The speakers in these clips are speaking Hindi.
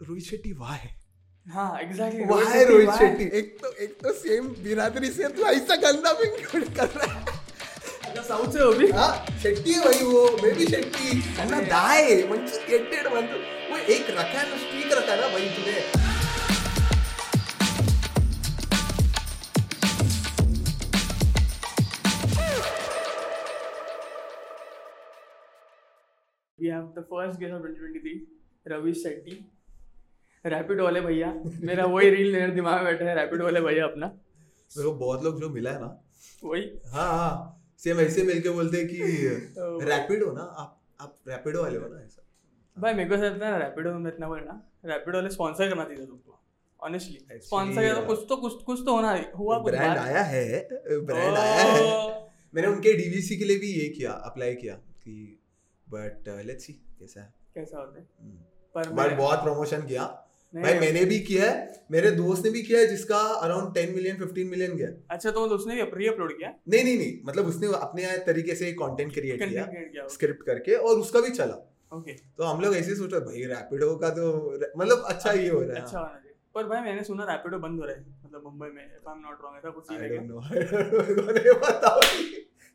रोहित शेट्टी वाह हाँ एग्जैक्टली वाह रोहित शेट्टी? एक तो एक तो सेम बिरादरी से तू ऐसा गंदा भी कर रहा है? साउथ से हो भी। हाँ शेट्टी है भाई वो मैं भी शेट्टी। अन्ना दाय मंచి गेटेड म्हणतो वो एक रखा है ना स्ट्रीक रखा है ना भाई तुझे। We have the first guest of 2023, Ravi Shetty rapid वाले भैया मेरा वही रील मेरे दिमाग में बैठा है रैपिड वाले भैया अपना। मेरे को बहुत लोग जो मिला है ना वही। हाँ हाँ सेम ऐसे मिलके बोलते हैं कि. रैपिड हो ना आप आप रैपिडो वाले हो ना ऐसा। भाई मेरे को ऐसा लगता है ना रैपिडो में इतना बोलना रैपिड वाले स्पॉन्सर करना चाहिए तुमको ऑनेस्टली स्पॉन्सर या तो कुछ तो कुछ कुछ तो होना हुआ कुछ ब्रांड आया है ब्रांड आया है। मैंने उनके डीवीसी के लिए भी ये किया अप्लाई किया कि बट लेट्स सी कैसा है। कैसा होता है? हम्म। पर बट बहुत प्रमोशन किया। भाई मैंने भी किया है मेरे दोस्त ने भी किया है जिसका around ten million fifteen million गया। अच्छा तो उसने री अपलोड किया? नहीं नहीं नहीं मतलब उसने अपने तरीके से कंटेंट क्रिएट किया स्क्रिप्ट करके और उसका भी चला। ओके तो हम लोग ऐसे सोच भाई रैपिडो का तो मतलब अच्छा ये हो रहा है। अच्छा पर भाई मैंने सुना रैपिडो बंद हो रहा है मतलब मुंबई में if I am not wrong ऐसा कुछ आई है डोंट नो नहीं पता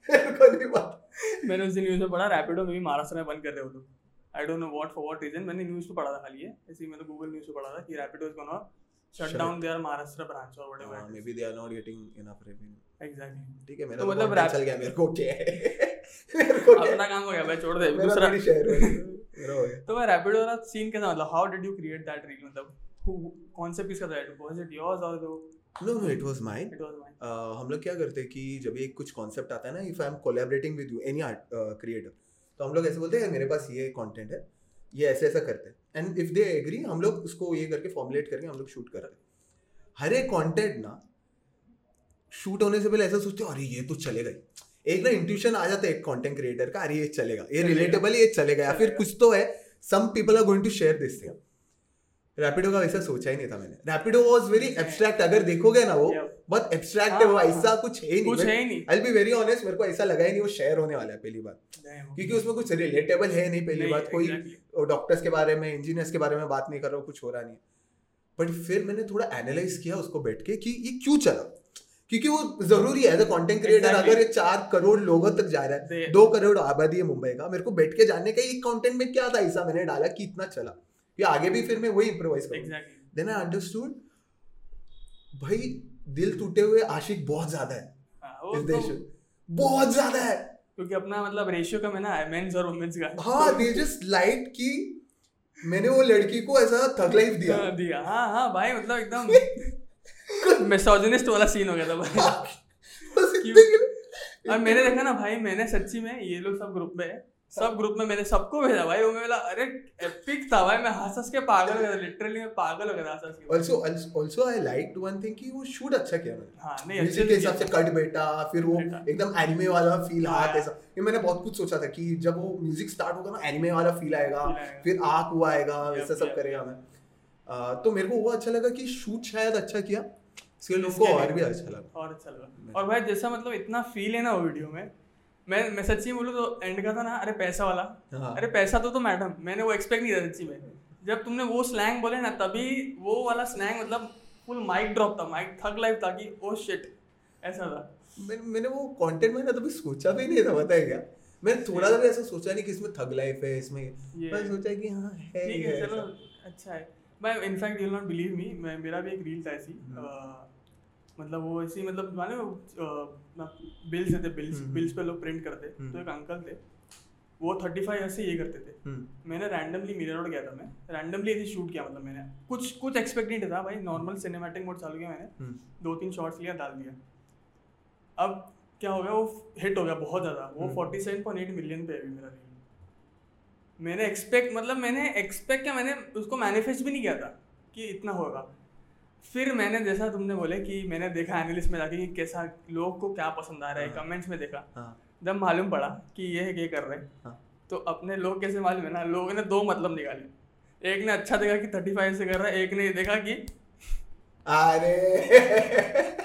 मेरे को नहीं पता। मैंने उस दिन न्यूज़ में पढ़ा रैपिडो में भी महाराष्ट्र में बंद कर रहे हो लोग। I don't know what for what reason मैंने न्यूज़ पे पढ़ा था खाली है ऐसे ही मैंने गूगल न्यूज़ पे पढ़ा था कि Rapido is gonna shut down their Maharashtra branch और whatever maybe they are not getting enough revenue. Exactly ठीक है मेरा तो तो मतलब मतलब rap- चल गया मेरे को क्या है? मेरे को अपना काम हो गया भाई छोड़ दे दूसरा। गया, मेरा हो गया। तो मैं रैपिडो वाला सीन कैसा मतलब how did you create that reel मतलब who कौन से पीस का था वाज इट योर्स और दो no no it was mine हम लोग क्या करते हैं कि जब एक कुछ कॉन्सेप्ट आता है ना if I am collaborating with you any art creator तो हम लोग ऐसे बोलते हैं मेरे पास ये कॉन्टेंट है ये ऐसे ऐसा करते हैं। एंड इफ़ दे एग्री हम लोग उसको ये करके फॉर्मुलेट करके हम लोग शूट कर हैं। हर एक कॉन्टेंट ना शूट होने से पहले ऐसा सोचते अरे ये तो चलेगा ही। एक ना इंट्यूशन आ जाता है एक कंटेंट क्रिएटर का अरे ये चलेगा। ये रिलेटेबल ये चलेगा या फिर कुछ तो है some people are going to share this thing Rapido का वैसा सोचा ही नहीं था मैंने। रैपिडो वाज वेरी एब्स्ट्रैक्ट अगर देखोगे ना वो बहुत एब्स्ट्रैक्ट है वो हाँ, ऐसा कुछ है नहीं। कुछ है ही नहीं। आई बी वेरी ऑनेस्ट मेरे को ऐसा लगा ही नहीं वो शेयर होने वाला है पहली बात। क्योंकि उसमें कुछ रिलेटेबल है नहीं पहली बात। कोई डॉक्टर्स के बारे में इंजीनियर्स के बारे में बात नहीं कर रहा हूँ कुछ हो रहा नहीं। बट फिर मैंने थोड़ा एनालाइज किया उसको बैठ के कि ये क्यों चला? क्योंकि वो ज़रूरी है एज अ कंटेंट क्रिएटर अगर ये चार करोड़ लोगों तक जा रहा है दो करोड़ आबादी है मुंबई का मेरे को बैठ के जानने का ये कंटेंट में क्या था ऐसा मैंने डाला कि इतना चला। ये आगे भी फिर मैं वही इम्प्रोवाइज करूँ देन आई अंडरस्टूड भाई दिल टूटे हुए आशिक बहुत ज़्यादा है। हाँ, इस तो- देश में। बहुत ज़्यादा है। क्योंकि अपना मतलब रेशियो कम है ना मेंस और वुमेन्स का। हाँ दे जस्ट लाइट कि मैंने वो लड़की को ऐसा थक लाइफ दिया। हाँ, दिया। हाँ हाँ भाई मतलब एकदम मिसोजिनिस्ट वाला सीन हो गया था भाई। और मैंने देखा ना भाई मैंने सच्ची में ये लोग सब ग्रुप में है सब ग्रुप में मैंने सबको भेजा भाई। वो मैं बोला अरे एपिक था भाई मैं हंस हंस के पागल हो गया लिटरली मैं पागल हो गया था हंस हंस के also also I liked one thing कि वो शूट अच्छा किया मैंने हाँ नहीं म्यूज़िक अच्छे के हिसाब से कट बेटा फिर वो एकदम एनिमे वाला फील हाँ। हाथ ऐसा। ये मैंने बहुत कुछ सोचा था कि जब वो म्यूज़िक स्टार्ट होगा ना एनिमे वाला फील आएगा फिर आँख वो आएगा वैसा सब करेगा मैं। तो मेरे को वो अच्छा लगा कि शूट शायद अच्छा किया। इसके लोगों को और भी अच्छा लगा। और अच्छा लगा। और भाई जैसा मतलब इतना फील है ना वो वीडियो में मैं मैं सच्ची बोलूँ तो एंड का था ना अरे पैसा वाला। हाँ। अरे पैसा तो तो मैडम मैंने वो एक्सपेक्ट नहीं था सच्ची में। जब तुमने वो स्लैंग बोले ना तभी वो वाला स्लैंग मतलब फुल माइक ड्रॉप था माइक थक लाइफ था कि ओ शिट ऐसा था। मैंने मैंने वो कंटेंट में ना तभी सोचा भी नहीं था पता है क्या? मैंने थोड़ा सा भी ऐसा सोचा नहीं कि इसमें थग लाइफ है इसमें। मैंने सोचा कि हाँ है ठीक है चलो अच्छा है। मैं in fact you not believe me मैं मेरा भी एक रील था ऐसी। अ, मतलब वो ऐसी मतलब माने वो बिल्स थे बिल्स बिल्स पे लोग प्रिंट करते। हम्म। तो एक अंकल थे वो थर्टी फाइव ईयर से ये करते थे। हम्म। मैंने रैंडमली मीरर रोड गया था मैं रैंडमली ऐसे शूट किया मतलब मैंने। कुछ कुछ एक्सपेक्ट नहीं था भाई नॉर्मल सिनेमैटिक मोड चालू किया मैंने। दो तीन शॉट्स लिया डाल दिया। अब क्या हो गया वो हिट हो गया बहुत ज़्यादा। वो। Forty seven point eight million पे अभी मेरा रील मैंने एक्सपेक्ट मतलब मैंने एक्सपेक्ट क्या मैंने उसको मैनिफेस्ट भी नहीं किया था कि इतना होगा। फिर मैंने जैसा तुमने बोले कि मैंने देखा एनालिस्ट में जाके कि कैसा लोग को क्या पसंद आ रहा है हाँ। कमेंट्स में देखा। हाँ। जब मालूम पड़ा कि ये ये कर रहे हैं हाँ। तो अपने लोग कैसे मालूम है ना लोगों ने दो मतलब निकाले। एक ने अच्छा देखा कि थर्टी फाइव से कर रहा है एक ने देखा कि अरे!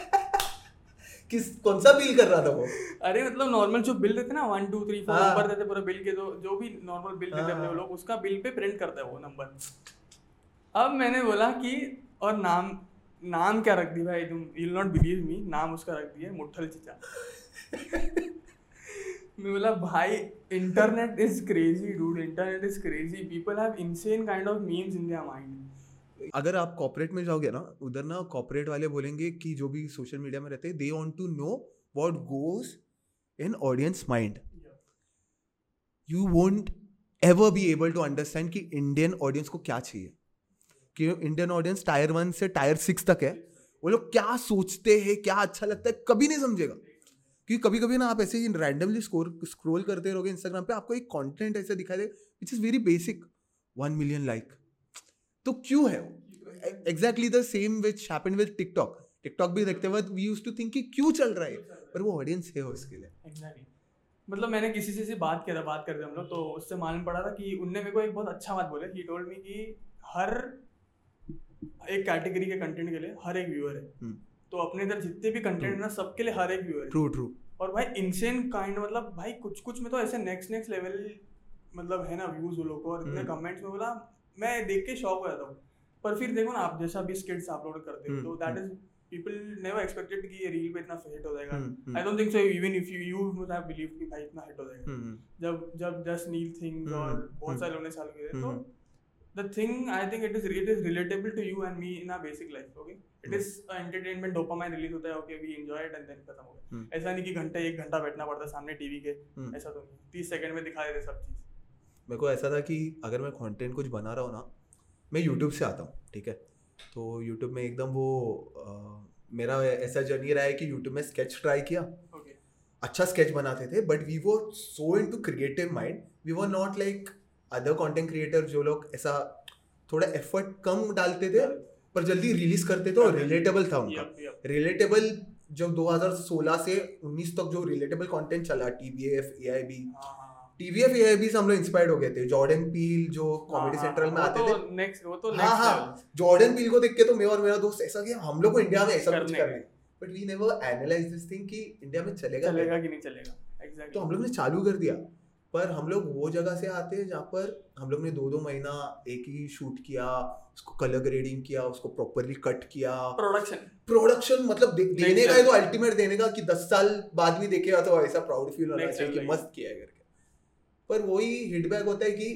किस कौन सा बिल कर रहा था वो? अरे मतलब नॉर्मल जो बिल देते ना वन टू थ्री फोर हाँ। नंबर देते पूरे बिल के जो जो भी नॉर्मल बिल देते हाँ, अपने हाँ। लोग उसका बिल पे प्रिंट करते हैं वो नंबर अब मैंने बोला कि और नाम नाम क्या रख दी भाई तुम? यू नॉट बिलीव मी नाम उसका रख दिया मुठल चिचा। मैं बोला भाई internet is crazy dude internet is crazy people have insane kind of memes in their mind अगर आप कॉर्पोरेट में जाओगे ना उधर ना कॉर्पोरेट वाले बोलेंगे कि जो भी सोशल मीडिया में रहते हैं they want to know what goes in audience mind you won't ever be able to understand कि इंडियन ऑडियंस को क्या चाहिए। कि इंडियन ऑडियंस टायर वन से टायर सिक्स तक है। वो लोग क्या सोचते हैं क्या अच्छा लगता है कभी नहीं समझेगा। क्योंकि कभी कभी ना आप ऐसे ही रैंडमली स्कोर स्क्रोल करते रहोगे इंस्टाग्राम पे आपको एक कंटेंट ऐसा दिखाई दे which is very basic one million like तो क्यों है exactly the same which happen with TikTok TikTok भी देखते वक्त वी यूज़ टू थिंक कि क्यों चल रहा है पर वो ऑडियंस है उसके लिए। मतलब मैंने किसी से, बात किया था बात करते हम लोग तो उससे मालूम पड़ा था कि उनने मेरे को एक बहुत अच्छा बात बोला। ही टोल्ड मी कि हर एक कैटेगरी के कंटेंट के लिए हर एक व्यूअर है। hmm. तो अपने इधर जितने भी कंटेंट है ना सबके लिए हर एक व्यूअर है। ट्रू ट्रू और भाई इनसेन काइंड मतलब भाई कुछ कुछ में तो ऐसे नेक्स्ट नेक्स्ट लेवल मतलब है ना व्यूज़ वो लोग को और इतने कमेंट्स में बोला मैं देख के शॉक हो जाता हूँ। पर फिर देखो ना आप जैसा भी स्किट्स अपलोड करते हो तो that is people never expected कि ये रील पे इतना हिट हो जाएगा। I don't think so even if you you would have believe कि भाई इतना हिट हो जाएगा। जब जब जस्ट नील थिंग्स और बहुत सारे लोगों ने चालू किए तो the thing I think it is it is relatable to you and me in our basic life okay? It hmm. is entertainment dopamine release होता है okay we enjoy it and then खत्म हो गया। ऐसा नहीं कि घंटे एक घंटा बैठना पड़ता सामने टीवी के ऐसा तो नहीं। तीस सेकंड में दिखा देते सब चीज़। मेरे को ऐसा था कि अगर मैं कंटेंट कुछ बना रहा हूँ ना मैं यूट्यूब से आता हूँ ठीक है? तो यूट्यूब में एकदम वो आ, मेरा ऐसा जर्नी रहा है कि यूट्यूब में स्केच ट्राई किया। Okay. अच्छा स्केच बनाते थे बट वी वो so into creative mind we were not like other content creator जो लोग ऐसा थोड़ा एफर्ट कम डालते थे पर जल्दी रिलीज़ करते थे और रिलेटेबल था उनका। रिलेटेबल जब 2016 से 19 तक जो रिलेटेबल कंटेंट चला टीबीएफ एआईबी टीवीएफ एआईबी से हम लोग इंस्पायर्ड हो गए थे। जॉर्डन पील जो कॉमेडी सेंट्रल में आते थे। नेक्स्ट वो तो हाँ हाँ। जॉर्डन पील को देख के तो मैं और मेरा दोस्त ऐसा कि हम लोग को इंडिया में ऐसा कुछ करना है but we never analyse this thing कि इंडिया में चलेगा चलेगा कि नहीं चलेगा? एग्जैक्टली तो हम लोग ने चालू कर दिया। पर हम लोग वो जगह से आते हैं जहाँ पर हम लोग ने दो दो महीना एक ही शूट किया उसको कलर ग्रेडिंग किया उसको प्रॉपरली कट किया। प्रोडक्शन प्रोडक्शन मतलब दे, देने का है तो अल्टीमेट देने का कि दस साल बाद भी देखेगा तो ऐसा प्राउड फील होना चाहिए कि मस्त किया है करके। पर वही हिटबैक होता है कि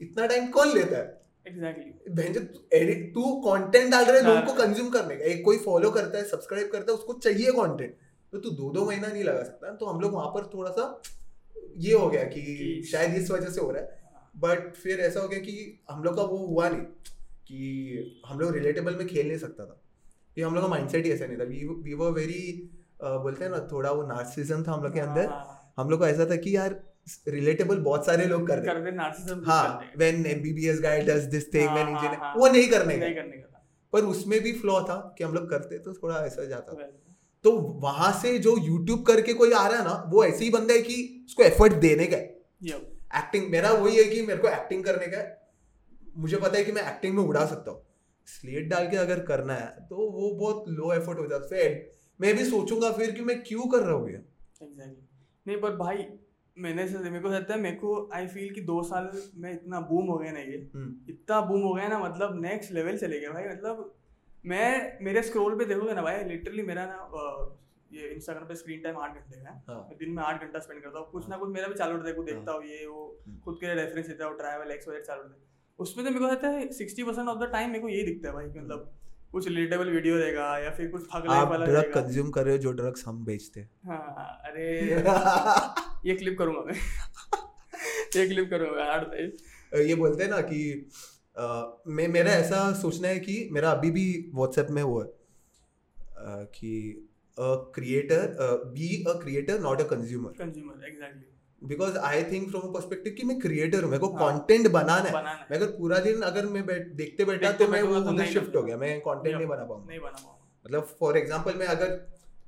इतना टाइम कौन लेता है? एग्जैक्टली तू कंटेंट डाल रहे लोगों को कंज्यूम करने का। एक कोई फॉलो करता है सब्सक्राइब करता है उसको चाहिए कंटेंट तो तू दो दो महीना नहीं लगा सकता। तो हम लोग वहाँ पर थोड़ा सा ये हो गया कि शायद इस वजह से हो रहा है। बट फिर ऐसा हो गया कि हम लोग का वो हुआ नहीं कि हम लोग रिलेटेबल में खेल नहीं सकता था। कि हम लोग का माइंडसेट ही ऐसा नहीं था। वी वी वर वेरी बोलते हैं ना थोड़ा वो नार्सिज्म था हम लोग के अंदर। हाँ। हम लोग को ऐसा था कि यार रिलेटेबल बहुत सारे लोग कर रहे हाँ when MBBS guy does this thing when engineer वो नहीं करने का। पर उसमें भी फ्लॉ था कि हम लोग करते तो थोड़ा ऐसा जाता तो वहाँ से जो यूट्यूब करके कोई आ रहा है ना वो ऐसे ही बंदा है कि उसको एफर्ट देने का है। एक्टिंग मेरा वही है कि मेरे को एक्टिंग करने का है। मुझे पता है कि मैं एक्टिंग में उड़ा सकता हूँ। स्लेट डाल के अगर करना है तो वो बहुत लो एफर्ट हो जाता है। मैं भी सोचूँगा फिर कि मैं क्यों कर रहा हूँ ये? नहीं पर भाई मैंने से मेरे को लगता है मेरे को आई फील कि दो साल में इतना बूम हो गया ना ये। हम्म। इतना बूम हो गया ना मतलब नेक्स्ट लेवल चले गया भाई मतलब मैं मेरे स्क्रोल पे देखोगे ना भाई लिटरली मेरा ना ये इंस्टाग्राम पे स्क्रीन टाइम आठ घंटे का है। हाँ। दिन में आठ घंटा स्पेंड करता हूँ। कुछ ना कुछ मेरा भी चालू रहता है हाँ। देखता हूँ। ये वो हम्म। खुद के रेफरेंस देता हूँ ट्रैवल एक्स वगैरह चालू रहता है। उसमें तो मेरे को लगता है sixty percent of the time मेरे को यही दिखता है भाई मतलब कुछ रिलेटेबल वीडियो देगा या फिर कुछ आप वाला ड्रग कंज्यूम कर रहे हो जो ड्रग्स हम बेचते हैं। हाँ, हाँ अरे ये क्लिप करूँगा मैं। ये क्लिप करूँगा ये बोलते हैं ना कि मैं मेरा ऐसा सोचना है कि मेरा अभी भी व्हाट्सएप में वो है कि creator be a creator not a consumer consumer exactly because I think from perspective कि मैं क्रिएटर हूँ मेरे को कंटेंट हाँ, बनाना है। मैं अगर पूरा दिन अगर मैं बैठ देखते बैठा तो मैं वो उधर शिफ्ट हो गया मैं कंटेंट नहीं बना पाऊँगा। नहीं बना पाऊँगा। मतलब फॉर एग्जांपल मैं अगर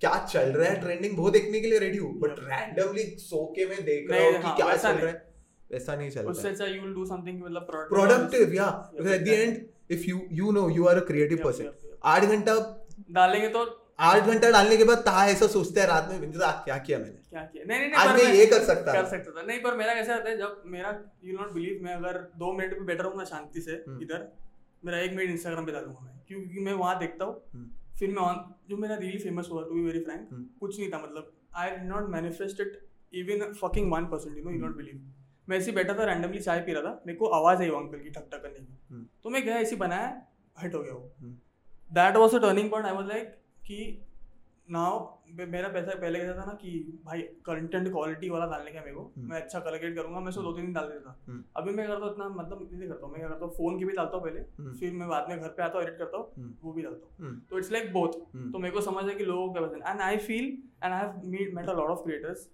क्या चल रहा है ट्रेंडिंग वो देखने के लिए रेडी हूँ बट रैंडमली सो के मैं देख रहा हूँ कि हाँ, क्या चल रहा है। वैसा नहीं चल रहा उससे अच्छा यू विल डू समथिंग मतलब प्रोडक्टिव या at the end if you you know you are a creative person आठ घंटा डालेंगे तो आठ घंटा डालने के बाद ता ऐसा सोचते हैं रात में? बिंदु क्या किया मैंने? क्या किया? नहीं नहीं नहीं आज मैं ये कर सकता कर सकता था। नहीं पर मेरा कैसा होता है जब मेरा यू नॉट बिलीव मैं अगर दो मिनट भी बैठा रहूँगा शांति से हम्म। इधर मेरा एक मिनट इंस्टाग्राम पे डालूँगा मैं। क्योंकि मैं वहाँ देखता हूँ हम्म। फिर मैं जो मेरा रील फ़ेमस हुआ टू बी वेरी फ्रैंक। कुछ नहीं था मतलब I not manifested even fucking one percent you know you not believe मैं ऐसे बैठा था रैंडमली चाय पी रहा था मेरे को आवाज़ आई वो अंकल की ठक ठक करने की हम्म। तो मैं गया ऐसे बनाया हट हो गया वो हम्म। That was a turning point I was like कि नाउ मेरा पैसा पहले कैसा था ना कि भाई कंटेंट क्वालिटी वाला डालने का मेरे को हम्म। मैं अच्छा कलेक्ट करूँगा मैं उसको दो तीन दिन डाल देता हम्म। था अभी मैं करता हूँ इतना मतलब नहीं करता हूँ मैं करता हूँ फ़ोन की भी डालता हूँ पहले हम्म। फिर मैं बाद में घर पे आता हूँ एडिट करता हूँ हम्म। वो भी डालता हूँ हम्म। तो इट्स लाइक बोथ हम्म। तो मेरे को समझ है कि लोगों को पसंद and I feel and I have meet met a lot of creators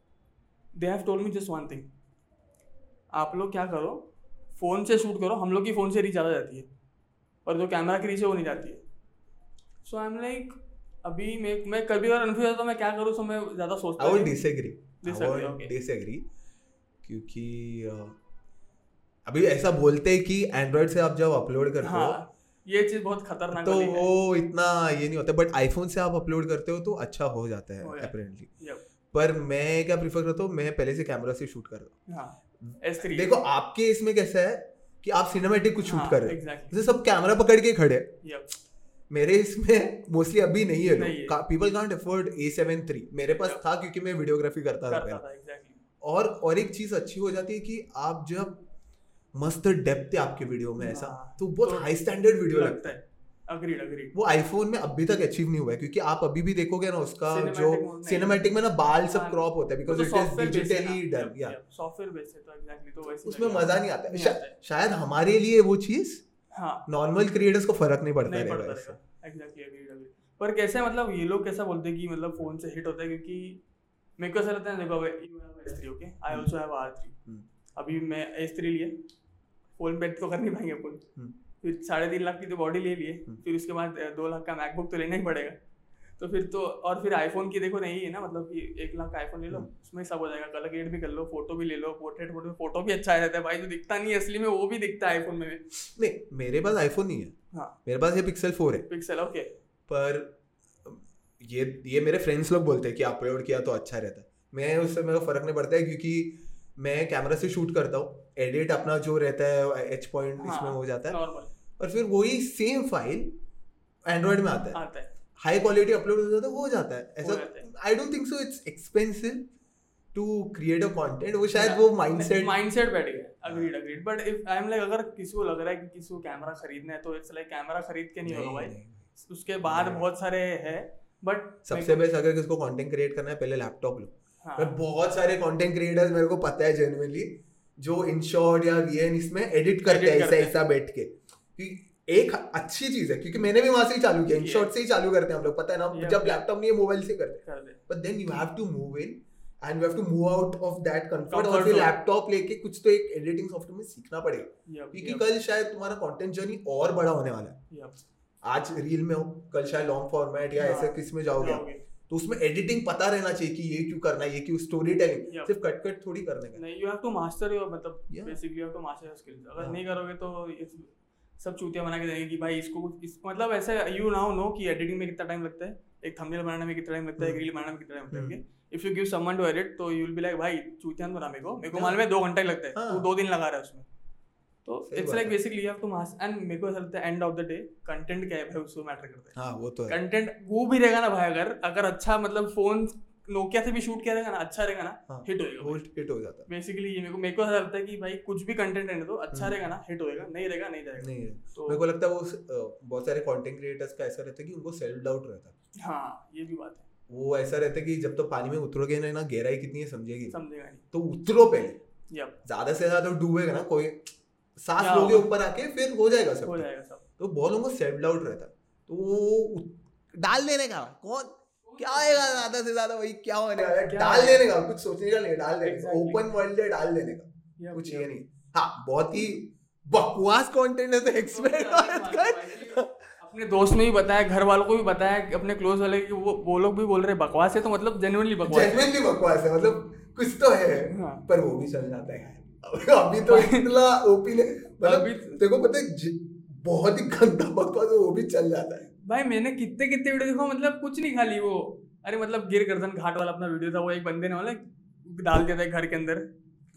they have told me just one thing आप लोग क्या करो फ़ोन से शूट करो हम लोग की फ़ोन से रीच ज़्यादा जाती है पर जो कैमरा की रीच है वो नहीं जाती है सो आई एम लाइक अभी मैं मैं कभी बार कन्फ्यूज़ होता हूँ मैं क्या करूँ सो मैं ज़्यादा सोचता आई हूँ। डिसएग्री. डिसएग्री क्योंकि अभी ऐसा बोलते हैं कि एंड्रॉइड से आप जब अपलोड करते हो हाँ ये चीज़ बहुत खतरनाक तो है वो इतना ये नहीं होता बट आईफोन से आप अपलोड करते हो तो अच्छा हो जाता है हो जाता है। अपेरेंटली पर मैं क्या प्रीफर करता हूँ मैं पहले से कैमरा से शूट करता हूँ हाँ एस थ्री देखो आपके इसमें कैसा है कि आप सिनेमेटिक कुछ हाँ, शूट कर रहे हो। जैसे सब कैमरा पकड़ के खड़े। हैं। मेरे इसमें मोस्टली अभी नहीं है है। People can't afford A seven three मेरे पास Yeah. था क्योंकि मैं वीडियोग्राफी करता था करता पहले। था एग्जैक्टली और और एक चीज़ अच्छी हो जाती है कि आप जब मस्त डेप्थ है आपके वीडियो में ऐसा हाँ, तो बहुत हाई स्टैंडर्ड वीडियो लगता है। वो आईफोन में अभी तक अचीव नहीं हुआ है क्योंकि आप अभी भी देखोगे ना उसका जो सिनेमैटिक में। ना बाल सब हाँ, क्रॉप होता है because it is digitally done या सॉफ्टवेयर बेस्ड है तो एग्जैक्टली तो वैसे उसमें मज़ा नहीं आता। है है। शायद हमारे लिए वो चीज़ हाँ। नॉर्मल क्रिएटर्स को फ़र्क नहीं पड़ता रहेगा। एग्जैक्टली अग्रीड पर कैसे मतलब ये लोग कैसा बोलते हैं कि मतलब फ़ोन से हिट होता है क्योंकि मेरे को ऐसा लगता है देखो have S three okay I also have R three. अभी मैं एस थ्री लिए फ़ोन पे तो कर नहीं पाएँगे अपन। हम्म। फिर साढ़े तीन लाख की तो बॉडी ले लिए। हम्म। फिर उसके बाद दो लाख का मैकबुक तो लेना ही पड़ेगा। तो फिर तो और फिर आईफोन की देखो नहीं है ना मतलब कि एक लाख का आईफोन ले लो हम्म। उसमें सब हो जाएगा कलर ग्रेड भी कर लो फ़ोटो भी ले लो पोर्ट्रेट फ़ोटो फ़ोटो भी अच्छा आ जाता है भाई जो दिखता नहीं है असली में वो भी दिखता है आईफोन में नहीं मेरे पास आईफोन नहीं है। हाँ। मेरे पास ये पिक्सल फोर है। पिक्सल ओके पर ये ये मेरे फ्रेंड्स लोग बोलते हैं कि अपलोड किया तो अच्छा रहता है। मैं उससे मेरे को फ़र्क नहीं पड़ता है क्योंकि मैं कैमरा से शूट करता हूँ। एडिट अपना जो रहता है एच पॉइंट हाँ, इसमें हो जाता है। नॉर्मल और फिर वही सेम फ़ाइल एंड्रॉइड में आता है। आता है। हाई क्वालिटी अपलोड हो जाता है हो जाता है। ऐसा I don't think so it's expensive to create a content वो शायद वो माइंडसेट माइंडसेट बैठ गया। Agreed agreed but if I am like अगर किसी को लग रहा है कि किसी को कैमरा खरीदना है तो इट्स लाइक कैमरा खरीद के नहीं होगा भाई। उसके बाद बहुत सारे है बट सबसे बेस्ट अगर किसी को कंटेंट क्रिएट करना है पहले लैपटॉप लो। हाँ। मैं बहुत सारे कंटेंट क्रिएटर्स मेरे को पता है जेन्युइनली जो इनशॉट या वीएन इसमें एडिट करते हैं ऐसा ऐसा बैठ के। कि एक अच्छी चीज़ है क्योंकि मैंने भी वहाँ से ही चालू किया इनशॉट से ही चालू करते हैं हम लोग पता है ना? Yeah, जब लैपटॉप नहीं है मोबाइल से करते हैं। But then you have to move in and you have to move out of that comfort और फिर लैपटॉप लेके कुछ तो एक एडिटिंग सॉफ्टवेयर में सीखना पड़ेगा। क्योंकि कल शायद तुम्हारा कंटेंट जर्नी और बड़ा होने वाला है। आज रील में हो कल शायद लॉन्ग फॉर्मेट या हाँ, ऐसे किसमें जाओगे तो उसमें एडिटिंग पता रहना चाहिए कि ये क्यों करना है ये क्यों स्टोरी टेलिंग सिर्फ़ कट कट थोड़ी करने का। नहीं you have to master your मतलब basically you have to master your skills अगर हाँ. नहीं करोगे तो सब चूतिया बना के देंगे कि भाई इसको इस मतलब ऐसे यू नाउ नो कि एडिटिंग में कितना टाइम लगता है एक थंबनेल बनाने में कितना टाइम लगता है एक. रील बनाने में कितना टाइम लगता. है if you give someone to edit तो यू विल बी लाइक भाई चूतिया बना मेरे को मेरे को मालूम है दो घंटा लगता है हाँ. तू दो दिन लगा रहा है उसमें तो it's like basically have to master and मेरे को ऐसा लगता है end of the day content क्या है भाई उसको मैटर करता है हाँ वो तो है कंटेंट वो भी रहेगा ना भाई अगर अगर अच्छा मतलब फ़ोन नोकिया से भी शूट किया रहेगा ना अच्छा रहेगा ना हाँ, हिट होएगा हिट हो जाता है। बेसिकली ये मेरे को मेरे को ऐसा लगता है कि भाई कुछ भी कंटेंट रहने दो अच्छा हम्म। रहेगा ना हिट होएगा नहीं रहेगा नहीं जाएगा। नहीं तो मेरे को लगता है वो बहुत सारे कंटेंट क्रिएटर्स का ऐसा रहता है कि उनको सेल्फ डाउट रहता है। हाँ ये भी बात है। वो ऐसा रहता है कि जब तो पानी में उतरोगे ना ना गहराई कितनी है समझेगी। समझेगा नहीं। तो उतरो पहले। ज़्यादा से ज़्यादा डूबेगा ना कोई सांस लोगे ऊपर आके फिर हो जाएगा सब हो जाएगा सब। तो बहुत लोगों को सेल्फ डाउट रहता है। तो वो डाल देने का कौन? क्या आएगा ज़्यादा से ज़्यादा वही क्या होने वाला है? डाल देने का कुछ सोचने का नहीं डाल देने का ओपन वर्ल्ड है डाल देने का कुछ ये नहीं। हाँ बहुत ही बकवास कंटेंट है तो एक्सपेक्ट कर अपने दोस्त ने भी बताया घर वालों को भी बताया कि अपने क्लोज वाले कि वो वो लोग भी बोल रहे बकवास है तो मतलब जेन्युइनली बकवास है। जेन्युइनली बकवास है मतलब कुछ तो है हाँ। पर वो भी चल जाता है अभी तो इतना ओपी ने मतलब तेरे को पता है बहुत ही गंदा बकवास है वो भी चल जाता है। भाई मैंने कितने कितने वीडियो देखो मतलब कुछ नहीं खाली वो। अरे मतलब गिर गर्दन घाट वाला अपना वीडियो था वो एक बंदे ने मतलब डाल दिया था घर के अंदर।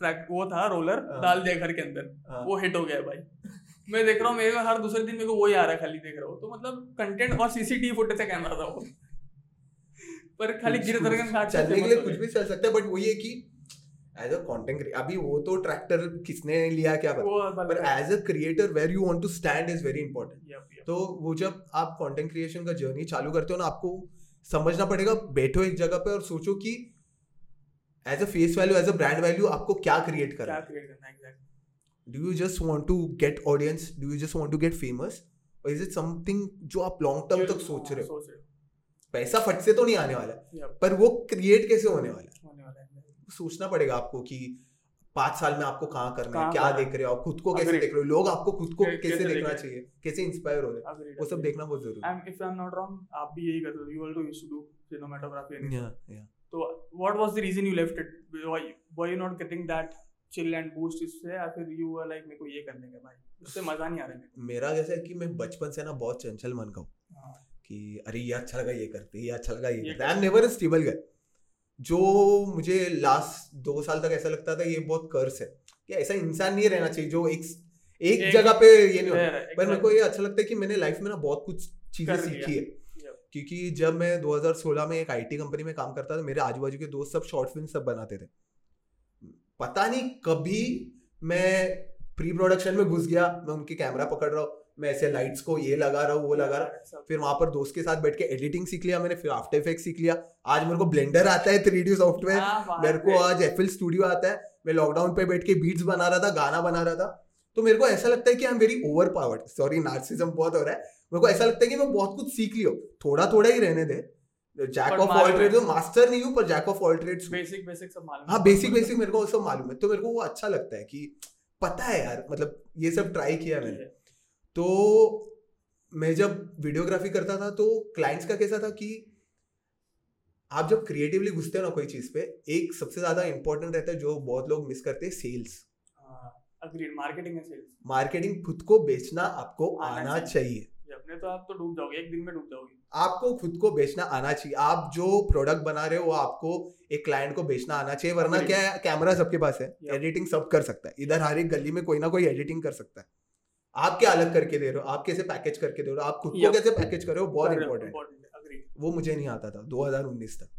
ट्रैक वो था रोलर हाँ। डाल दिया घर के अंदर। हाँ। वो हिट हो गया भाई। मैं देख रहा हूँ मेरे हर दूसरे दिन मेरे को वही आ रहा है खाली देख रहा हूँ। तो मतलब कंटेंट और सीसीटीवी फुटेज का कैमरा था वो। पर खाली गिर दरगन घाट चलने के लिए कुछ भी चल सकता है बट वही है कि एज अ कंटेंट अभी वो तो ट्रैक्टर किसने लिया क्या पता? पर as a creator where you want to stand is very important. तो वो जब आप कंटेंट क्रिएशन का जर्नी चालू करते हो ना आपको समझना पड़ेगा बैठो एक जगह पे और सोचो कि as a face value as a brand value आपको क्या क्रिएट करना है? Exactly do you just want to get audience do you just want to get famous और इज़ इट समथिंग जो आप लॉन्ग टर्म तक सोच रहे हो? सोच रहे हो। पैसा फट से तो नहीं आने वाला पर वो क्रिएट कैसे होने वाला सोचना पड़ेगा आपको कि पाँच साल में आपको कहाँ करना है क्या देख रहे हो आप खुद को कैसे देख रहे हो लोग आपको खुद को कैसे देखना चाहिए कैसे इंस्पायर हो रहे हैं? वो सब देखना बहुत ज़रूरी है। And if I'm not wrong, आप भी यही करते हो. Used to do cinematography. and Yeah, yeah. तो was the reason you left it? Why were you not getting that chill and boost? इससे या फिर were like मेरे को ये करने का भाई उससे मज़ा नहीं आ रहा है मेरे मेरा कैसा है कि मैं बचपन से ना बहुत चंचल मन का हूँ हाँ, कि अरे ये अच्छा लगा ये करते ये अच्छा लगा ये ये करते। I am never stable guy जो मुझे लास्ट दो साल तक ऐसा लगता था ये बहुत कर्स है। कि ऐसा इंसान नहीं रहना चाहिए जो एक एक एक- जगह पे ये नहीं होता पर मेरे को ये अच्छा लगता है कि मैंने लाइफ में ना बहुत कुछ चीज़ें सीखी है। क्योंकि जब मैं 2016 में एक आईटी कंपनी में काम करता था मेरे आजू बाजू के दोस्त सब शॉर्ट फ़िल्म सब बनाते थे। पता नहीं कभी मैं प्री प्रोडक्शन में घुस गया मैं उनके कैमरा पकड़ रहा हूँ। मैं ऐसे लाइट्स को ये लगा रहा हूँ वो लगा रहा हूँ। फिर वहाँ पर दोस्त के साथ बैठ के एडिटिंग सीख लिया मैंने फिर आफ्टर इफ़ेक्ट सीख लिया। आज मेरे को ब्लेंडर आता है थ्री सॉफ्टवेयर मेरे को आज एफ़ स्टूडियो आता है। मैं लॉकडाउन पे बैठ के बीट्स बना रहा था गाना बना रहा था। तो मेरे को ऐसा लगता है कि I am very overpowered sorry narcissism बहुत हो रहा है। मेरे को ऐसा लगता है कि मैं बहुत कुछ सीख लियो थोड़ा थोड़ा ही रहने दे। जैक ऑफ़ ऑल है। मास्टर नहीं हूँ पर jack of all trades basic basic सब मालूम हाँ। बेसिक बेसिक मेरे को सब मालूम है। तो मेरे को वो अच्छा लगता है कि पता है यार मतलब ये सब ट्राई किया मैंने। तो मैं जब वीडियोग्राफी करता था तो क्लाइंट्स का कैसा था कि आप जब क्रिएटिवली घुसते हो ना कोई चीज़ पे एक सबसे ज़्यादा इंपॉर्टेंट रहता है जो बहुत लोग मिस करते हैं sales agreed marketing and sales marketing खुद को बेचना आपको आना आना चाहिए। अपने तो आप तो डूब जाओगे एक दिन में डूब जाओगे। आपको खुद को बेचना आना चाहिए। आप जो प्रोडक्ट बना रहे हो वो आपको एक क्लाइंट को बेचना आना चाहिए वरना क्या कैमरा सबके पास है। एडिटिंग सब कर सकता है। इधर हर एक गली में कोई ना कोई एडिटिंग कर सकता है। आप क्या अलग करके दे रहे हो? आप कैसे पैकेज करके दे रहे हो? आप खुद को कैसे पैकेज कर रहे हो? बहुत इंपॉर्टेंट वो मुझे नहीं आता था 2019 तक।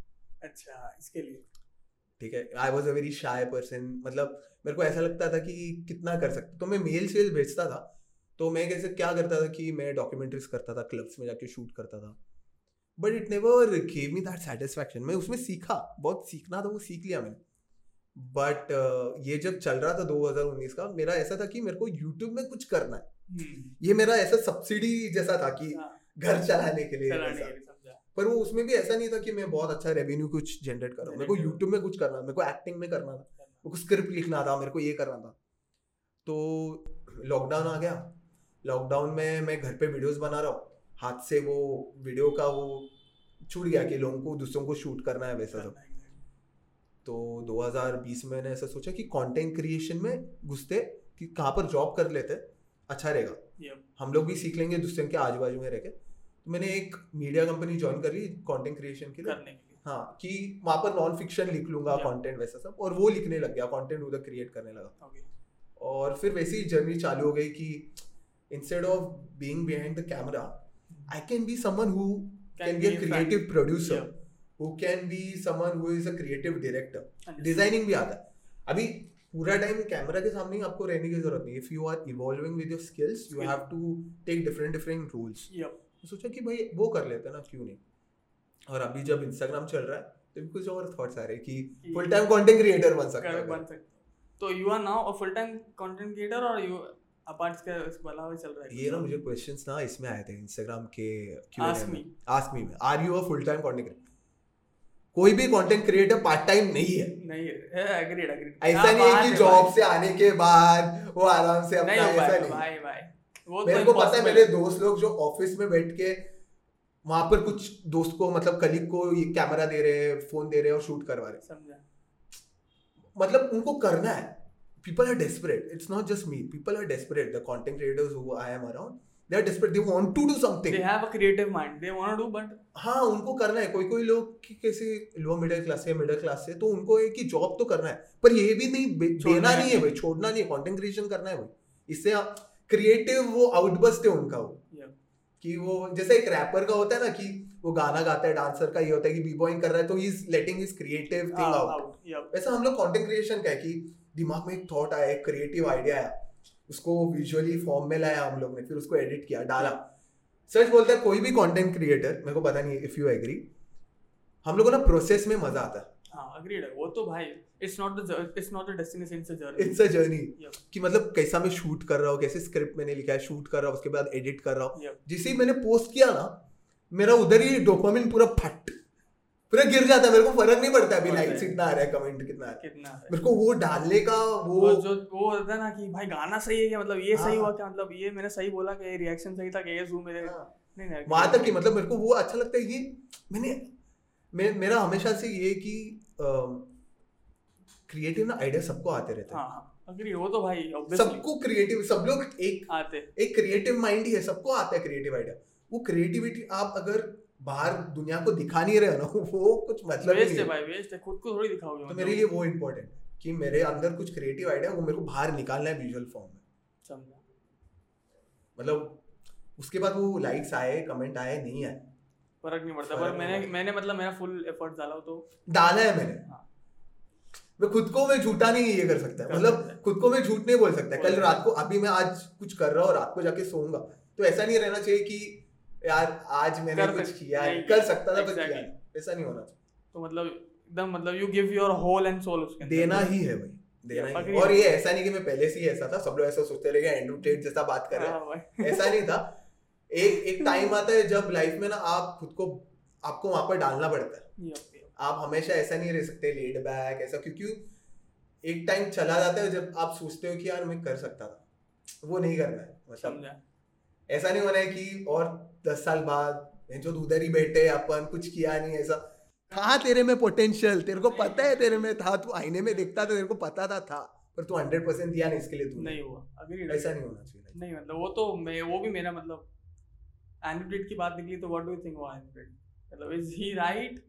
अच्छा इसके लिए? ठीक है I was a very shy person मतलब मेरे को ऐसा लगता था कि कितना कर सकते तो मैं मेल सेल भेजता था तो मैं कैसे क्या करता था कि मैं डॉक्यूमेंट्रीज करता था क्लब्स में जाके शूट करता था। But it never gave me that satisfaction मैं उसमें सीखा बहुत सीखना था वो सीख लिया मैंने। बट uh, ये जब चल रहा था 2019 का मेरा ऐसा था कि मेरे को यूट्यूब में कुछ करना है। हम्म, ये मेरा ऐसा सब्सिडी जैसा था कि हाँ, घर चलाने के लिए चलाने के पर वो उसमें भी ऐसा नहीं था कि मैं बहुत अच्छा रेवेन्यू कुछ जनरेट कर। रहा हूँ मेरे को यूट्यूब में कुछ करना था मेरे को एक्टिंग में करना था। मेरे को स्क्रिप्ट लिखना था मेरे को ये करना था। तो लॉकडाउन आ गया। लॉकडाउन में मैं घर पे वीडियोस बना रहा हूँ। हाथ से वो वीडियो का वो छूट गया कि लोगों को दूसरों को शूट करना है वैसा सब। तो 2020 में मैंने ऐसा सोचा कि कंटेंट क्रिएशन में घुसते कि कहाँ पर जॉब कर लेते अच्छा रहेगा. हम लोग भी सीख लेंगे दूसरे के आजू बाजू में रह के। तो मैंने एक मीडिया कंपनी ज्वाइन कर ली कंटेंट क्रिएशन के लिए। करने के लिए। हाँ कि वहाँ पर नॉन फिक्शन लिख लूँगा. कंटेंट वैसा सब और वो लिखने लग गया कंटेंट उधर क्रिएट करने लगा। और फिर वैसी ही जर्नी चालू हो गई कि instead of being behind the camera I can be someone who can be a creative producer who can be someone who is a creative director designing भी आता है। अभी पूरा टाइम कैमरा के सामने आपको रहने की ज़रूरत नहीं if you are evolving with your skills you. Have to take different different roles सोचा कि भाई वो कर लेते ना क्यों नहीं? और अभी जब इंस्टाग्राम चल रहा है तो कुछ और थॉट्स आ रहे कि फुल टाइम कंटेंट क्रिएटर बन सकता है। बन सकते तो you are now a full time content creator और यू अपार्ट के अलावा चल रहा है ये ना मुझे क्वेश्चंस ना इसमें आए थे इंस्टाग्राम के Ask Q&A me. में। आस्क मी में। Are you a full time content creator कोई भी कंटेंट क्रिएटर पार्ट टाइम नहीं है। नहीं है। एग्रीड एग्रीड ऐसा नहीं है कि जॉब से आने के बाद वो आराम से अपना हो ऐसा नहीं भाई भाई। वो तो मेरे को पता है मेरे दोस्त लोग जो ऑफ़िस में बैठ के वहाँ पर कुछ दोस्त को मतलब कलीग को ये कैमरा दे रहे हैं फ़ोन दे रहे हैं और शूट करवा रहे समझा। मतलब उनको करना है। People are desperate. It's not just me. People are desperate. The content creators who i am around they are desperate. They want to do something. They have a creative mind. They want to do but हाँ उनको करना है। कोई कोई लोग कि कैसे लो मिडिल क्लास से मिडिल क्लास से तो उनको है कि जॉब तो करना है। पर ये भी नहीं देना। नहीं है भाई। छोड़ना नहीं है। कंटेंट क्रिएशन करना है भाई। इससे क्रिएटिव वो आउटबस्ट है उनका वो। Yeah. कि वो जैसे एक रैपर का होता है ना कि वो गाना गाता है डांसर का ये होता है कि बी बॉइंग कर रहा है तो is letting his creative thing out out. वैसे हम लोग कंटेंट क्रिएशन का है कि दिमाग में एक थॉट आया क्रिएटिव आइडिया आया। उसको विजुअली फॉर्म में लाया हम लोग ने फिर उसको एडिट किया डाला। सच बोलता है कोई भी कंटेंट क्रिएटर मेरे को पता नहीं इफ़ यू एग्री हम लोगों को ना प्रोसेस में मज़ा आता है। हाँ है। वो तो भाई the it's not the destination it's a journey it's a journey कि मतलब कैसा मैं शूट कर रहा हूँ कैसे स्क्रिप्ट मैंने लिखा है शूट कर रहा हूँ उसके बाद एडिट कर रहा हूँ। Yep. जिसे मैंने पोस्ट किया ना मेरा उधर ही डोपामिन पूरा फट। पूरा गिर जाता है मेरे को फ़र्क नहीं पड़ता अभी है। लाइक्स इतना आ रहा है कमेंट कितना आ रहा है। कितना है। मेरे को वो डालने का वो वो जो वो होता है ना कि भाई गाना सही है क्या? मतलब ये सही हाँ। हुआ क्या? मतलब ये मैंने सही बोला कि ये रिएक्शन सही था कि ये जूम मेरे हाँ। नहीं नहीं वहाँ तक कि मतलब मेरे को वो अच्छा लगता है कि मैंने मे, मेरा हमेशा से ये कि क्रिएटिव ना आइडिया सबको आते रहते हैं। हाँ हाँ। Agree, वो तो भाई सबको क्रिएटिव सब लोग एक आते। एक क्रिएटिव माइंड ही है सबको आता है क्रिएटिव आइडिया वो क्रिएटिविटी आप अगर बाहर दुनिया को दिखा नहीं रहे हो ना वो कुछ मतलब वेस्ट नहीं है है। भाई वेस्ट है। खुद को थोड़ी दिखाओगे तो मतलब। मेरे लिए वो इम्पोर्टेंट कि मेरे अंदर कुछ क्रिएटिव आइडिया वो मेरे को बाहर निकालना है विजुअल फॉर्म में। समझा। मतलब उसके बाद वो लाइक्स आए कमेंट आए नहीं आए। फ़र्क नहीं पड़ता पर मैंने मैंने मतलब मेरा फुल एफर्ट डाला हो तो। डाला है मैंने। हाँ। मैं खुद को मैं झूठा नहीं ये कर सकता कर मतलब खुद को मैं झूठ नहीं बोल सकता। कल रात को अभी मैं आज कुछ कर रहा हूँ रात को जाके सोऊँगा। तो ऐसा नहीं रहना चाहिए कि यार आज मैंने कर कुछ किया है। कर सकता था पर किया ऐसा नहीं होना चाहिए। तो मतलब एकदम मतलब you give your whole and soul उसके देना ही है भाई देना ही है। और ये ऐसा नहीं कि मैं पहले से ही ऐसा था सब लोग ऐसा सोचते रहे एंड्रू टेट जैसा बात कर रहे हैं। हाँ ऐसा नहीं था। एक एक टाइम आता है जब लाइफ में ना आप खुद को आपको वहाँ पर डालना पड़ता है. आप हमेशा ऐसा नहीं रह सकते लेड बैक ऐसा क्योंकि एक टाइम चला जाता है जब आप सोचते हो कि यार मैं कर सकता था। वो नहीं करना है। मतलब ऐसा नहीं होना है कि और दस साल बाद जो उधर ही बैठे अपन कुछ किया नहीं ऐसा। था तेरे में पोटेंशियल तेरे को पता है तेरे में था तू आईने में देखता था तेरे को पता था था पर तू हंड्रेड परसेंट दिया नहीं इसके लिए तू नहीं हुआ अग्री ऐसा नहीं होना चाहिए। नहीं मतलब वो तो मैं वो भी मेरा मतलब एनिमेटेड की बात निकली तो व्हाट डू यू थिंक वो एनिमेटेड मतलब is he right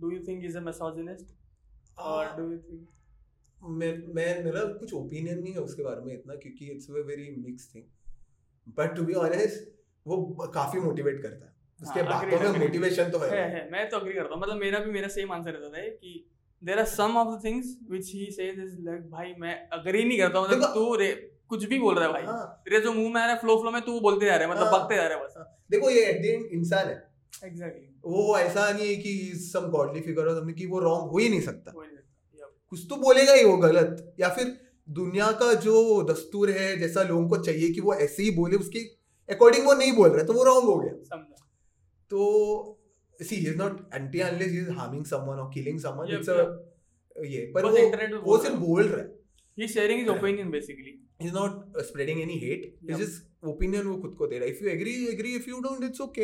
do you think is a misogynist और डू यू थिंक मैं मैं मेरा कुछ ओपिनियन नहीं है उसके बारे में इतना क्योंकि it's a very mix thing but to be honest वो काफ़ी मोटिवेट करता है। उसके हाँ, बातों में मोटिवेशन तो है। है है मैं तो अग्री करता हूँ। मतलब मेरा भी मेरा सेम आंसर रहता है कि there are some of the things which he says is like भाई मैं अग्री नहीं करता मतलब तू रे- कुछ भी बोल रहा है भाई। हाँ, तेरे जो मुँह में आ रहा है फ्लो फ्लो में तू बोलते जा रहा है मतलब हाँ। बकते जा रहा है बस। हाँ। देखो ये एट द एंड इंसान है। एग्जैक्टली वो ऐसा नहीं है कि सम गॉडली फिगर और something कि वो रॉन्ग हो ही नहीं सकता। है। कुछ तो बोलेगा ही वो गलत या फिर दुनिया का जो दस्तूर है जैसा लोगों को चाहिए कि वो ऐसे ही बोले उसके अकॉर्डिंग वो नहीं बोल रहा है, तो वो रॉन्ग हो गया। तो she is not anti unless is harming someone और किलिंग समवन इट्स अ ये पर वो पे वो सिर्फ़ बोल रहा है। He sharing his opinion basically he is not spreading any hate is just opinion वो खुद को दे रहा है। If you agree agree if you don't it's okay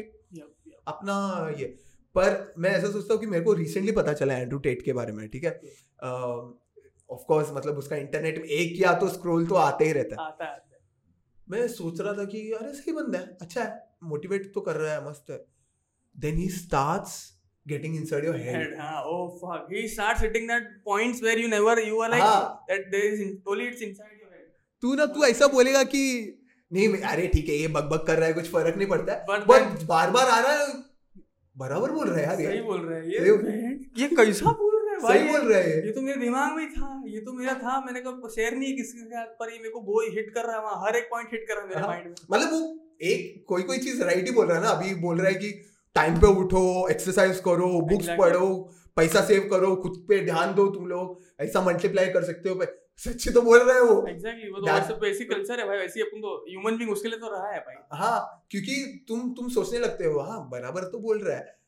अपना ये पर मैं ऐसा सोचता हूँ कि मेरे को रिसेंटली पता चला एंड्रू टेट के बारे में ठीक है? ऑफ़ कोर्स मतलब उसका इंटरनेट में एक या तो स्क्रॉल तो आते ही रहता है। आता है मैं सोच रहा था कि अरे सही बंदा है अच्छा है मोटिवेट तो कर रहा है मस्त है। Then he starts getting inside your head head हाँ oh fuck he starts hitting that points where you never you are like हाँ. that there is in, only it's inside your head तू ना तू ऐसा बोलेगा कि नहीं मैं- अरे ठीक है ये बक बक कर रहा है कुछ फ़र्क नहीं पड़ता है। But बट बार बार आ रहा है बराबर बोल रहा है यार सही ये बोल रहा है ये ये कैसा भाई बोल रहा है। ये तो मेरे दिमाग में था ये तो मेरा था मैंने कहा शेयर नहीं किसी के साथ पर ये मेरे को वो हिट कर रहा है वहाँ हर एक पॉइंट हिट कर रहा है मेरे हाँ। माइंड में। मतलब वो एक कोई कोई चीज़ राइट ही बोल रहा है ना अभी बोल रहा है कि टाइम पे उठो एक्सरसाइज करो बुक्स Exactly. पढ़ो पैसा सेव करो खुद पे ध्यान दो तुम लोग ऐसा मल्टीप्लाई कर सकते हो सच्ची तो बोल रहे हैं वो। एग्जैक्टली वो तो बेसिक कल्चर है भाई वैसे ही अपन तो ह्यूमन बीइंग उसके लिए तो रहा है भाई। हाँ क्योंकि तुम तुम सोचने लगते हो हाँ बराबर तो बोल रहा है।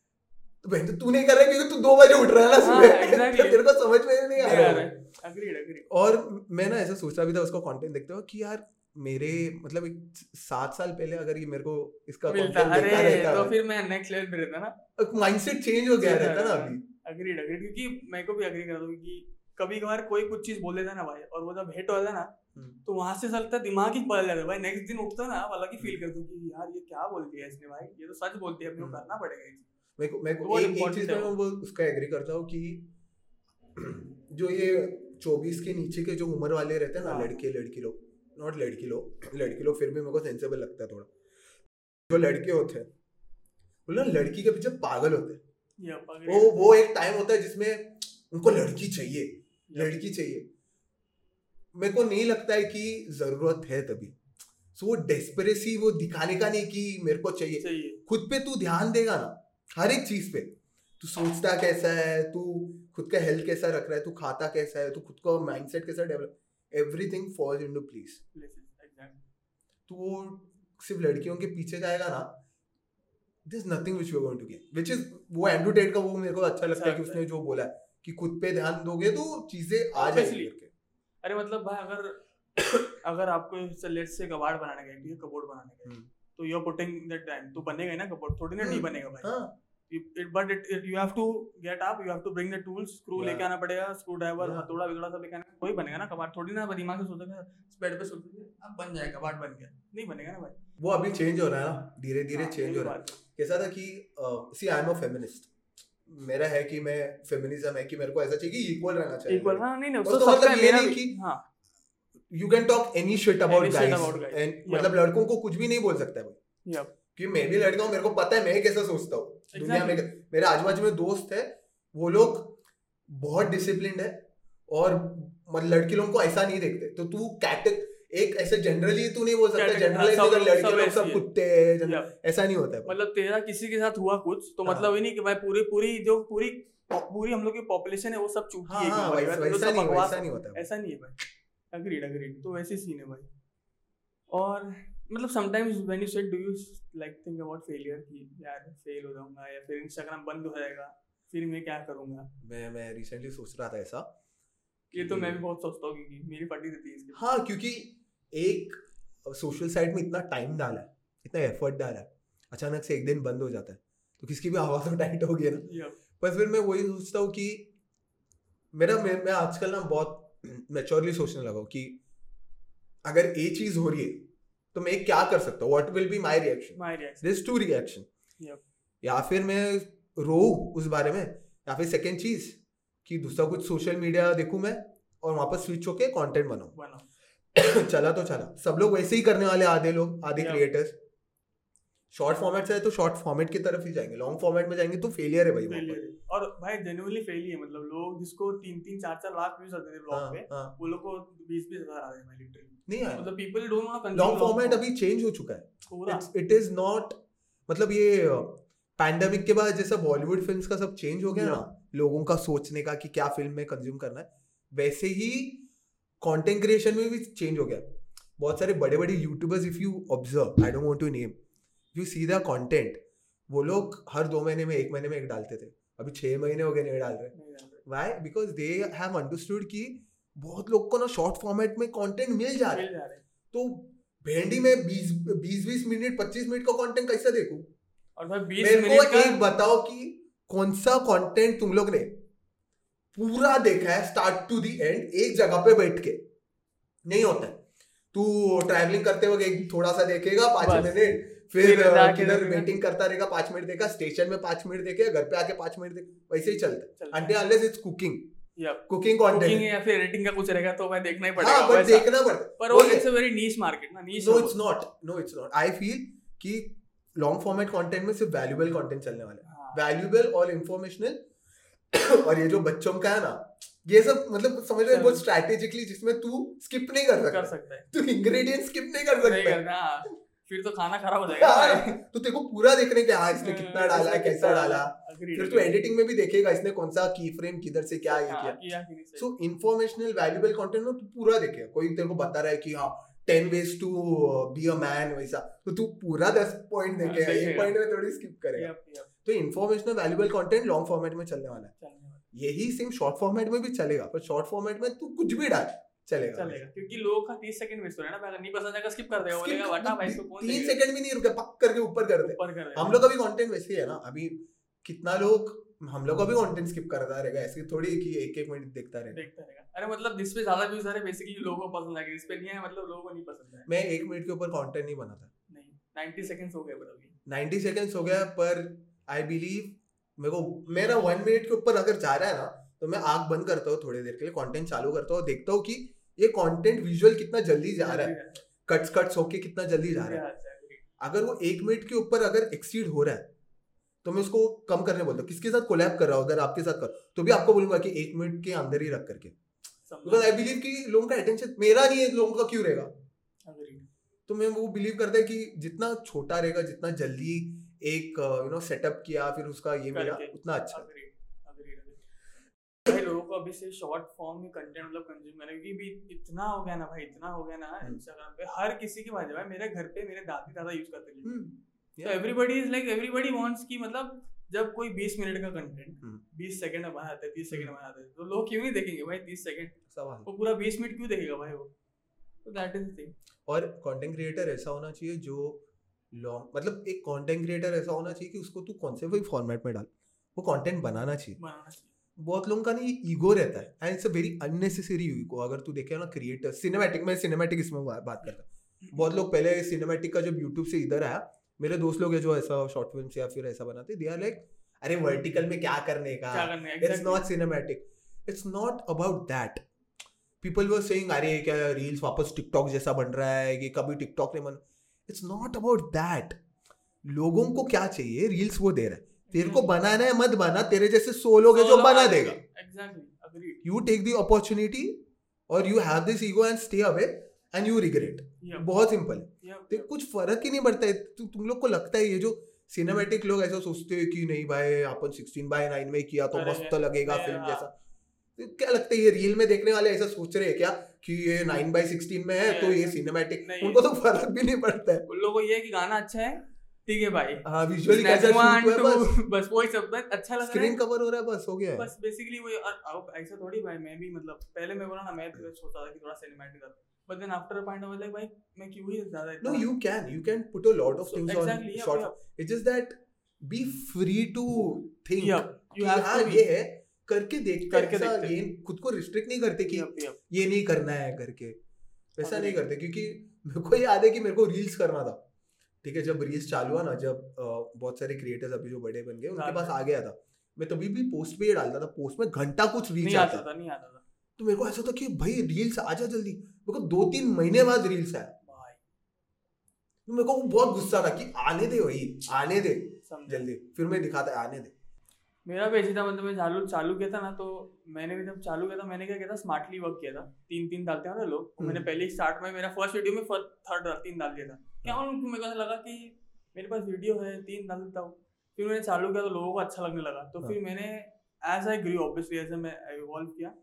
तो तो तू नहीं कर रहा क्योंकि तू दो बजे उठ रहा है ना हाँ, सुबह? तो तेरे को समझ में नहीं आ रहा। है। और मैं ना ऐसा सोच रहा भी था उसका कंटेंट देखते हुए कि यार मेरे मतलब एक सात साल पहले अगर ये मेरे को इसका मिलता। अरे तो फिर मैं नेक्स्ट लेवल पे रहता ना। माइंडसेट चेंज हो गया रहता ना अभी। अग्रीड अग्रीड क्योंकि मैं को भी अग्री करता हूँ कि कभी कभार कोई कुछ चीज़ बोल देता ना भाई और वो जब हिट होता है ना हम्म। तो वहाँ से चलता दिमाग ही बदल जाता है। भाई नेक्स्ट दिन उठता ना अलग ही फील करता हूँ कि यार ये क्या बोल दिया इसने भाई? ये तो सच बोलती है अपने को हम्म। करना पड़ेगा। मेरे को मेरे को एक, एक चीज़ मैं वो। उसका एग्री करता हूँ कि जो ये चौबीस के नीचे के जो उम्र वाले रहते हैं ना हाँ। लड़के लड़की लोग नॉट लड़की लोग लड़की लोग फिर भी मेरे को सेंसेबल लगता है थोड़ा। जो लड़के होते हैं वो ना लड़की के पीछे पागल होते हैं। वो वो एक टाइम होता है जिसमें उनको लड़की चाहिए लड़की चाहिए। मेरे को नहीं लगता है कि ज़रूरत है तभी। सो वो डेस्परेसी वो दिखाने का नहीं कि मेरे को चाहिए। खुद पे तू ध्यान देगा ना हर एक चीज़ पे। तू सोचता कैसा है तू खुद का हेल्थ कैसा रख रहा है तू खाता कैसा है तू खुद का माइंडसेट कैसा develop everything falls into place Exactly. तो वो सिर्फ़ लड़कियों के पीछे जाएगा ना this nothing which you going to get which is वो एंड्रू टेट का वो मेरे को अच्छा लगता है कि उसने जो बोला कि खुद पे ध्यान दोगे तो चीज़ें आ जाएँगी अरे मतलब भाई अगर अगर आपको लेट्स से कबाड़ बनाने का है कबोर्ड बनाने का हम्म। तो you are putting that time तो बनेगा ना कबोर्ड थोड़ी ना नहीं हम्म, बनेगा भाई. हाँ. But it you have to get up you have to bring the tools screw लेके आना पड़ेगा स्क्रू ड्राइवर हथौड़ा विथौड़ा सब लेके आना. कोई बनेगा ना कबाड़ थोड़ी ना दिमाग से सोचेगा बेड पे सोचेगा अब बन जाएगा कबाड़ बन गया. नहीं बनेगा ना भाई. वो अभी चेंज हो रहा है ना? धीरे धीरे चेंज हो रहा है. कैसा था कि सी आई एम अ फेमिनिस्ट मेरा है कि मैं फेमिनिज्म है कि मेरे को ऐसा चाहिए कि इक्वल रहना चाहिए. इक्वल हाँ नहीं नहीं बस तो मतलब ये नहीं कि- हाँ. You can talk any shit about guys and मतलब लड़कों को कुछ भी नहीं बोल सकता है भाई. कि मैं भी लड़का हूँ मेरे को पता है मैं कैसा सोचता हूँ। दुनिया में मेरे आजू बाजू में दोस्त है वो लोग बहुत डिसिप्लिन है और मतलब लड़की लोगों को ऐसा नहीं देखते। तो तू कैट एक ऐसे जनरली तू नहीं बोल सकता जनरलाइज हाँ, सब अगर लड़के लोग सब कुत्ते हैं ऐसा नहीं होता है। मतलब तेरा किसी के साथ हुआ कुछ तो हाँ। मतलब ये नहीं कि भाई पूरी पूरी जो पूरी पूरी हम लोग की पॉपुलेशन है वो सब चूती हाँ है तो वैसा नहीं होता। ऐसा नहीं है भाई। अग्रीड अग्रीड तो वैसे सीन है भाई। और मतलब sometimes when you said do you like think about failure कि यार फेल हो जाऊँगा या फिर इंस्टाग्राम बंद हो जाएगा फिर मैं क्या करूँगा? मैं मैं रिसेंटली सोच रहा था ऐसा ये तो मैं भी बहुत सोचता हूँ क्योंकि मेरी फटी रहती है इसके। हाँ क्योंकि एक सोशल साइट में इतना टाइम डाला है इतना एफर्ट डाला है अचानक से एक दिन बंद हो जाता है तो किसकी भी आवाज़ तो टाइट होगी ना। Yep. पर फिर मैं वही सोचता हूँ कि मेरा मैं, मैं आजकल ना बहुत मेच्योरली सोचने लगा कि अगर ये चीज़ हो रही है तो मैं क्या कर सकता हूँ? What will be my reaction this to reaction या फिर मैं रो उस बारे में या फिर सेकेंड चीज़ कि दूसरा कुछ सोशल मीडिया देखूँ मैं और वापस स्विच होके कंटेंट बनाऊँ। चला तो चला। सब लोग वैसे ही करने वाले आधे लोग आधे Yeah. क्रिएटर्स शॉर्ट फॉर्मेट से है तो शॉर्ट फॉर्मेट की तरफ़ ही जाएँगे। लॉन्ग फॉर्मेट में जाएँगे तो फेलियर है भाई पर। Failure। और भाई जेन्युइनली फेल ही है मतलब लोग जिसको तीन तीन चार चार लाख व्यूज़ आते थे ब्लॉग हाँ, पे हाँ। वो लोग को बीस बीस हज़ार आ रहे हैं भाई लिटरली नहीं आया। मतलब people don't want to long format अभी चेंज हो चुका है। इट इज़ नॉट मतलब ये पैंडेमिक के बाद जैसा बॉलीवुड फिल्म्स का सब चेंज हो गया ना लोगों का सोचने का कि क्या फ़िल्म में कंज्यूम करना है वैसे ही कंटेंट क्रिएशन में भी चेंज हो गया। बहुत सारे बड़े बड़े YouTubers if you observe I don't want to name you see the content वो लोग हर दो महीने में एक महीने में एक डालते थे। अभी छह महीने हो गए नहीं डाल रहे। Why because they have understood कि बहुत लोग को ना शॉर्ट फॉर्मेट में कंटेंट मिल जा रहा है। तो भेंडी में बीस बीस बीस मिनट पच्चीस मिनट का कंटेंट कैसे देखूँ? और भाई बीस मेरे मिनट को का एक बताओ कि कौन सा कंटेंट तुम लोग ने पूरा देखा है स्टार्ट टू दी एंड एक जगह पे बैठ के। नहीं होता है। तू ट्रैवलिंग करते वक्त एक थोड़ा सा देखेगा पाँच मिनट फिर किधर। वेटिंग करता रहेगा पाँच मिनट देखा स्टेशन में पाँच मिनट देखे घर पे आके पाँच मिनट देखे वैसे ही चलता है। अंटे unless it's cooking cooking cooking content या फिर एडिटिंग का कुछ रहेगा तो भाई देखना ही पड़ेगा हाँ बट देखना पड़ता पर वो it's a very niche market ना niche no it's not no it's not I feel कि लॉन्ग फॉर्मेट कंटेंट में सिर्फ़ वैल्यूएबल कंटेंट चलने वाला है। हाँ। वैल्यूएबल और इंफॉर्मेशनल और ये जो बच्चों का है ना ये सब मतलब समझ रहे हो, बहुत स्ट्रैटेजिकली जिसमें तू स्किप नहीं कर कर सकता सकता है। तू इंग्रेडिएंट स्किप नहीं कर सकता। हाँ। फिर तो खाना खराब हो जाएगा। हाँ। तो तेरे को पूरा देखने के हाँ इसने कितना डाला है कैसा डाला। फिर तू एडिटिंग में भी देखेगा इसने कौन सा की फ्रेम किधर से क्या ये हाँ, किया। सो। इंफॉर्मेशनल वैल्यूएबल कंटेंट ना तू पूरा देखेगा कोई तेरे को बता रहा है कि हाँ ten ways to be a man वैसा। तो तू पूरा दस पॉइंट हाँ, देखेगा एक पॉइंट में थोड़ी स्किप करेगा तो informational valuable content long format में चलने वाला है। यही सेम शॉर्ट फॉर्मेट में भी चलेगा पर शॉर्ट फॉर्मेट में तू कुछ भी डाल। चलेगा चलेगा क्योंकि लोगों का 30 सेकंड वेस्ट हो रहा है ना अगर नहीं पसंद आएगा स्किप कर देगा बोलेगा कर- भाई इसको कौन तीन सेकंड भी नहीं रुके पक करके ऊपर कर दे। ऊपर कर हम लोग का भी कंटेंट वैसे ही है ना अभी कितना लोग हम लोग का भी कंटेंट स्किप करता रहेगा ऐसे थोड़ी कि एक एक मिनट देखता रहेगा देखता रहेगा। अरे मतलब जिस पे ज़्यादा व्यूज़ आ रहे बेसिकली लोगों को पसंद आएगा जिस पे नहीं है मतलब लोगों को नहीं पसंद है मैं एक मिनट के ऊपर कंटेंट नहीं बनाता। नहीं 90 सेकंड्स हो गए बट 90 सेकंड्स हो गया पर आई बिलीव मेरे को मेरा वन मिनट के ऊपर अगर जा रहा है ना तो मैं आग बंद करता हूँ थोड़ी देर के लिए कंटेंट चालू करता हूँ देखता हूँ कि ये कंटेंट विजुअल कितना जल्दी जा रहा है। कट्स कट्स होके कितना जल्दी जा रहा है। अगर वो एक मिनट के ऊपर अगर एक्सीड हो रहा है तो मैं उसको कम करने बोलता हूँ किसके साथ कोलैब कर रहा हूँ अगर आपके साथ कर तो भी आपको बोलूँगा कि एक मिनट के अंदर ही रख करके। बिकॉज़ आई बिलीव कि लोगों का अटेंशन मेरा नहीं है लोगों का क्यों रहेगा? तो मैं वो बिलीव करता है कि जितना छोटा रहेगा जितना जल्दी एक यू नो सेटअप किया फिर उसका ये मिला उतना अच्छा। भाई लोगों को अभी से शॉर्ट फॉर्म में कंटेंट मतलब कंज्यूम करने क्योंकि भी इतना हो गया ना भाई इतना हो गया ना इंस्टाग्राम हम्म। पे हर किसी के पास मेरे घर पे मेरे दादी दादा यूज़ करते everybody is like everybody wants की मतलब जब कोई 20 मिनट का कंटेंट 20 सेकंड में बनाते हैं 30 सेकंड में बनाते हैं तो लोग क्यों नहीं देखेंगे भाई 30 सेकंड सवाल। वो पूरा 20 मिनट क्यों देखेगा भाई वो? तो दैट इज़ द थिंग और कंटेंट क्रिएटर ऐसा होना चाहिए जो लॉन्ग मतलब एक कंटेंट क्रिएटर ऐसा होना चाहिए कि उसको तू कौन से भी फॉर्मेट में डाल वो कंटेंट बनाना चाहिए। बनाना चाहिए। बहुत लोगों का ना ये ईगो रहता है and it's a very unnecessary ego अगर तू देखे ना क्रिएटर सिनेमैटिक में सिनेमैटिक इसमें बात करता हूँ। बहुत लोग पहले सिनेमैटिक का जब यूट्यूब से इधर आया मेरे दोस्त लोग है जो ऐसा शॉर्ट फ़िल्म या फिर ऐसा बनाते दे आर लाइक अरे वर्टिकल में क्या करने का? It's not cinematic it's not about that people were saying अरे क्या रील्स वापस टिकटॉक जैसा बन रहा है? कि कभी टिकटॉक नहीं बन इट्स नॉट अबाउट दैट लोगों को क्या चाहिए? रील्स वो दे रहा है। तेरे को बनाना है मत बना तेरे जैसे सो लोग है जो बना देगा। यू टेक दी अपॉर्चुनिटी और you have this ego and stay away and you regret बहुत सिंपल है। कुछ फ़र्क ही नहीं पड़ता है। तु, तुम लोग को लगता है ये जो सिनेमेटिक लोग ऐसा सोचते हैं कि नहीं भाई अपन सिक्सटीन बाय नाइन में किया तो मस्त लगेगा फ़िल्म हाँ। जैसा। तो क्या लगता है ये रील में देखने वाले ऐसा सोच रहे हैं क्या कि ये नाइन बाई सिक्सटीन में है तो ये सिनेमेटिक उनको तो फ़र्क भी नहीं पड़ता है। उन लोगों को ये कि गाना अच्छा है ठीक है भाई। हाँ विजुअली कैसा शूट हुआ बस। बस वही सब अच्छा लग रहा है। स्क्रीन कवर हो रहा है बस हो गया बस बेसिकली वो अब ऐसा थोड़ी भाई मैं भी मतलब पहले मैं बोला ना मैं तो सोचा था कि थोड़ा सिनेमैटिक था but then after a point I was like भाई मैं क्यों ही ज़्यादा no you can you can put a lot of so things exactly, on yeah, short yeah. it's just that be free to think yeah, you have हाँ ये है करके देख करके ये खुद को रिस्ट्रिक्ट नहीं करते कि. ये नहीं करना है करके। वैसा नहीं करते क्योंकि मेरे को याद है कि मेरे को रील्स करना था। ठीक है जब रील्स चालू हुआ ना जब बहुत सारे क्रिएटर्स अभी जो बड़े बन गए उनके पास आ गया था। मैं तभी भी पोस्ट पे ये डालता था पोस्ट में घंटा कुछ रील्स आता था नहीं आता था। तो मेरे को ऐसा था कि भाई रील्स आ जा जल्दी। मेरे को दो तीन महीने बाद रील्स आया। तो मेरे को बहुत गुस्सा था कि आने दे वही आने दे जल्दी। फिर मैं दिखाता आने दे। मेरा भी ऐसी था मतलब मैं चालू चालू किया था ना तो मैंने भी जब चालू किया था मैंने क्या किया था स्मार्टली वर्क किया था तीन तीन डालते हैं ना लोग तो मैंने हम्म। पहले स्टार्ट में मेरा फ़र्स्ट वीडियो में थर्ड तीन डाल दिया था क्या हाँ। मेरे को लगा कि मेरे पास वीडियो है तीन डाल देता हूँ फिर मैंने चालू किया तो लोगों को अच्छा लगने लगा तो फिर हाँ। मैंने as I grew obviously as मैं इवॉल्व किया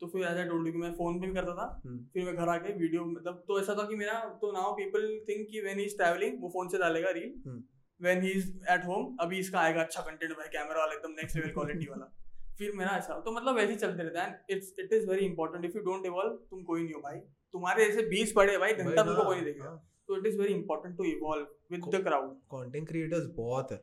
तो फिर एज आई टोल्ड कि मैं फ़ोन पे भी करता था हम्म। फिर मैं घर आके वीडियो मतलब तो ऐसा था कि मेरा तो नाउ पीपल थिंक कि व्हेन ही इज़ ट्रैवलिंग वो फ़ोन से डालेगा reel when he is at home अभी इसका आएगा अच्छा कंटेंट भाई कैमरा वाला एकदम नेक्स्ट लेवल क्वालिटी वाला। फिर मेरा ऐसा तो मतलब वैसे ही चलते रहता है। It's it is very important if you don't evolve तुम कोई नहीं हो भाई। तुम्हारे ऐसे बीस पड़े भाई घंटा तुमको कोई नहीं देखेगा हाँ। तो it is very important to evolve with the crowd content creators बहुत है।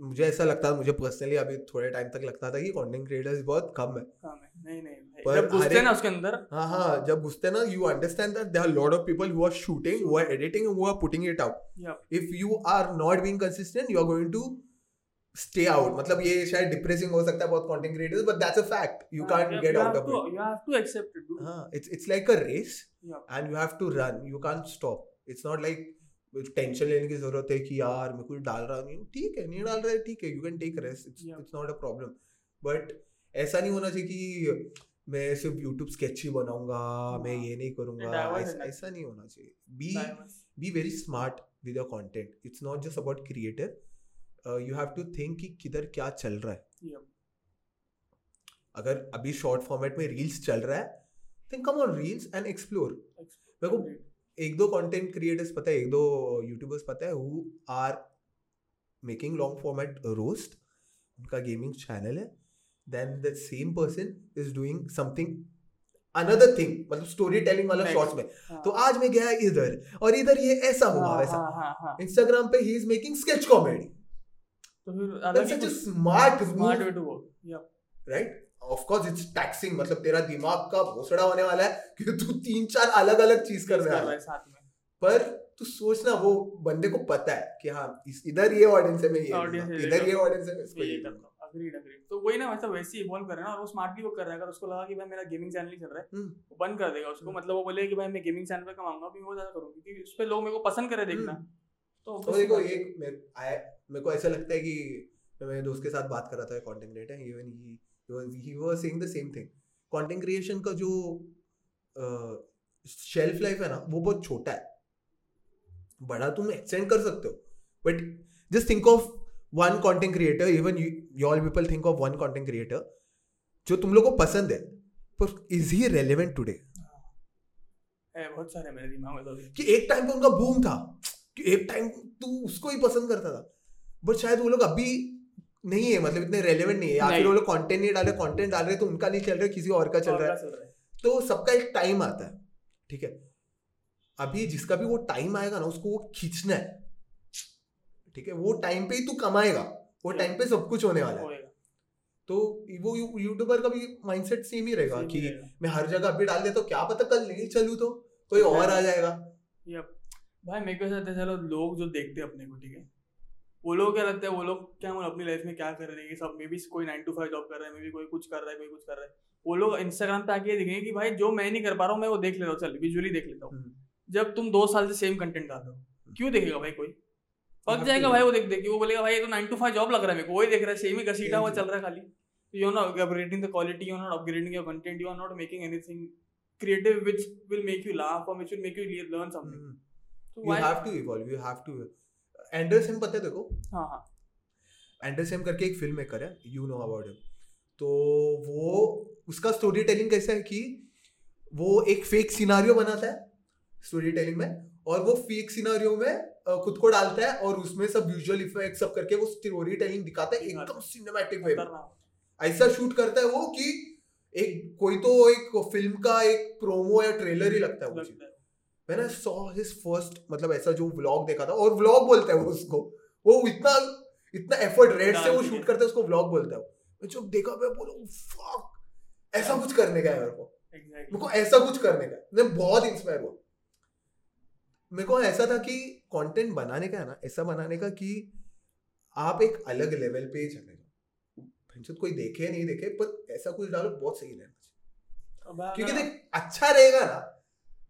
मुझे ऐसा लगता है मुझे पर्सनली अभी थोड़े टाइम तक लगता था कि कंटेंट क्रिएटर्स बहुत कम है। कम है। नहीं नहीं पर जब घुसते ना उसके अंदर हाँ हाँ जब घुसते ना you understand that there are lot of people who are shooting who are editing who are putting it out if you are not being consistent you are going to stay out मतलब ये शायद डिप्रेसिंग हो सकता है बहुत content creators but that's a fact you can't get out of it you have to accept it हाँ it's it's like a race and you have to run you can't stop it's not like tension लेने की ज़रूरत है कि यार मैं कुछ डाल रहा नहीं ठीक है नहीं डाल रहा है ठीक है you can take rest it's it's not a problem but ऐसा नहीं होना चाहिए कि मैं सिर्फ़ यूट्यूब स्केच ही बनाऊँगा मैं ये नहीं करूँगा। ऐसा, नहीं होना चाहिए। Be be very smart with your content it's not just about creator you have to think कि किधर क्या चल रहा है। अगर अभी शॉर्ट फॉर्मेट में रील्स चल रहा है think come on reels and explore मेरे को एक दो कंटेंट क्रिएटर्स पता है एक दो यूट्यूबर्स पता है who are making long format roast उनका गेमिंग चैनल है. Then the same person is doing something another thing मतलब स्टोरी टेलिंग वाला शॉर्ट्स में. हाँ. तो आज मैं गया इधर और इधर ये ऐसा हुआ हाँ, वैसा. हाँ, इंस्टाग्राम हाँ. पे he is making sketch comedy तो फिर अलग such a smart smart way to work right of course it's taxing मतलब तेरा दिमाग का भोसड़ा होने वाला है कि तू तीन चार अलग अलग चीज़ कर रहा है। साथ में। पर तू सोचना वो बंदे को पता है कि हाँ इधर ये ऑडियंस है मैं ये इधर ये ऑडियंस है इसको ये अग्रीड अग्रीड तो वही ना वैसा वैसे इवॉल्व कर रहा है ना और वो स्मार्टली वो कर रहा है। अगर उसको लगा कि भाई मेरा गेमिंग चैनल नहीं चल रहा है हम्म। वो बंद कर देगा उसको। हम्म। मतलब वो बोले कि भाई मैं गेमिंग चैनल पे कमाऊँगा भी वो ज़्यादा करूँ क्योंकि उस पर लोग मेरे को पसंद करे देखना। हम्म। तो देखो एक मेरे को ऐसा लगता है कि मैं दोस्त के साथ बात कर रहा था content creator even he he was saying the same thing content creation का जो शेल्फ लाइफ है ना वो बहुत छोटा है। बड़ा तुम एक्सटेंड कर सकते हो। But just think of one content creator even you all people think of one content creator जो तुम लोग को पसंद है पर इज़ ही रेलेवेंट टुडे बहुत सारे मेरे दिमाग में तो कि एक टाइम पे उनका बूम था कि एक टाइम तू उसको ही पसंद करता था। बट शायद वो लोग अभी नहीं है मतलब इतने रेलेवेंट नहीं है। या फिर वो लोग कंटेंट नहीं डाल रहे कंटेंट डाल रहे तो उनका नहीं चल रहा किसी और का चल रहा है। है। तो सबका एक टाइम आता है ठीक है? अभी जिसका भी वो टाइम आएगा ना उसको वो खींचना है ठीक है? वो टाइम पे ही तू कमाएगा वो टाइम पे सब कुछ होने वाला है। तो वो यूट्यूबर का भी माइंडसेट सेम ही रहेगा कि मैं हर जगह अभी डाल देता हूँ क्या पता कल नहीं चलू तो कोई और आ जाएगा। भाई मेरे को ऐसा चलो लोग जो देखते हैं अपने को ठीक है? वो लोग क्या लगता है वो लोग क्या मतलब अपनी लाइफ में क्या कर रहे हैं सब मे भी कोई नाइन टू फाइव जॉब कर रहा है मे भी कोई कुछ कर रहा है कोई कुछ कर रहा है। वो लोग इंस्टाग्राम पे आके ये दिखेंगे कि भाई जो मैं नहीं कर पा रहा हूँ मैं वो देख लेता हूँ चल विजुअली देख लेता हूँ। हम्म। जब तुम दो साल से सेम कंटेंट डाल रहे हो क्यों देखेगा भाई कोई? पक जाएगा भाई वो देख देख वो बोलेगा भाई ये तो नाइन टू फाइव जॉब लग रहा है मेरे को वही देख रहा है सेम ही घसीटा हुआ चल रहा है खाली। You are not upgrading the quality you are not upgrading your content you are not making anything creative which will make you laugh or which will make you le- learn something. Hmm. so you why have to evolve you have to Anderson पता है देखो हाँ हाँ। एंडरसन करके एक फ़िल्म मेकर है यू नो अबाउट हिम तो वो उसका स्टोरी टेलिंग कैसा है कि वो एक फेक सिनारियो बनाता है स्टोरी टेलिंग में और वो फेक सिनारियो में खुद को डालता है और उसमें सब विजुअल इफ़ेक्ट सब करके वो स्टोरी टेलिंग दिखाता है एकदम सिनेमैटिक वे में। ऐसा शूट करता है वो कि एक कोई तो एक फ़िल्म का एक प्रोमो या ट्रेलर ही लगता है वो है when I saw his first मतलब ऐसा जो व्लॉग देखा था और व्लॉग बोलता है वो उसको। वो इतना इतना एफर्ट रेट से वो शूट। करता है उसको व्लॉग बोलता है मैं जब देखा मैं बोला फक ऐसा कुछ करने का है मेरे को। मेरे को ऐसा कुछ करने का मैं बहुत इंस्पायर हुआ। मेरे को ऐसा था कि कंटेंट बनाने का है ना ऐसा बनाने का कि आप एक अलग लेवल पे चले जाओ। कोई देखे नहीं देखे पर ऐसा कुछ डालो बहुत सही रहना चाहिए। क्योंकि देख अच्छा रहेगा ना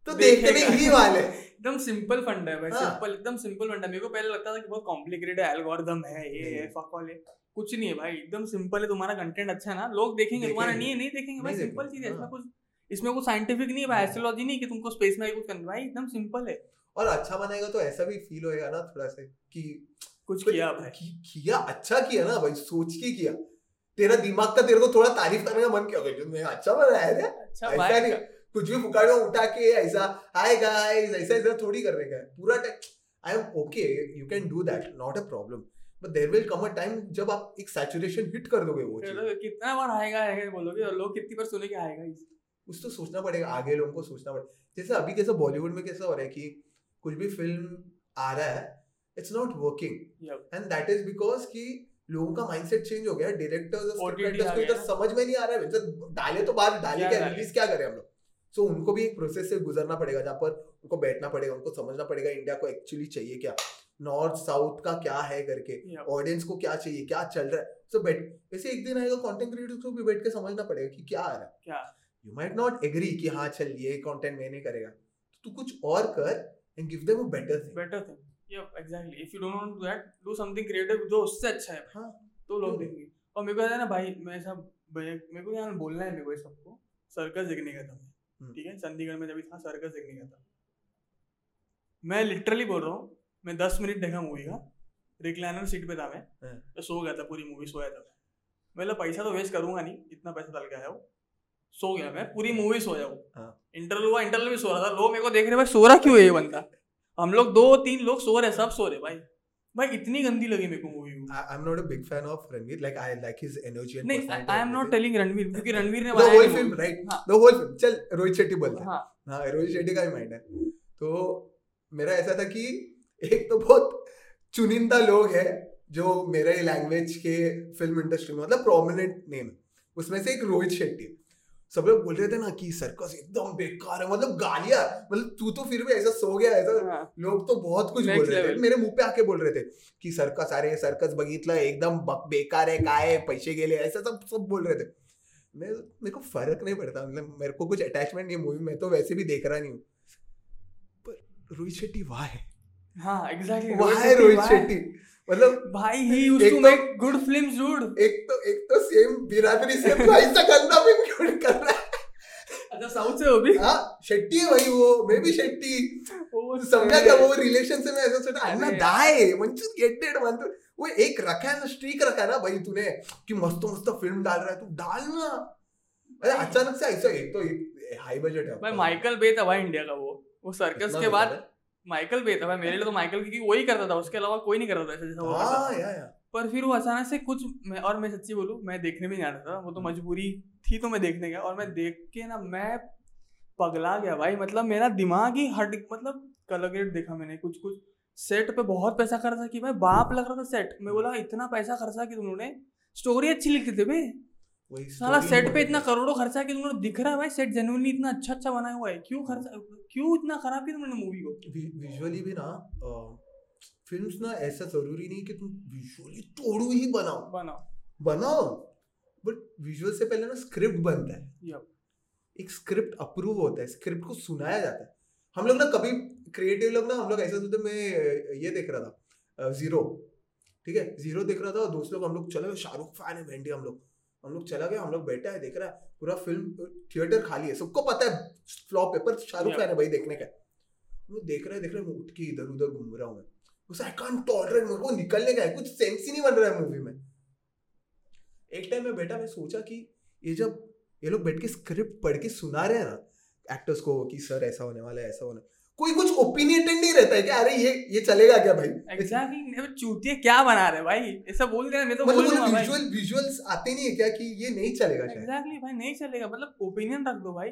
तो देखने देखेगा। ही वाले। एकदम सिंपल फंड है भाई हाँ। सिंपल एकदम सिंपल फंड है। मेरे को पहले लगता था कि बहुत कॉम्प्लिकेटेड है एल्गोरिदम है ये है फक वाले कुछ नहीं है भाई एकदम सिंपल है तुम्हारा कंटेंट अच्छा है ना। लोग देखेंगे तुम्हारा नहीं है नहीं देखेंगे भाई सिंपल चीज़ है इसमें हाँ। कुछ इसमें कुछ साइंटिफिक नहीं है भाई हाँ। एस्ट्रोलॉजी नहीं कि तुमको स्पेस में कुछ करना भाई एकदम सिंपल है। और अच्छा बनाएगा तो ऐसा भी फील होएगा ना थोड़ा सा कि कुछ किया भाई। कि- किया अच्छा किया ना भाई सोच के किया। तेरा दिमाग का तेरे को थोड़ा तारीफ़ करने का मन किया। मैं अच्छा बनाया था अच्छा ऐसा भाई। कुछ भी फुकाड़ो उठा के ऐसा हाय गाइस ऐसा ऐसा थोड़ी करने का है। पूरा I am okay you can do that not a problem but there will come a time जब आप एक सैचुरेशन हिट कर दोगे वो चीज़। कितना बार आएगा आएगा बोलोगे? और लोग कितनी बार सुनेंगे आएगा इस कुछ तो सोचना पड़ेगा आगे लोगों को सोचना पड़ेगा। जैसे अभी कैसा बॉलीवुड में कैसा हो रहा है कि कुछ भी फ़िल्म आ रहा है it's not working and that is because कि लोगों का माइंडसेट चेंज हो गया डायरेक्टर्स और स्क्रिप्ट राइटर्स को इधर समझ में नहीं आ रहा है। डाले तो बाहर डाले क्या रिलीज़ क्या करें हम लोग? सो so, उनको भी एक प्रोसेस से गुजरना पड़ेगा जहाँ पर उनको बैठना पड़ेगा उनको समझना पड़ेगा इंडिया को एक्चुअली चाहिए क्या? नॉर्थ साउथ का क्या है करके. ऑडियंस को क्या चाहिए? क्या चल रहा है? सो बैठ वैसे एक दिन आएगा कंटेंट क्रिएटर्स को भी बैठ के समझना पड़ेगा कि क्या आ रहा है। क्या? यू माइट नॉट एग्री कि हाँ चल ये कंटेंट मैं नहीं करेगा। तू कुछ और कर and give them a better thing better thing yep exactly. If you don't want to do that do something जो उससे अच्छा है। हाँ। तो लोग देखेंगे। और मेरे को है ना भाई मैं सब मेरे को यहाँ बोलना है मेरे को सबको। सर्कस देखने गया था। ठीक है चंडीगढ़ में जब भी था सर्कस देखने गया था। मैं लिटरली बोल रहा हूँ मैं दस मिनट देखा मूवी का रिक्लाइनर सीट पे था मैं। हाँ। मैं सो गया था पूरी मूवी सोया था मैं। मतलब पैसा तो वेस्ट करूँगा नहीं इतना पैसा डाल के आया हूँ। सो गया मैं पूरी मूवी सोया हूँ। हाँ। इंटरवल हुआ इंटरवल भी सो रहा था। लोग मेरे को देख रहे भाई सो रहा क्यों है ये बंदा? हम लोग दो तीन लोग सो रहे सब सो रहे भाई। भाई इतनी गंदी लगी मेरे को movie I, I'm not a big fan of Ranveer. Like I like his energy and नहीं I am not telling Ranveer क्योंकि रणवीर ने the बनाया whole है film, movie। right? हाँ। The whole चल रोहित शेट्टी बोलते हैं। हाँ। हाँ रोहित शेट्टी का ही माइंड है। तो मेरा ऐसा था कि एक तो बहुत चुनिंदा लोग हैं जो मेरे लैंग्वेज के फ़िल्म इंडस्ट्री में मतलब प्रोमिनेंट नेम उसमें से एक रोहित शेट्टी सब लोग बोल रहे थे ना कि सर्कस एकदम बेकार है मतलब गालियाँ मतलब तू तो फिर भी ऐसा सो गया ऐसा हाँ, लोग तो बहुत कुछ बोल रहे थे। मेरे मुँह पे आके बोल रहे थे कि सर्कस अरे सर्कस बघितलं एकदम बेकार है काय है पैसे गेले ऐसा सब सब बोल रहे थे। मैं मेरे को फ़र्क नहीं पड़ता मतलब मेरे को कुछ अटैचमेंट नहीं मूवी में तो वैसे भी देख रहा नहीं हूँ। पर रोहित शेट्टी वाह है हाँ एग्जैक्टली वाह है रोहित शेट्टी? मतलब भाई ही एक टू तो- मेक गुड फिल्म्स डूड एक तो एक तो सेम बिरादरी से भाई सा गंदा फ़िल्म क्यों कर रहा है। अच्छा साउथ से वो भी? हाँ शेट्टी है भाई वो मैं भी शेट्टी। वो समझा क्या वो रिलेशन से मैं ऐसा सोचा अन्ना अरे दाय मंचू गेटेड म्हणतो वो एक रखा है ना स्ट्रीक रखा है ना भाई तूने कि मस्त मस्त फ़िल्म डाल रहा है तू डाल ना। अरे अचानक से ऐसा एक तो हाई बजट है। भाई माइकल बे था भाई इंडिया का वो। वो सर्कस के बाद है? माइकल बे था भाई मेरे लिए तो माइकल क्योंकि वही करता था उसके अलावा कोई नहीं करता था ऐसा जैसा वो करता हाँ था। या या। पर फिर वो अचानक से कुछ मैं और मैं सच्ची बोलूँ मैं देखने भी नहीं आ रहा था वो तो मजबूरी थी तो मैं देखने गया और मैं देख के ना मैं पगला गया भाई मतलब मेरा दिमाग ही हट मतलब कलर ग्रेड देखा मैंने कुछ कुछ। सेट पे बहुत पैसा खर्चा कि भाई बाप लग रहा था सेट मैं बोला इतना पैसा खर्चा कि तुमने स्टोरी अच्छी लिखी थी भाई। वही साला सेट पे इतना करोड़ों खर्चा कि तुमने दिख रहा है भाई सेट जेन्युइनली इतना अच्छा अच्छा बनाया हुआ है। क्यों खर्चा क्यों इतना खराब किया तुमने मूवी को? विजुअली भी ना फिल्म्स ना ऐसा ज़रूरी नहीं कि तुम विजुअली तोड़ू ही बनाओ। बनाओ। बनाओ बट विजुअल से पहले ना स्क्रिप्ट बनता है। एक स्क्रिप्ट अप्रूव होता है स्क्रिप्ट को सुनाया जाता है। हम लोग ना कभी क्रिएटिव लोग ना हम लोग ऐसा सोचते मैं ये देख रहा था ज़ीरो ठीक है? ज़ीरो देख रहा था और दोस्त लोग हम लोग चले शाहरुख फ़ैन है भेंडी हम लोग। हम लोग चला गया हम लोग बैठा है देख रहा है पूरा फ़िल्म थिएटर खाली है सबको पता है फ्लॉप है पर शाहरुख. फ़ैन है भाई देखने का। लोग देख रहे हैं देख रहे हैं मैं उठ के इधर उधर घूम रहा हूँ मैं। उस आई कांट टॉलरेट मेरे को निकलने का है कुछ सेंस ही नहीं बन रहा है मूवी में। एक टाइम में बैठा मैं सोचा कि ये जब ये लोग बैठ के स्क्रिप्ट पढ़ के सुना रहे हैं ना एक्टर्स को कि सर ऐसा होने वाला है ऐसा होने कोई कुछ ओपिनियटेड नहीं रहता है कि अरे ये ये चलेगा क्या भाई? एग्जैक्टली चूतिया क्या बना रहे भाई? ऐसा बोल रहे हैं मैं तो बोल मतलब दूँगा भाई। विजुअल विजुअल्स आते नहीं है क्या कि ये नहीं चलेगा एग्जैक्टली भाई नहीं चलेगा। मतलब ओपिनियन रख दो भाई।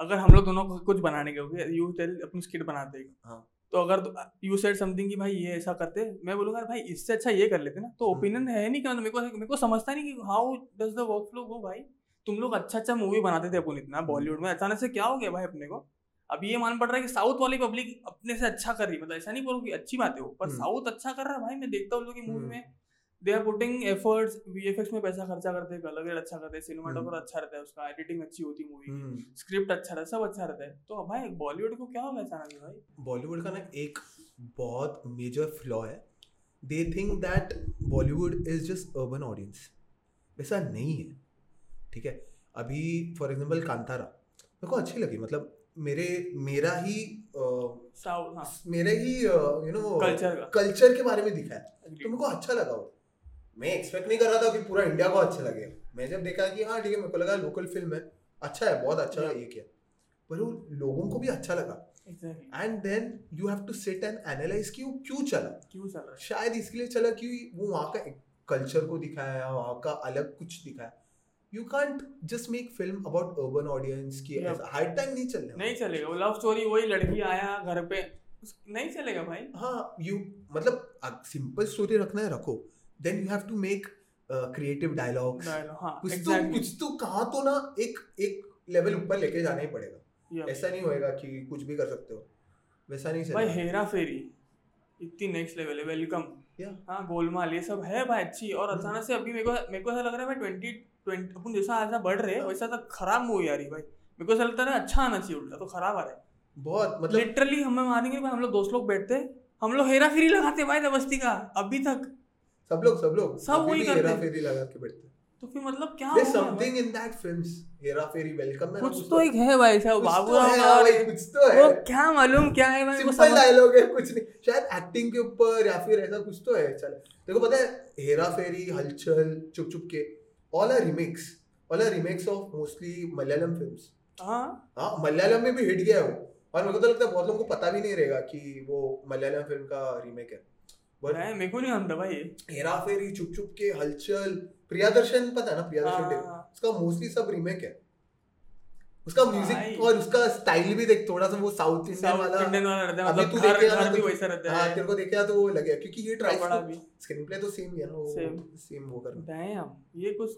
अगर हम लोग दोनों कुछ बनाने के होगे यू टेल अपनी स्किट बनाते हैं। हाँ। तो अगर यू सेड समथिंग कि भाई ये ऐसा करते मैं बोलूँगा भाई इससे अच्छा ये कर लेते ना। तो। ओपिनियन है नहीं कि मतलब मेरे को मेरे को समझता नहीं कि how does the work flow go भाई? तुम लोग अच्छा अच्छा मूवी बनाते थे अपन इतना बॉलीवुड में। अचानक से क्या हो गया भाई अपने को? अब ये मान पड़ रहा है कि साउथ वाली पब्लिक अपने से अच्छा कर रही है। मतलब ऐसा नहीं बोलो कि अच्छी बात है वो पर हम्म। साउथ अच्छा कर रहा है भाई मैं देखता हूँ लोग मूवी हम्म। में। They are putting efforts VFX में पैसा खर्चा करते हैं कलर ग्रेड अच्छा करते हैं सिनेमाटोग्राफर अच्छा रहता है उसका एडिटिंग अच्छी होती है मूवी की। हम्म। स्क्रिप्ट अच्छा रहता है सब अच्छा रहता है। तो भाई बॉलीवुड को क्या हो गया अचानक भाई? बॉलीवुड का ना एक बहुत मेजर फ्लॉ है। They think that Bollywood is just urban audience वैसा नहीं है ठीक है? अभी फॉर एग्ज़ाम्पल कांतारा मेरे को अच्छी लगी मतलब मेरे मेरा ही हाँ। मेरे ही यू नो कल्चर कल्चर के। बारे में दिखा है। तो मेरे को अच्छा लगा वो। मैं एक्सपेक्ट नहीं कर रहा था कि पूरा इंडिया को अच्छा लगे। मैं जब देखा कि हाँ ठीक है मेरे को लगा लोकल फ़िल्म है। अच्छा है बहुत अच्छा. ये किया पर वो लोगों को भी अच्छा लगा। And then you have to sit and analyse कि वो क्यों चला। क्यों चल? शायद इसके लिए चला कि वो वहाँ का कल्चर को दिखाया वहाँ का अलग कुछ दिखाया। You can't just make film about urban audience की Yeah. हर टाइम नहीं वाला। नहीं चलेगा वो लव स्टोरी वही लड़की आया घर पे नहीं चलेगा भाई। हाँ यू मतलब सिंपल स्टोरी रखना है रखो। Then you have to make creative dialogues कुछ तो कुछ तो कहाँ तो ना एक एक लेवल ऊपर लेके जाना ही पड़ेगा। ऐसा नहीं होएगा कि कुछ भी कर सकते हो। वैसा नहीं भाई हेरा फेरी इतनी नेक्स्ट लेवल है वेलकम. हाँ गोलमाल ये सब है भाई अच्छी। और। अचानक से अभी मेरे को मेरे को ऐसा लग रहा है भाई ट्वेंटी ट्वेंटी अपन जैसा ऐसा बढ़ रहे हैं वैसा तो खराब मूवी आ रही भाई। मेरे को ऐसा लगता है अच्छा आना चाहिए उल्टा तो खराब आ रहा है। बहुत मतलब लिटरली हमें मारेंगे भाई हम लोग दोस्त लोग बैठते हैं, हम लोग हेरा फेरी लगाते भाई दबस्ती का अभी तक। सब लोग सब लोग। सब वही करते हेरा फेरी लगा के बैठते हैं। तो फिर मतलब क्या There's हो something in that films Hera Pheri welcome ना कुछ तो एक है भाई साहब बाबू तो है, राव का कुछ तो है। वो क्या मालूम क्या है भाई सिंपल डायलॉग है कुछ नहीं। शायद एक्टिंग के ऊपर या फिर ऐसा कुछ तो है चल। देखो पता है हेरा फेरी Hulchul Chup Chup Ke all are remakes all are remakes of mostly Malayalam films हाँ। हाँ मलयालम में भी हिट गया है वो। और मेरे को तो लगता है बहुत लोगों को पता भी नहीं रहेगा कि वो मलयालम फ़िल्म का रीमेक है। बट मैं मेरे को नहीं मानता भाई हेरा फेरी चुप चुप के हलचल प्रियादर्शन पता है ना प्रियादर्शन हाँ, टेप हाँ, उसका मोस्टली सब रीमेक है। उसका म्यूज़िक और उसका स्टाइल भी देख थोड़ा सा वो साउथ इंडियन वाला इंडियन वाला रहता है अभी मतलब तू देखेगा ना तो- वैसा रहता है हाँ। तेरे को देखा तो वो लगेगा क्योंकि ये ट्राई बड़ा भी। स्क्रीन प्ले तो सेम ही है ना वो सेम वो कर डैम ये कुछ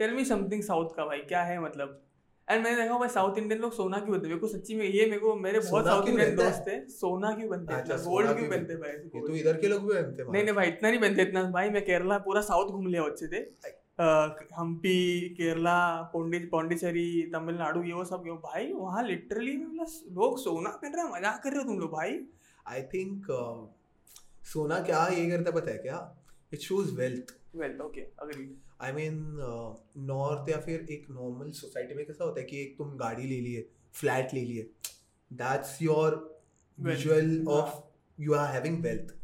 टेल मी समथिंग साउथ का भाई क्या है मतलब? एंड मैंने देखा भाई साउथ इंडियन लोग सोना क्यों बनते मेरे को सच्ची में ये मेरे को मेरे बहुत साउथ इंडियन है? दोस्त थे सोना क्यों बनते हैं? अच्छा, गोल्ड क्यों क्यों बनते भाई? ये तो इधर के लोग भी बनते हैं नहीं नहीं भाई इतना नहीं बनते इतना भाई मैं केरला पूरा साउथ घूम लिया अच्छे से। हम्पी केरला पोंडि पौंडीचेरी तमिलनाडु ये वो सब ये भाई वहाँ लिटरली मतलब लोग सोना पहन रहे हैं मज़ाक कर रहे हो तुम लोग भाई। आई थिंक सोना क्या ये करता पता है क्या? It shows wealth well okay agree I mean north या फिर एक नॉर्मल सोसाइटी में कैसा होता है कि एक तुम गाड़ी ले लिए फ्लैट ले लिए दैट्स योर विजुअल हाँ। Of you are having wealth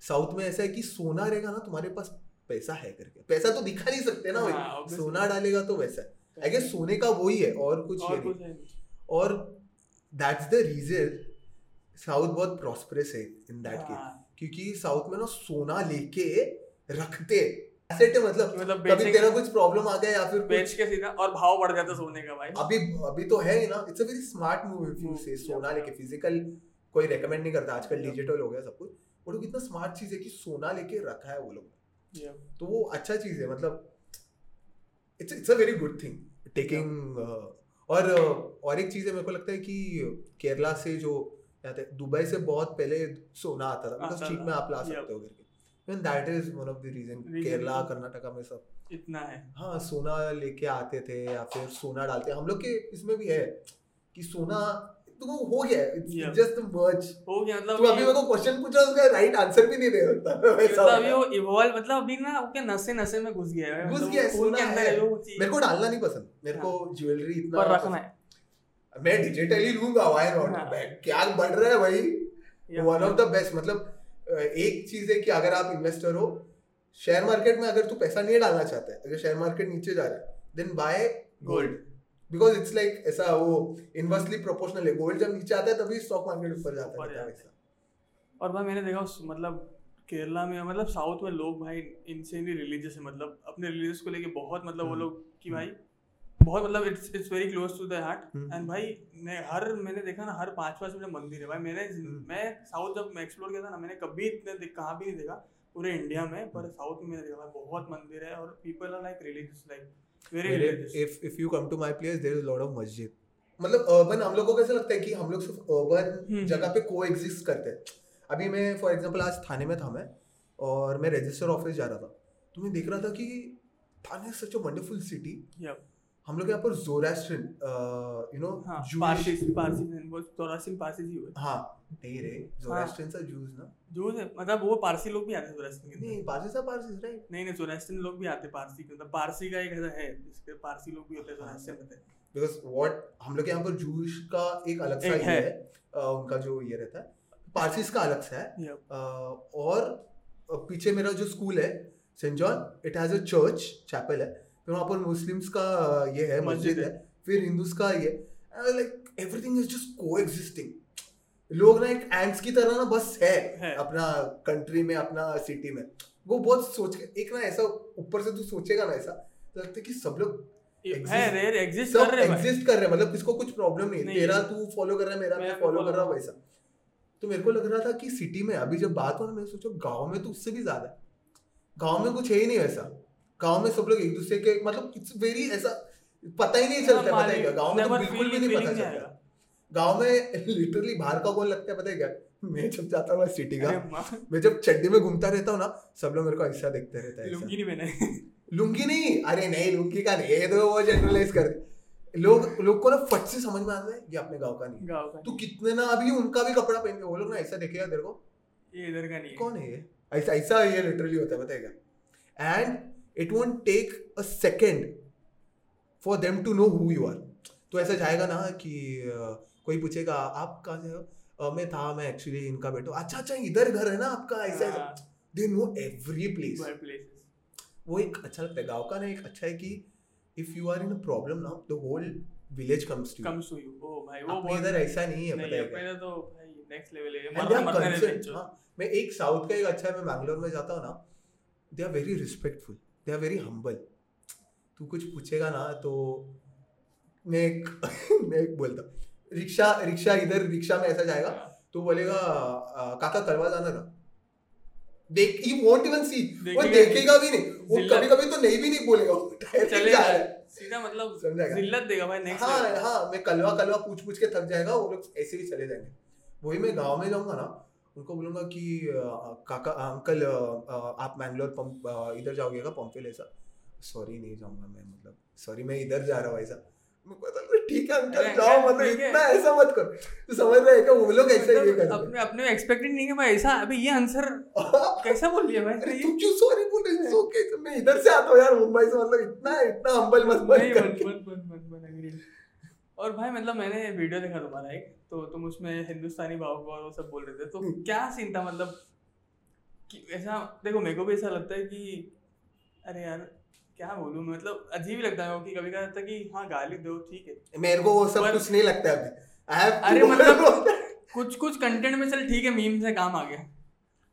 south में ऐसा है कि सोना रहेगा ना तुम्हारे पास पैसा है करके। पैसा तो दिखा नहीं सकते ना हाँ, भाई सोना डालेगा तो वैसा। आई गेस सोने का वही है और कुछ और ये नहीं। है और दैट्स द रीजन साउथ बहुत प्रॉस्परस है इन दैट केस हाँ, क्योंकि साउथ में ना सोना लेके रखते। एसेट है मतलब मतलब कभी तेरा कुछ प्रॉब्लम आ गया या फिर बेच के सीधा और भाव बढ़ जाता सोने का भाई। अभी अभी तो है ही ना। It's a very smart move if you say सोना लेके फ़िज़िकल कोई रेकमेंड नहीं करता। आजकल डिजिटल हो गया सब कुछ। वो लोग इतना स्मार्ट चीज़ है कि सोना लेके रखा है वो लोग तो वो अच्छा चीज़ है मतलब it's it's a very good thing taking और uh, और एक चीज़ है मेरे को लगता है कि केरला से जो दुबई से बहुत पहले सोना आता था। मतलब चीप में आप ला सकते हो करके। And that is one of the reason Reason. Kerala Karnataka में सब। इतना है। हाँ सोना लेके आते थे या फिर सोना डालते। हम लोग के इसमें भी है कि सोना तो वो हो गया। इट्स. जस्ट वर्ड्स हो गया मतलब तू अभी मेरे को क्वेश्चन पूछा उसका राइट आंसर भी नहीं दे सकता। मतलब अभी वो इवॉल्व मतलब अभी ना क्या नशे नशे में घुस गया है। घुस मतलब गया है, के सोना अंदर है। है वो चीज़। मेरे को डालना नहीं पसंद। मेरे को ज्वेलरी इतना पर रखना है। मैं डिजिटली लूँगा व्हाई नॉट हाँ। क्या बढ़ रहा है भाई? वन ऑफ़ द बेस्ट मतलब एक चीज़ है कि अगर आप इन्वेस्टर हो शेयर मार्केट में अगर तू पैसा नहीं डालना चाहता है अगर शेयर मार्केट नीचे जा रहा है then buy gold because it's like ऐसा वो इनवर्सली प्रोपोर्शनल है। गोल्ड जब नीचे आता है तभी स्टॉक मार्केट ऊपर जाता है वैसा और भाई मैंने देखा उस मतलब केरला में मतलब साउथ में लोग भाई इनसेनली रिलीजियस है। मतलब अपने रिलीजियस को लेके बहुत मतलब वो हम्म। लोग कि भाई बहुत मतलब it's it's very close to the heart hmm. And भाई मैं हर मैंने देखा ना हर पाँच पाँच मिनट मंदिर है भाई मैंने हम्म। मैं साउथ जब मैं एक्सप्लोर किया था ना मैंने कभी इतने कहाँ भी नहीं देखा पूरे इंडिया में पर हम्म। साउथ में मैंने देखा भाई बहुत मंदिर है और people are like religious like very religious if if you come to my place there is lot of मस्जिद मतलब अर्बन हम लोग को कैसा लगता है कि हम लोग सिर्फ़ अर्बन हम्म। जगह पे को एग्जिस्ट करते हैं अभी मैं फॉर एग्जांपल आज थाने में था मैं और मैं रजिस्टर ऑफ़िस जा रहा था तो मैं देख रहा था कि थाने सच अ वंडरफुल सिटी हम लोग यहाँ पर जोरास्ट्रियन यू नो हाँ जूश पारसी पारसी वो चौरासी पारसी जी हुए हाँ। नहीं रे जोरास्ट्रियन सा जूस ना। जो है मतलब वो पारसी लोग भी आते हैं चौरासी के नहीं पारसी सा पारसी राइट नहीं नहीं चौरास्टियन लोग भी आते हैं पारसी के मतलब पारसी का एक ऐसा है जिसके पारसी लोग भी होते हैं हाँ, चौरास्टियन होते हैं। बिकॉज़ व्हाट हम लोग के यहाँ पर जूश का एक अलग सा है। है। उनका जो ये रहता है पारसीस का अलग सा है। और पीछे मेरा जो स्कूल है saint John it has a church chapel है। फिर वहाँ पर मुस्लिम्स का ये है मस्जिद है। फिर हिंदूज का ये like everything is just coexisting लोग ना एक एंट्स की तरह ना बस है, है। अपना कंट्री में अपना सिटी में। वो बहुत सोच के एक ना ऐसा ऊपर से तू सोचेगा ना ऐसा तो लगता है कि सब लोग है एग्जिस्ट कर रहे हैं एग्जिस्ट कर रहे हैं मतलब किसको कुछ प्रॉब्लम नहीं है। तेरा तू फॉलो कर रहा है मेरा मैं फॉलो कर रहा हूँ वैसा। तो मेरे को लग रहा था कि सिटी में अभी जब बात हो ना मैंने सोचा गाँव में तो उससे भी ज़्यादा गाँव में कुछ है ही नहीं वैसा। गाँव में सब लोग एक दूसरे के मतलब इट्स वेरी ऐसा पता ही नहीं चलता है पता है गाँव में तो बिल्कुल भी नहीं पता चलता। गाँव में लिटरली बाहर का कौन लगता है पता है क्या? मैं जब जाता हूँ सिटी का मैं। जब चड्डी में घूमता रहता हूँ ना सब लोग मेरे को ऐसा देखते रहता है लुंगी नहीं पहने। लुंगी नहीं? अरे नहीं लुंगी का नहीं ये तो वो जनरलाइज कर लोग लोग को ना फट से समझ में आता है ये अपने गाँव का नहीं गाँव का तू कितने ना अभी उनका भी कपड़ा पहन के वो लोग ना ऐसा देखेगा तेरे को। ये इधर का नहीं कौन है ये? ऐसा ऐसा ये लिटरली होता है पता है क्या? And it won't take a second for them to know who you are तो ऐसा जाएगा ना कि कोई पूछेगा आप कहाँ से हो? मैं था मैं एक्चुअली इनका बेटा अच्छा अच्छा इधर घर है ना आपका? ऐसा ऐसा। दे नो एवरी प्लेस वो एक अच्छा लगता है गाँव का ना एक अच्छा है कि if you are in a problem ना the whole village comes to Comes to you. ओ भाई वो बहुत इधर ऐसा नहीं है पता है इधर तो भाई नेक्स्ट लेवल है। मरना are मरना हाँ, मैं एक साउथ का एक अच्छा है मैं बैंगलोर में जाता हूँ ना। They are very respectful they are very humble तू कुछ पूछेगा ना तो मैं एक मैं एक बोलता रिक्शा रिक्शा इधर रिक्शा में ऐसा जाएगा तो बोलेगा काका कलवा जाना का देख ही वोंट इवन सी वो देखेगा देखेगा भी नहीं। वो कभी कभी तो नहीं भी नहीं बोलेगा। चले जा रहा है? सीधा मतलब समझेगा? जिल्लत देगा भाई नेक्स्ट हाँ हाँ मैं कलवा कलवा पूछ पूछ के थक जाएगा वो लोग ऐसे ही चले जाएँगे। वही मैं गाँव में जाऊँगा ना उनको बोलूँगा कि अ, काका अंकल अ, अ, आप मैंगलोर पंप इधर जाओगे का पंपिल ऐसा सॉरी नहीं जाऊँगा मैं मतलब सॉरी मैं इधर जा रहा हूँ ऐसा ठीक है अंकल जाओ मतलब इतना ऐसा मत करो तो समझ रहे हैं वो लोग ऐसा ही मतलब करते अपने अपने एक्सपेक्टेड नहीं है भाई ऐसा अभी ये आंसर कैसा बोल लिया भाई अरे ये- क्यों सॉरी बोल रहे हो ओके तो मैं इधर से आता हूँ यार मुंबई से मतलब इतना इतना हम्बल मत बन नहीं बन बन बन बन बन agree। और भाई मतलब मैंने वीडियो देखा तुम्हारा एक तो तुम उसमें हिंदुस्तानी भाव और वो सब बोल रहे थे। तो हम्म। क्या सीन था मतलब कि ऐसा देखो मेरे को भी ऐसा लगता है कि अरे यार क्या बोलूँ मतलब अजीब ही लगता है कि कभी कभी लगता है कि हाँ गाली दो ठीक है। मेरे को वो सब पर- कुछ नहीं लगता अभी। Have अरे मतलब कुछ कुछ कंटेंट में चल ठीक है मीम से काम आ गया।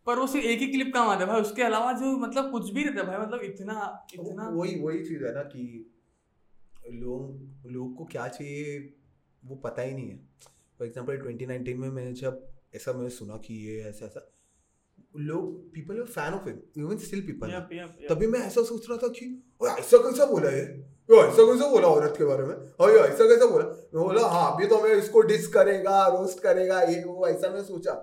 पर वो सिर्फ़ एक ही क्लिप काम आता है। भाई उसके अलावा जो मतलब कुछ भी रहता है भाई मतलब इतना इतना वही वही चीज़ है ना कि लोग लोग को क्या चाहिए वो पता ही नहीं है। फॉर एग्ज़ाम्पल 2019 में मैंने जब ऐसा मैंने सुना कि ये ऐसा ऐसा लोग people are fan of him even still people. तभी मैं ऐसा सोच रहा था कि ऐसा कैसा बोला ये? ये ऐसा कैसा बोला औरत के बारे में? और ये ऐसा कैसा बोला? मैं बोला हाँ अभी तो मैं इसको डिस करेगा रोस्ट करेगा ये वो ऐसा मैं सोचा।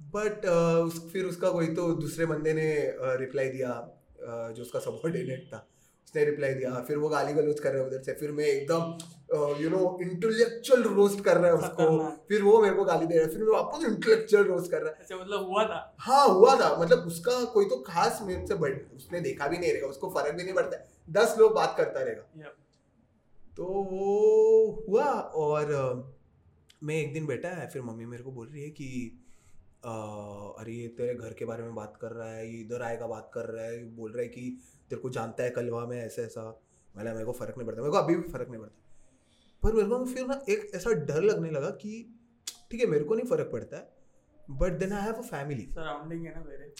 बट उस, फिर उसका कोई तो दूसरे बंदे ने रिप्लाई दिया uh, जो उसका सबॉर्डिनेट था। उसने रिप्लाई दिया। फिर वो गाली गलौज कर रहा है उधर से। फिर मैं एकदम यू नो इंटेलेक्चुअल रोस्ट कर रहा है उसको। फिर वो मेरे को गाली दे रहा है। फिर मैं वापस इंटेलेक्चुअल रोस्ट कर रहा है। अच्छा मतलब हुआ था? हाँ हुआ था। मतलब उसका कोई तो खास मेरे से बढ़ उसने देखा भी नहीं रहेगा। उसको फ़र्क भी नहीं पड़ता दस लोग बात करता रहेगा। तो वो हुआ और मैं एक दिन बैठा है। फिर मम्मी मेरे को बोल रही है कि अरे ये तेरे घर के बारे में बात कर रहा है ये इधर आएगा बात कर रहा है। बोल रहा है कि तेरे को जानता है कलवा में ऐसा ऐसा मैंने मेरे को फ़र्क नहीं पड़ता। मेरे को अभी भी फ़र्क नहीं पड़ता। पर मेरे को फिर ना एक ऐसा डर लगने लगा कि ठीक है मेरे को नहीं फ़र्क पड़ता है but then I have a family surrounding है ना मेरे।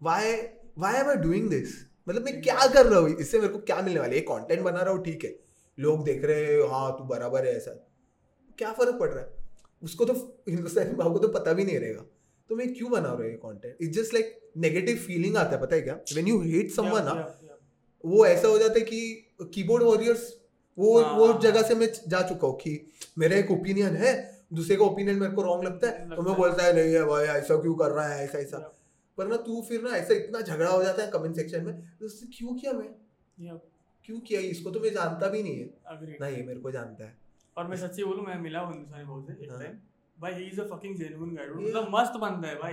Why why am I doing this मतलब मैं क्या कर रहा हूँ? इससे मेरे को क्या मिलने वाला है? कंटेंट बना रहा हूँ ठीक है। लोग देख रहे हैं हाँ तू बराबर है ऐसा। क्या फ़र्क पड़ रहा है? उसको तो हिंदुस्तानी भाव को तो पता भी नहीं रहेगा। तो मैं क्यों बना रहा हूँ ये content it's just like negative feeling आता है पता है क्या? व्हेन यू हेट समवन ना. वो ऐसा हो जाता है कि कीबोर्ड वॉरियर्स वो हाँ। वो जगह से मैं जा चुका हूँ कि मेरा एक ओपिनियन है दूसरे का ओपिनियन मेरे को रॉन्ग लगता है तो मैं बोलता है नहीं है भाई ऐसा क्यों कर रहा है ऐसा ऐसा. पर ना तू फिर ना ऐसा इतना झगड़ा हो जाता है कमेंट सेक्शन में तो उससे क्यों किया मैं? क्यों किया इसको तो मैं जानता भी नहीं है। Agreed. ना ये मेरे को जानता है। और मैं सच्ची बोलूँ मैं मिला हूँ हिंदुस्तानी भाव से एक हाँ। टाइम भाई he is a fucking genuine guide. मतलब मस्त बंदा है भाई।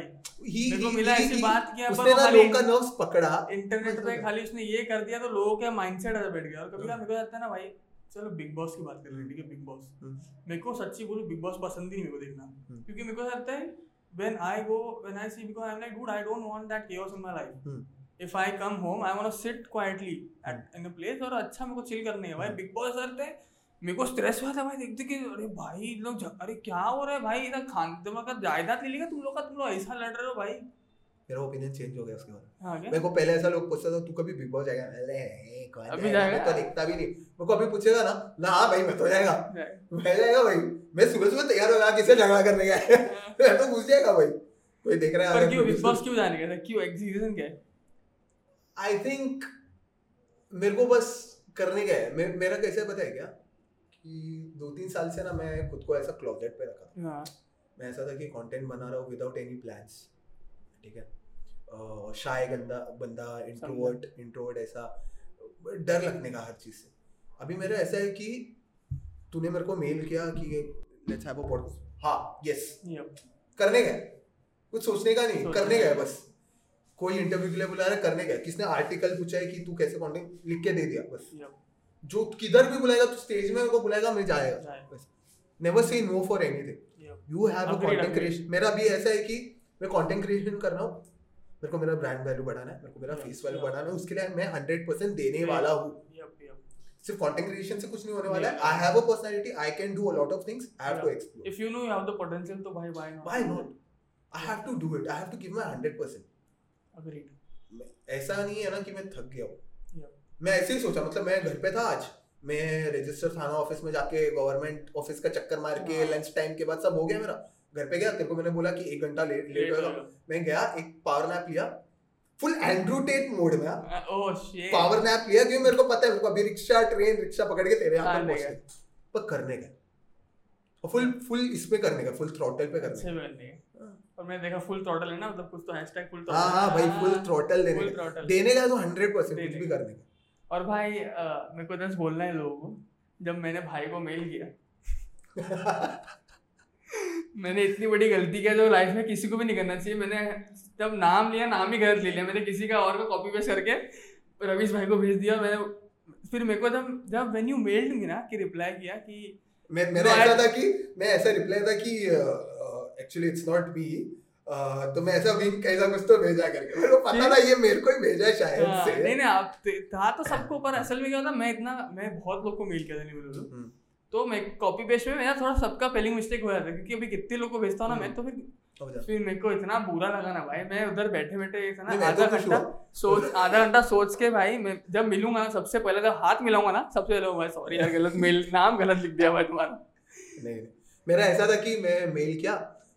ही मेरे को मिला ऐसी बात किया पर उसने खाली का नर्व्स पकड़ा। इंटरनेट पे खाली उसने ये कर दिया तो लोगों का माइंडसेट ऐसा बैठ गया। और कभी मेरे को लगता है ना भाई चलो बिग बॉस की बात कर रहे हैं ठीक है बिग बॉस हम्म, मेरे को सच्ची बोलूँ बिग बॉस पसंद ही नहीं मेरे को देखना। हम्म। क्योंकि मेरे को लगता है when I go when I see because I'm like dude I don't want that chaos in my life. Hmm, if I come home I want to sit quietly at in a place और अच्छा मेरे को चिल करनी है। भाई। बिग बॉस करते हैं मेरे को स्ट्रेस हुआ था भाई देखते कि अरे भाई लोग अरे क्या हो रहा है भाई? इधर खान तुम्हारा जायदाद ले लेगा? तुम लोग का तुम लोग ऐसा लड़ रहे हो भाई? मेरा ओपिनियन चेंज हो गया उसके बाद। हाँ मेरे को पहले ऐसा लोग पूछता था तू कभी बिग बॉस जाएगा? अरे कौन अभी जाएगा? तो दिखता भी नहीं। मेरे को अभी पूछेगा ना ना हाँ भाई मैं तो जाएगा। हाँ। मैं जाएगा भाई। मैं सुबह सुबह तैयार होगा किसे झगड़ा करने गया है। मैं तो घुस जाएगा भाई। कोई देख रहा है पर क्यों बिग बॉस क्यों जाने का? था क्यों रीजन क्या है? आई थिंक मेरे को बस करने का है। मेरा कैसे पता है क्या? कि दो तीन साल से ना मैं खुद को ऐसा क्लोजेट पे रखा था। हाँ। मैं ऐसा था कि कंटेंट बना रहा हूँ विदाउट एनी प्लान्स ठीक है? शाय गंदा बंदा इंट्रोवर्ट इंट्रोवर्ट ऐसा डर लगने का हर चीज़ से। अभी मेरा ऐसा है कि तूने मेरे को मेल किया कि लेट्स हैव अ पॉडकास्ट हाँ यस. करने है कुछ सोचने का नहीं करने गए बस। कोई इंटरव्यू के लिए बुला रहा है करने है किसने आर्टिकल पूछा है कि तू कैसे कंटेंट लिख के दे दिया? बस. जो किधर भी बुलाएगा तो स्टेज में मेरे को बुलाएगा मैं जाएगा। Never say no for anything. You have a content creation मेरा भी ऐसा है कि मैं कंटेंट क्रिएशन कर रहा हूँ। मेरे को मेरा ब्रांड वैल्यू बढ़ाना है मेरे को मेरा फेस वैल्यू बढ़ाना है उसके लिए मैं हंड्रेड परसेंट देने वाला हूँ. सिर्फ़ कंटेंट क्रिएशन से कुछ नहीं होने वाला है। I have a personality I can do a lot of things I have to explore If you know you have the potential, तो भाई why not? Why not? I have to do it I have to give my hundred percent Agreed. ऐसा नहीं है ना कि मैं थक गया हूँ. मैं ऐसे ही सोचा मतलब मैं घर पे था आज। मैं रजिस्टर थाना ऑफ़िस में जाके गवर्नमेंट ऑफ़िस का चक्कर मार के हाँ। लंच टाइम के बाद सब हो गया मेरा। घर पे गया तेरे को मैंने बोला कि एक घंटा लेट लेट होगा। मैं गया एक पावर नैप लिया। फुल एंड्रू टेट मोड में पावर नैप लिया क्योंकि मेरे को पता है मेरे को अभी रिक्शा ट्रेन रिक्शा पकड़ के तेरे यहाँ हाँ, पर नहीं पर करने का और फुल फुल इस पे करने का फुल थ्रॉटल पे करने का और मैं देखा फुल थ्रॉटल है ना मतलब कुछ तो हैशटैग फुल हाँ हाँ भाई फुल थ्रॉटल देने का देने का तो हंड्रेड परसेंट कुछ भी करने का और भाई मेरे को बस बोलना है लोगों को जब मैंने भाई को मेल किया। मैंने इतनी बड़ी गलती किया जो लाइफ में किसी को भी नहीं करना चाहिए। मैंने जब नाम लिया नाम ही गलत ले लिया। मैंने किसी का और का कॉपी पेस्ट करके रवीश भाई को भेज दिया। मैंने फिर मेरे को जब जब व्हेन यू मेल्ड मी ना कि रिप्लाई किया कि मैं मेरा ऐसा था कि मैं ऐसा रिप्लाई था कि एक्चुअली इट्स नॉट मी तो मैं ऐसा विंक ऐसा कुछ तो भेजा करके। मेरे को पता था ये मेरे को ही भेजा है शायद हाँ, से। नहीं नहीं आप था तो सबको पर असल में क्या होता मैं इतना मैं बहुत लोग को मेल किया था नहीं बोलूँ हम्म, तो मैं कॉपी पेस्ट में मेरा थोड़ा सबका पेलिंग मिस्टेक हो जाता है क्योंकि अभी कितने लोग को भेजता हूँ ना मैं तो फिर फिर मेरे को इतना बुरा लगा ना भाई मैं उधर बैठे बैठे ना मैं तो आधा घंटा सोच आधा घंटा सोच के भाई मैं जब मिलूँगा ना सबसे पहले जब हाथ मिलाऊँगा ना सबसे पहले भाई सॉरी यार गलत मेल नाम गलत लिख दिया भाई तुम्हारा। नहीं। मेरा ऐसा था कि मैं मेल किया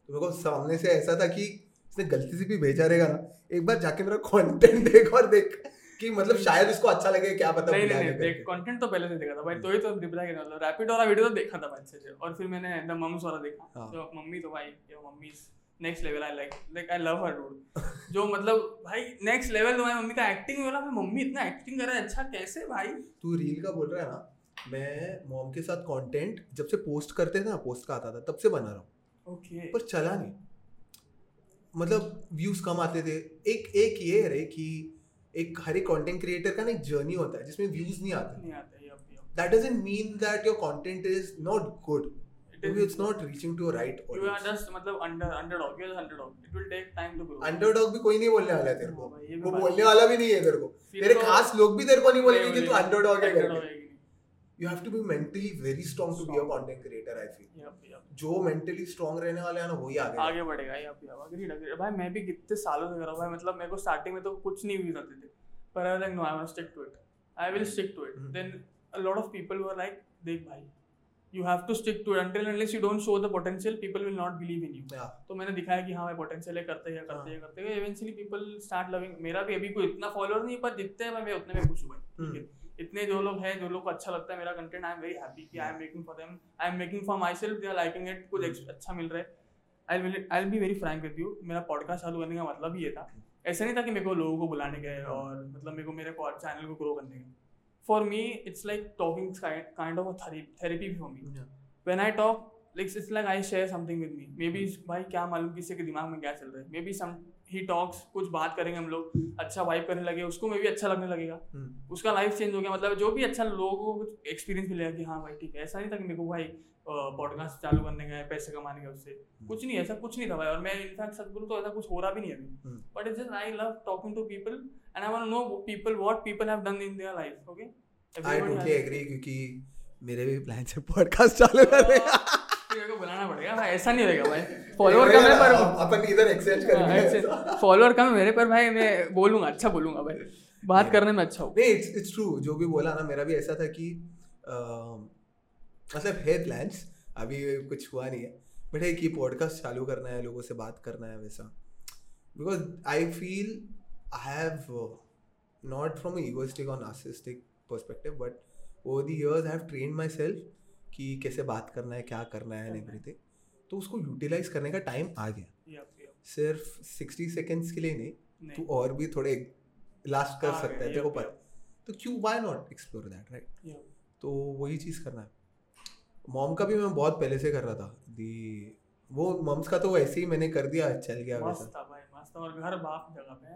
तो मेरे को सामने से ऐसा था कि इसने गलती से भी भेजा रहेगा ना एक बार जाके मेरा कंटेंट देख और देख कि मतलब शायद उसको अच्छा लगे क्या पता नहीं नहीं देख कंटेंट तो पहले से देखा था भाई तो ही तो रिप्लाई करना था। रैपिड वाला वीडियो तो देखा था अच्छे से और फिर मैंने द मम्स वाला देखा। हाँ। तो मम्मी तो भाई ये mummy next level I like like I love her dude जो मतलब भाई नेक्स्ट लेवल तो मम्मी का एक्टिंग वाला भाई मम्मी इतना एक्टिंग कर रहा है अच्छा कैसे भाई? तू रील का बोल रहा है ना मैं मॉम के साथ कंटेंट जब से पोस्ट करते थे ना पोस्ट का आता था तब से बना रहा हूँ। ओके पर चला नहीं। मतलब व्यूज़ कम आते थे। एक एक ये है रे कि एक हर एक कंटेंट क्रिएटर का ना एक जर्नी होता है जिसमें व्यूज़ नहीं आते। नहीं आता ये अब that doesn't mean that your content is not good. Maybe it's not reaching to a right you are just मतलब under underdog you are underdog. It will take time to grow. Underdog भी कोई नहीं बोलने वाला है तेरे को। ये वो बोलने वाला भी नहीं है तेरे को। तेरे खास लोग भी तेरे को नहीं बोलेंगे कि तू अंडरडॉग है करके। है कि नहीं। you have to be mentally very strong to be a Strong. content creator i feel. Yup, yup. जो mentally strong रहने वाला है ना वही आगे आगे बढ़ेगा ये अब अग्रीड अग्रीड भाई मैं भी कितने सालों से कर रहा हूँ भाई मतलब मेरे को स्टार्टिंग में तो कुछ नहीं व्यूज़ आते थे। पर I like no I want stick to it I will stick to it. Then a lot of people were like देख भाई you have to stick to until unless you don't show the potential people will not believe in you. Yeah. तो मैंने दिखाया कि हाँ भाई पोटेंशियल है करते हैं करते हैं करते हैं। इवेंचुअली पीपल स्टार्ट लविंग मेरा भी अभी कोई इतना फॉलोअर नहीं पर जितने मैं उतने में खुश हूँ भाई। ठीक है? इतने जो लोग हैं जो लोग को अच्छा लगता है मेरा content I am very happy कि I am making for them I am making for myself they are liking it कुछ अच्छा मिल रहा है. I will I will be very frank with you मेरा पॉडकास्ट चालू करने का मतलब ही ये था. ऐसा नहीं था कि मेरे को लोगों को बुलाने का है और मतलब मेरे को मेरे को चैनल को ग्रो करने का for me it's like talking kind of therapy for me Yeah. I talk talk, like it's like I share something with me. Maybe भाई क्या मालूम किसी के दिमाग में क्या चल रहा है. Maybe some he talks कुछ बात करेंगे हम लोग। अच्छा वाइब करने लगे उसको में भी अच्छा लगने लगेगा। हम्म, उसका लाइफ चेंज हो गया मतलब जो भी अच्छा लोगों को एक्सपीरियंस मिलेगा कि हाँ भाई ठीक है ऐसा नहीं था कि मेरे को भाई पॉडकास्ट चालू करने का है पैसे कमाने का उससे। कुछ नहीं ऐसा कुछ नहीं था भाई। और मैं इनफैक्ट सच बोलूँ तो ऐसा कुछ हो रहा भी नहीं है अभी। हम्म। But it's just I love talking to people and I want know people what people have done in their life okay I totally agree क्योंकि मेरे भी प्लान से पॉडकास्ट चालू कर रहे हैं। मेरे को बुलाना पड़ेगा। भाई ऐसा नहीं रहेगा भाई। फॉलोअर कम है पर अपन इधर एक्सचेंज करेंगे फॉलोअर कम है मेरे पर भाई मैं बोलूँगा अच्छा बोलूँगा भाई। बात करने में अच्छा हूँ। नहीं इट्स इट्स ट्रू जो भी बोला ना मेरा भी ऐसा था कि मतलब है प्लान्स अभी कुछ हुआ नहीं है। बट है कि पॉडकास्ट चालू करना है लोगों से बात करना है वैसा। Because I feel I have not from egoistic और narcissistic perspective but over the years I have train myself कि कैसे बात करना है क्या करना है एंड एवरीथिंग तो उसको यूटिलाइज करने का टाइम आ गया. सिर्फ़ सिक्सटी सेकेंड्स के लिए नहीं तू और भी थोड़े लास्ट कर सकता है तेरे को पता तो क्यों why not explore that right तो वही चीज़ करना है। मॉम का भी मैं बहुत पहले से कर रहा था। दी वो मम्स का तो ऐसे ही मैंने कर दिया चल गया मस्त था भाई मस्त और घर बाप जगह पे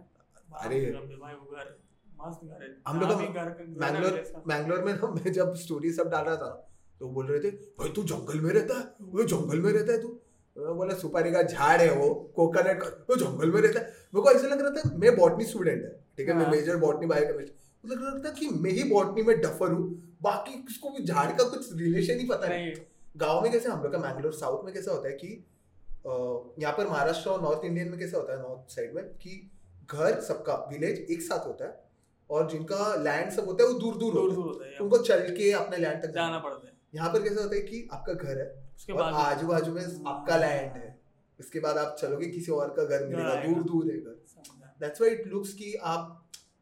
अरे। भाई वो घर मस्त घर है। हम लोग घर है मैंगलोर मैंगलोर में ना मैं जब स्टोरी सब डाल रहा था तो बोल रहे थे भाई तू जंगल में रहता है? वो जंगल में रहता है तू? बोला सुपारी का झाड़ है वो कोकोनट का। वो जंगल में रहता है? मेरे को ऐसा लग रहा था मैं बॉटनी स्टूडेंट है ठीक है मैं हाँ। मेजर बॉटनी बायोकेमिस्ट्री मुझे लग रहा था कि मैं ही बॉटनी में डफर हूँ बाकी किसको भी झाड़ का कुछ रिलेशन ही पता नहीं। गाँव में कैसे हम लोग का मैंगलोर साउथ में कैसा होता है कि यहाँ पर महाराष्ट्र और नॉर्थ इंडियन में कैसा होता है नॉर्थ साइड में कि घर सबका विलेज एक साथ होता है और जिनका लैंड सब होता है वो दूर दूर दूर होता है उनको चल के अपने लैंड तक जाना पड़ता है। यहाँ पर कैसा होता है कि आपका घर है उसके और बाद आजू बाजू में आपका लैंड है। उसके बाद आप चलोगे किसी और का घर मिलेगा दूर दूर है घर। दैट्स व्हाई इट लुक्स कि आप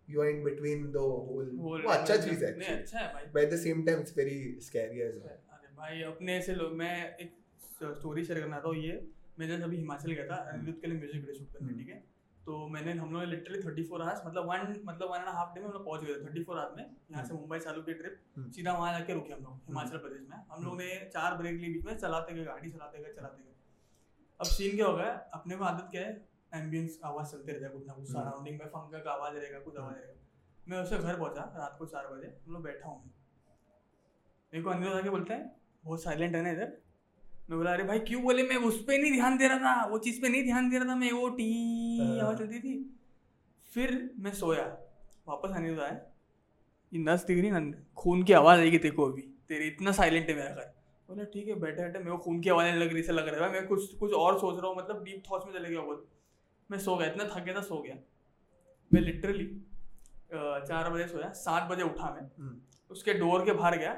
you are in between the whole वो अच्छा चीज़ है अच्छा है भाई। At the same time it's very scary as well. अरे भाई अपने ऐसे लोग मैं एक स्टोरी शेयर करना था ये। मैं जब अभी हिमाचल गया था अनिरुद्ध के लिए म्यूज़िक वीडियो शूट करने हम्म। ठीक है? तो मैंने हम लोग लिटरली थर्टी फोर आवर्स मतलब वन मतलब वन एंड हाफ़ डे में हम लोग पहुँच गए थर्टी फोर आवर्स में यहाँ से मुंबई चालू की ट्रिप हम्म। सीधा वहाँ जाके रुके हम लोग हिमाचल प्रदेश में। हम लोग ने चार ब्रेक ली बीच में चलाते गए गाड़ी चलाते गए चलाते गए। अब सीन क्या हो गया अपने को आदत क्या है? एम्बियंस आवाज़ चलते रहता है कुछ ना कुछ हम्म। सराउंडिंग में पंखा का आवाज़ रहेगा कुछ आवाज़ रहेगा। मैं उससे घर पहुँचा रात को चार बजे हम लोग बैठा हूँ। मेरे को अनिरुद्ध आके बोलता है बहुत साइलेंट है ना इधर। मैं बोला अरे भाई क्यों बोले? मैं उस पर नहीं ध्यान दे रहा था। वो चीज़ पे नहीं ध्यान दे रहा था। मैं वो टी हाँ। आवाज़ चलती थी। फिर मैं सोया। वापस अनिरुद्ध आया ये नस दिख रही ना? खून की आवाज़ आएगी तेरे को अभी। तेरे इतना साइलेंट है मेरा घर। बोला ठीक है बैठे बैठे मेरे को खून की आवाज़ लग रही से लग रहा है। मैं कुछ कुछ और सोच रहा हूँ मतलब डीप थॉट्स में चले गया बहुत। मैं सो गया इतना थक गया था सो गया। मैं लिटरली चार बजे सोया सात बजे उठा मैं। हम्म, उसके डोर के बाहर गया।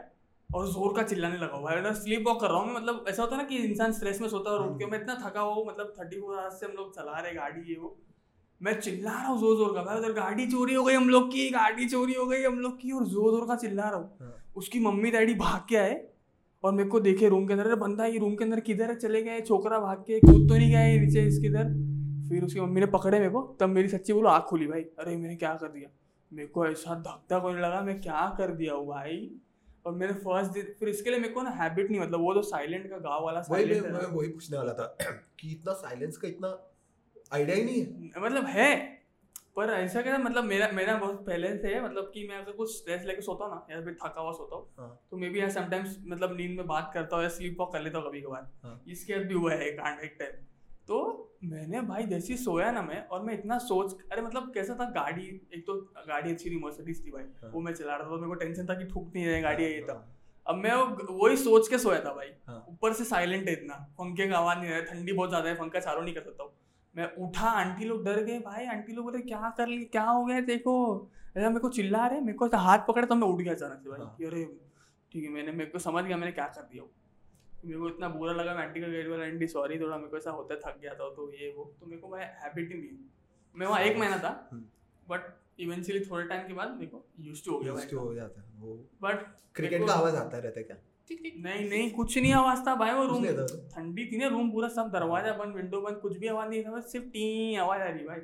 और ज़ोर का चिल्लाने लगा हुआ है। स्लीप वॉक कर रहा हूँ मैं मतलब ऐसा होता है ना कि इंसान स्ट्रेस में सोता है और उठ के मैं इतना थका हुआ मतलब थर्टी फोर आवर्स से हम लोग चला रहे गाड़ी ये वो। मैं चिल्ला रहा हूँ ज़ोर ज़ोर का भाई उधर गाड़ी चोरी हो गई हम लोग की गाड़ी चोरी हो गई हम लोग की और ज़ोर ज़ोर का चिल्ला रहा हूँ। हाँ। उसकी मम्मी डैडी भाग के आए और मेरे को देखे रूम के अंदर अरे बंदा ये रूम के अंदर किधर है? चले गए छोकरा भाग के कूद तो नहीं गया ये नीचे इसके इधर। फिर उसकी मम्मी ने पकड़े मेरे को तब मेरी सच्ची बोलो आँख खुली भाई। अरे मैंने क्या कर दिया? मेरे को ऐसा धक्का धक होने लगा मैं क्या कर दिया हूँ भाई? और मैंने फ़र्स्ट दिन फिर इसके लिए मेरे को ना हैबिट नहीं मतलब वो तो साइलेंट का गाँव वाला वही मैं मैं वही पूछने वाला था कि इतना साइलेंस का इतना आइडिया ही नहीं है मतलब है पर ऐसा क्या मतलब मेरा मेरा बहुत पहले से है मतलब कि मैं अगर कुछ स्ट्रेस लेके सोता हूँ ना या फिर थका हुआ सोता हूँ हाँ। तो मे बी आई समटाइम्स मतलब नींद में बात करता हूँ या स्लीप वॉक कर लेता हूँ कभी कभार हाँ। इसके बाद भी हुआ है कांड एक टाइम तो मैंने भाई जैसे ही सोया ना मैं और मैं इतना सोच अरे मतलब कैसा था गाड़ी एक तो गाड़ी अच्छी थी मर्सिडीज थी भाई। हाँ। वो मैं चला रहा था तो मेरे को टेंशन था कि ठुक नहीं जाए गाड़ी ये तब हाँ, अब मैं वही सोच के सोया था भाई। हाँ। ऊपर से साइलेंट है इतना पंखे का आवाज़ नहीं आ रहा ठंडी बहुत ज़्यादा है पंखा चालू नहीं कर सकता हूँ। मैं उठा आंटी लोग डर गए भाई आंटी लोग बोले क्या कर ली क्या हो गया देखो? ऐसा मेरे को चिल्ला रहे मेरे को हाथ पकड़े तो मैं उठ गया अचानक से भाई। हाँ। अरे ठीक है मैंने मेरे को समझ गया मैंने क्या कर दिया मेरे को इतना बुरा लगा मैं आंटी का गेट वाला आंटी सॉरी थोड़ा मेरे को ऐसा होता है, थक गया था तो ये वो। तो मेरे को भाई हैबिट ही नहीं मैं वहाँ एक महीना था हम्म। बट इवेंचुअली थोड़े टाइम के बाद मेरे को यूज़ टू हो गया to हो जाता है वो बट क्रिकेट का आवाज़ आता रहता है क्या? नहीं नहीं कुछ नहीं आवाज़ था भाई वो रूम ठंडी थी ना रूम पूरा सब दरवाज़ा बंद विंडो बंद कुछ भी आवाज़ नहीं था बस सिर्फ़ टी आवाज़ आ रही भाई।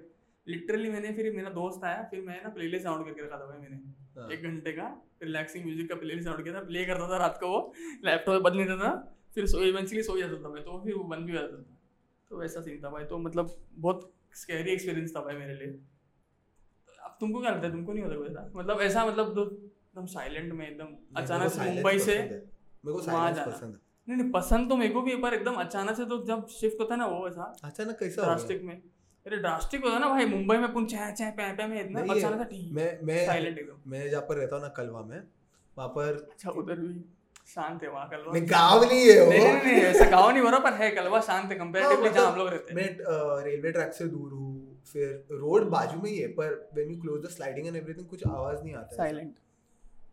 लिटरली मैंने फिर मेरा दोस्त आया फिर मैं ना प्लेलिस्ट साउंड करके रखा था भाई मैंने। हाँ। एक घंटे का रिलैक्सिंग म्यूज़िक का प्लेलिस्ट साउंड किया था प्ले करता था रात को वो लैपटॉप में बदल देता था फिर सो इवेंचुअली सो जाता था मैं तो फिर वो बंद भी हो जाता था तो वैसा सीन था भाई तो मतलब बहुत स्कैरी एक्सपीरियंस था भाई मेरे लिए। अब तुमको क्या लगता है तुमको नहीं होता कोई मतलब ऐसा मतलब तो एकदम साइलेंट में एकदम अचानक से मुंबई से वहाँ जाना। नहीं नहीं पसंद तो मेरे को भी पर एकदम अचानक से तो जब शिफ्ट होता है ना वो ऐसा। अचानक कैसा ड्रास्टिक में। अरे ड्रास्टिक होता है ना भाई मुंबई में पुन चह चह पे पे में इतना अचानक से ठीक। मैं मैं साइलेंट एकदम। मैं जहाँ पर रहता हूँ ना कलवा में वहाँ पर अच्छा उधर भी। शांत है वहाँ कलवा गाँव नहीं है वो। नहीं नहीं ऐसा गाँव नहीं बरा पर है कलवा शांत है कंपैरेटिवली हाँ, जहाँ मतलब हम लोग रहते हैं। मैं रेलवे ट्रैक से दूर हूँ फिर रोड बाजू में ही है पर when you close the sliding and everything कुछ आवाज़ नहीं आता साइलेंट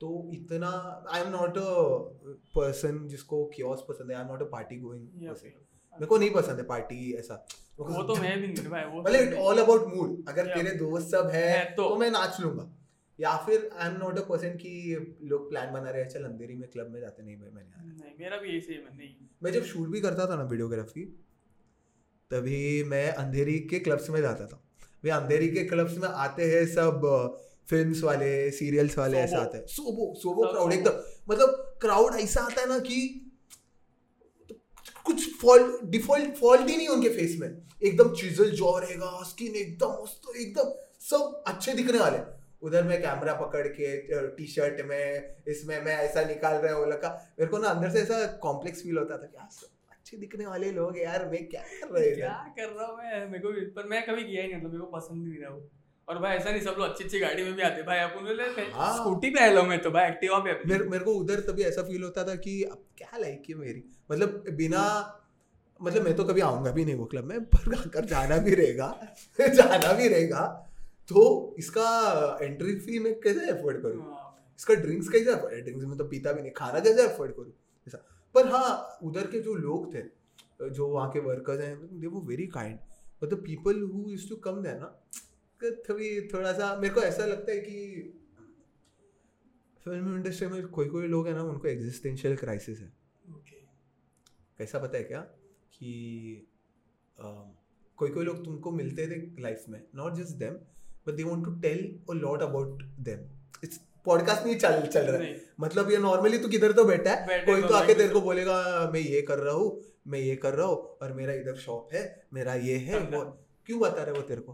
तो इतना I am not a person जिसको कियोस पसंद है I am not a party going मेरे को नहीं पसंद है पार्टी ऐसा। वो तो मैं भी नहीं भाई वो मतलब इट ऑल अबाउट मूड अगर तेरे दोस्त सब है है तो- तो मैं नाच लूँगा। या फिर I am not a person कि लोग प्लान बना रहे हैं चल अंधेरी में क्लब में जाते नहीं भाई मैंने है। नहीं मेरा भी ऐसे ही है। नहीं। मैं जब शूट भी करता था ना वीडियोग्राफी तभी मैं अंधेरी के क्लब्स में जाता था। वे अंधेरी के क्लब्स में आते हैं सब फिल्म्स वाले सीरियल्स वाले ऐसे। आते हैं। सोबो सोबो क्राउड एकदम मतलब क्राउड ऐसा आता है ना कि कुछ फॉल्ट डिफ़ॉल्ट फॉल्ट ही नहीं उनके फेस में। एकदम चिजल जॉ रहेगा स्किन एकदम मस्त एकदम सब अच्छे दिखने वाले। उधर मैं कैमरा पकड़ के टी शर्ट में इसमें मैं ऐसा निकाल रहा हूँ लगा मेरे को ना अंदर से ऐसा कॉम्प्लेक्स फील होता था कि अच्छे दिखने वाले लोग यार मैं क्या कर रहे क्या कर रहा हूँ मैं? मेरे को भी पर मैं कभी किया ही नहीं मतलब मेरे को पसंद नहीं रहा वो। और भाई ऐसा नहीं सब लोग अच्छी अच्छी गाड़ी में भी आते भाई अपन हाँ। स्कूटी पे आया मैं तो भाई एक्टिवा पे मेरे मेरे को उधर तभी ऐसा फील होता था कि अब क्या लाइक है मेरी? मतलब बिना मतलब मैं तो कभी आऊँगा भी नहीं वो क्लब में पर अगर जाना भी रहेगा जाना भी रहेगा तो इसका एंट्री फ़ी मैं कैसे अफोर्ड करूँ? हाँ, इसका ड्रिंक्स कैसे अफोर्ड ड्रिंक्स में तो पीता भी नहीं खाना कैसे अफोर्ड करूँ? ऐसा। पर हाँ उधर के जो लोग थे जो वहाँ के वर्कर्स हैं दे वो very kind the people who use to come there ना कभी थोड़ा सा मेरे को ऐसा लगता है कि फ़िल्म इंडस्ट्री में कोई कोई लोग हैं ना उनको एग्जिस्टेंशियल क्राइसिस है। ओके कैसा पता है क्या? कि कोई कोई लोग तुमको मिलते थे लाइफ में not just them but they want to tell a lot about them it's podcast नहीं चल चल रहा है। मतलब ये नॉर्मली तू किधर तो बैठा है? कोई तो आके तेरे को बोलेगा मैं ये कर रहा हूँ मैं ये कर रहा हूँ और मेरा इधर शॉप है मेरा ये है वो क्यों बता रहे वो तेरे को?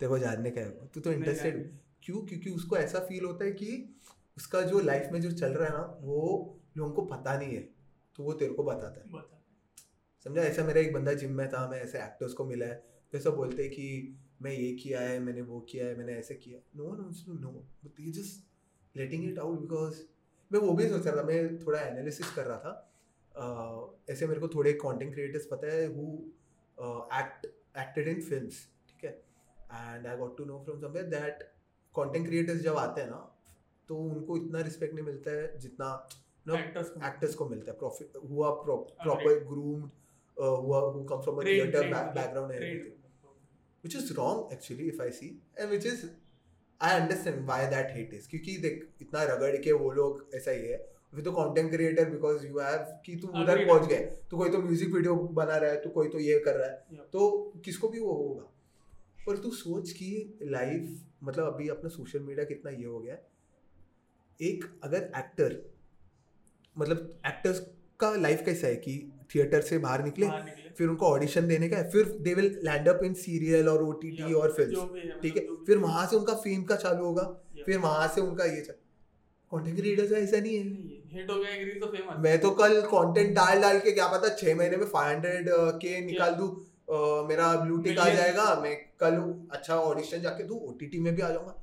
तेरे को जानने का है तू तो इंटरेस्टेड क्यों? क्योंकि उसको ऐसा फील होता है कि उसका जो लाइफ में जो चल रहा है ना वो लोगों को पता नहीं है तो वो तेरे को बताता है। समझा? ऐसा मेरा एक बंदा जिम में था मैं ऐसे एक्टर्स को मिला है तो ऐसा बोलते हैं कि मैं ये किया है मैंने वो किया है मैंने ऐसे किया no one wants to know but he just letting it out because मैं वो भी सोच रहा था मैं थोड़ा एनालिसिस कर रहा था। uh, ऐसे मेरे को थोड़े कंटेंट क्रिएटर्स पता है who act acted in films ठीक है? And I got to know from somewhere that content creators जब आते हैं ना तो उनको इतना रिस्पेक्ट नहीं मिलता है जितना एक्टर्स को। मिलता है। प्रॉफिट हुआ proper groomed who are, who come from a trained, theater Which is wrong actually if I see. And which is I understand why that hate is. क्योंकि देख इतना रगड़ के वो लोग ऐसा ही है with content creator because you have कि तू उधर पहुँच गए तो कोई तो म्यूज़िक वीडियो बना रहा है तो कोई तो ये कर रहा है तो किसको भी वो होगा पर तू सोच कि लाइफ मतलब अभी अपना सोशल मीडिया कितना ये हो गया एक अगर एक्टर मतलब एक्टर्स का लाइफ कैसा है कि थिएटर से बाहर निकले, निकले। फिर उनको ऑडिशन देने का है। फिर they will land up in serial और ओटीटी और फ़िल्म ठीक है? फिर वहाँ से उनका फेम का चालू होगा फिर वहाँ से उनका ये कंटेंट क्रिएटर्स ऐसा नहीं है। हिट हो गया तो फ़ेमस मैं तो कल कंटेंट डाल डाल के क्या पता छह महीने में फाइव हंड्रेड के निकाल दू मेरा ब्लू टिक आ जाएगा मैं कल अच्छा ऑडिशन जाके दू ओटीटी में भी आ जाऊँगा।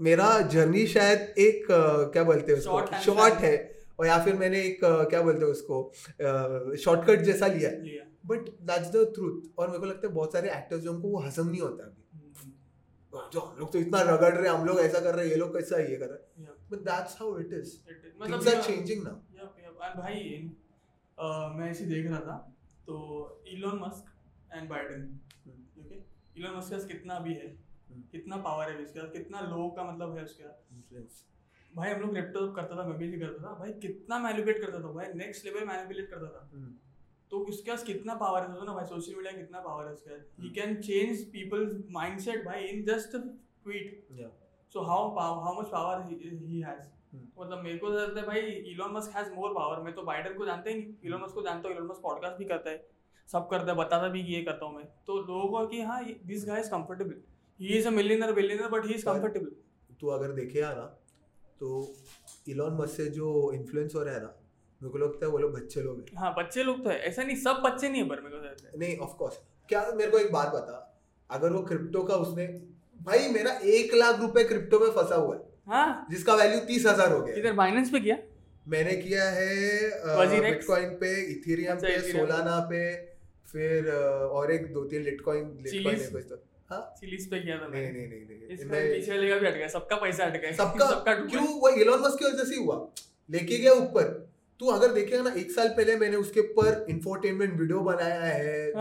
मेरा जर्नी शायद एक क्या बोलते हैं शॉर्ट है। और या फिर मैंने एक क्या बोलते हैं उसको शॉर्टकट जैसा लिया बट दैट्स द ट्रूथ और मेरे को लगता है बहुत सारे एक्टर्स जो उनको वो हजम नहीं होता अभी। हम्म। जो हम लोग तो इतना रगड़ रहे हैं हम लोग ऐसा कर रहे हैं ये लोग कैसा ये कर रहे हैं। But that's how it is things are changing now भाई मैं ऐसे देख रहा था तो Elon Musk and Biden okay Elon Musk कितना भी है हम्म। कितना पावर है उसके कितना लोगों का मतलब है उसके भाई हम लोग क्रिप्टो करता था मैं भी करता था। भाई कितना मैनिपुलेट करता था भाई नेक्स्ट लेवल मैनिपुलेट करता था। हम्म। तो उसके पास कितना पावर है ना भाई सोशल मीडिया कितना पावर है उसके पास। He can change people's mindset भाई in just tweet so how how much power he has मतलब मेरे को लगता है भाई Elon Musk has more power मैं तो बाइडन को जानते ही नहीं। इलोन मस्क को जानता हूँ इलोन मस्क पॉडकास्ट भी करता है सब करता है बताता भी कि ये करता हूँ मैं। तो लोगों को कि हाँ this guy is comfortable he is a millionaire billionaire but he is comfortable तू अगर देखे ना तो इलॉन मस्क से जो इन्फ्लुएंस हो रहा है ना मेरे को लगता है वो लोग बच्चे लोग हैं। हाँ बच्चे लोग तो है। ऐसा नहीं सब बच्चे नहीं है पर मेरे को नहीं ऑफ़ कोर्स क्या मेरे को एक बात बता। अगर वो क्रिप्टो का उसने भाई मेरा एक लाख रुपए क्रिप्टो में फंसा हुआ है। हाँ। जिसका वैल्यू तीस हज़ार हो गया इधर बाइनेंस पे किया? मैंने किया है बिटकॉइन पे इथेरियम पे सोलाना पे फिर और एक दो तीन लिटकॉइन लिटकॉइन है? कुछ चिलीज? पे किया था नहीं नहीं नहीं नहीं इसमें पीछे वाले का भी हट सबका पैसा हट सबका सबका क्यों? वो इलोन मस्क की वजह से हुआ। लेके गया ऊपर। तू अगर देखेगा ना एक साल पहले मैंने उसके ऊपर इंफोटेनमेंट वीडियो बनाया है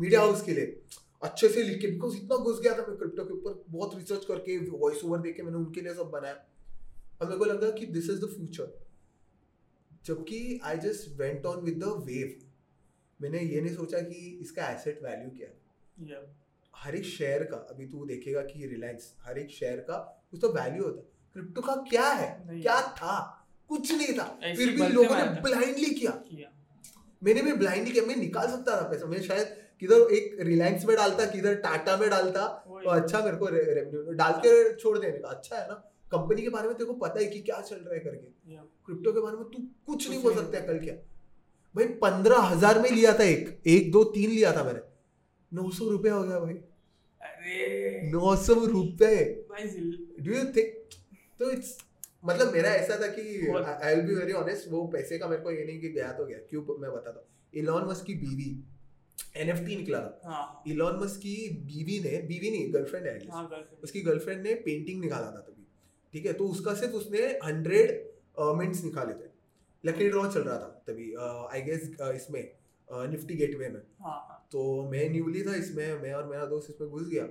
मीडिया हाउस के लिए। अच्छे से लिख के बिकॉज़ इतना घुस गया था मैं क्रिप्टो के ऊपर। बहुत रिसर्च करके वॉइस ओवर देके मैंने उनके लिए सब बनाया। और मेरे को लगा कि दिस इज़ द फ्यूचर जबकि I just went on with the wave मैंने ये नहीं सोचा कि इसका एसेट वैल्यू क्या है। हर एक शेयर का अभी तू देखेगा कि रिलायंस हर एक शेयर का कुछ तो वैल्यू होता है। क्रिप्टो का क्या है? क्या था? कुछ नहीं था। फिर भी लोगों ने ब्लाइंडली किया, मैंने भी ब्लाइंडली किया। मैं निकाल सकता था पैसा। मैं शायद किधर एक रिलायंस में डालता किधर टाटा में डालता तो अच्छा मेरे को रेवेन्यू डाल के छोड़ देने का। अच्छा है ना? कंपनी के बारे में तेरे को पता है कि क्या चल रहा है करके। क्रिप्टो के बारे में तू कुछ नहीं बोल सकता कल क्या। भाई पंद्रह हज़ार में लिया था एक। एक दो तीन लिया था मैंने। नौ सौ रुपया हो गया भाई। नौ सौ रुपए डू यू थिंक तो इट्स मतलब मेरा ऐसा था कि I will be very honest वो पैसे का मेरे को ये नहीं कि गया तो गया क्यों मैं बताता हूँ इलॉन मस्क की बीवी एनएफटी निकला था इलॉन हाँ। मस्क की बीवी ने बीवी नहीं गर्लफ्रेंड है हाँ, उसकी गर्लफ्रेंड ने पेंटिंग निकाला था तभी। ठीक है तो उसका सिर्फ़ उसने हंड्रेड मिनट्स निकाले थे। लकी ड्रॉ चल रहा था तभी आई गेस इसमें निफ्टी गेटवे में। हाँ, तो मैं न्यूली था इसमें मैं और मेरा दोस्त इसमें घुस गया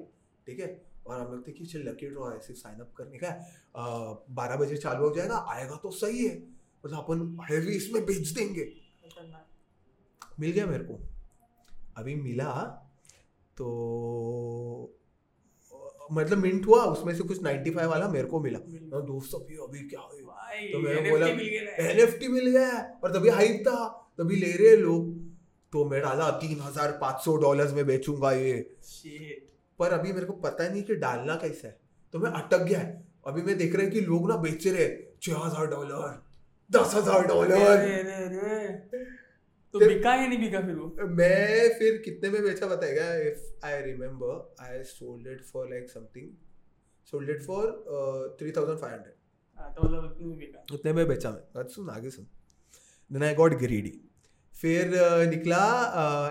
ठीक है? और हम लोग थे कि चल लकी ड्रॉ है सिर्फ़ साइन अप करने का बारह बजे चालू हो जाएगा आएगा तो सही है मतलब अपन हैवी इसमें बेच देंगे। मिल गया मेरे को। अभी मिला तो मतलब मिंट हुआ उसमें से कुछ 95 वाला मेरे को मिला। और दोस्त अभी अभी क्या भाई तो मैंने बोला एन मिल गया है। और तभी हाइप था तभी ले रहे लोग। तो मैं डाला तीन हज़ार पाँच सौ डॉलर में बेचूँगा ये। Shit. पर अभी मेरे को पता नहीं कि डालना कैसा है। तो मैं अटक गया है। अभी मैं देख रहा हूँ कि लोग ना बेच रहे छह हज़ार डॉलर दस हज़ार डॉलर। तो बिका या नहीं बिका फिर वो? मैं फिर कितने में बेचा बताएगा? If I remember I sold it for like something sold it for three thousand five hundred हाँ, तो मतलब उतने में बेचा मैं। सुन आगे सुन। देन आई गॉट ग्रीडी फिर निकला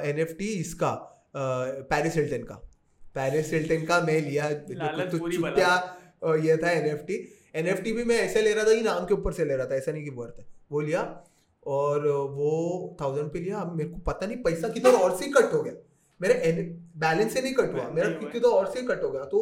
एन एफ़ टी इसका पैरिस हिल्टन का। पैरिस हिल्टन का मैं लिया लालच तो ये था N F T N F T भी मैं ऐसे ले रहा था कि नाम के ऊपर से ले रहा था ऐसा नहीं कि वर्थ है। वो लिया और वो थाउज़ेंड पे लिया। अब मेरे को पता नहीं पैसा किधर और से कट हो गया। मेरे बैलेंस से नहीं कट हुआ। मेरा। किधर और से कट हो गया। तो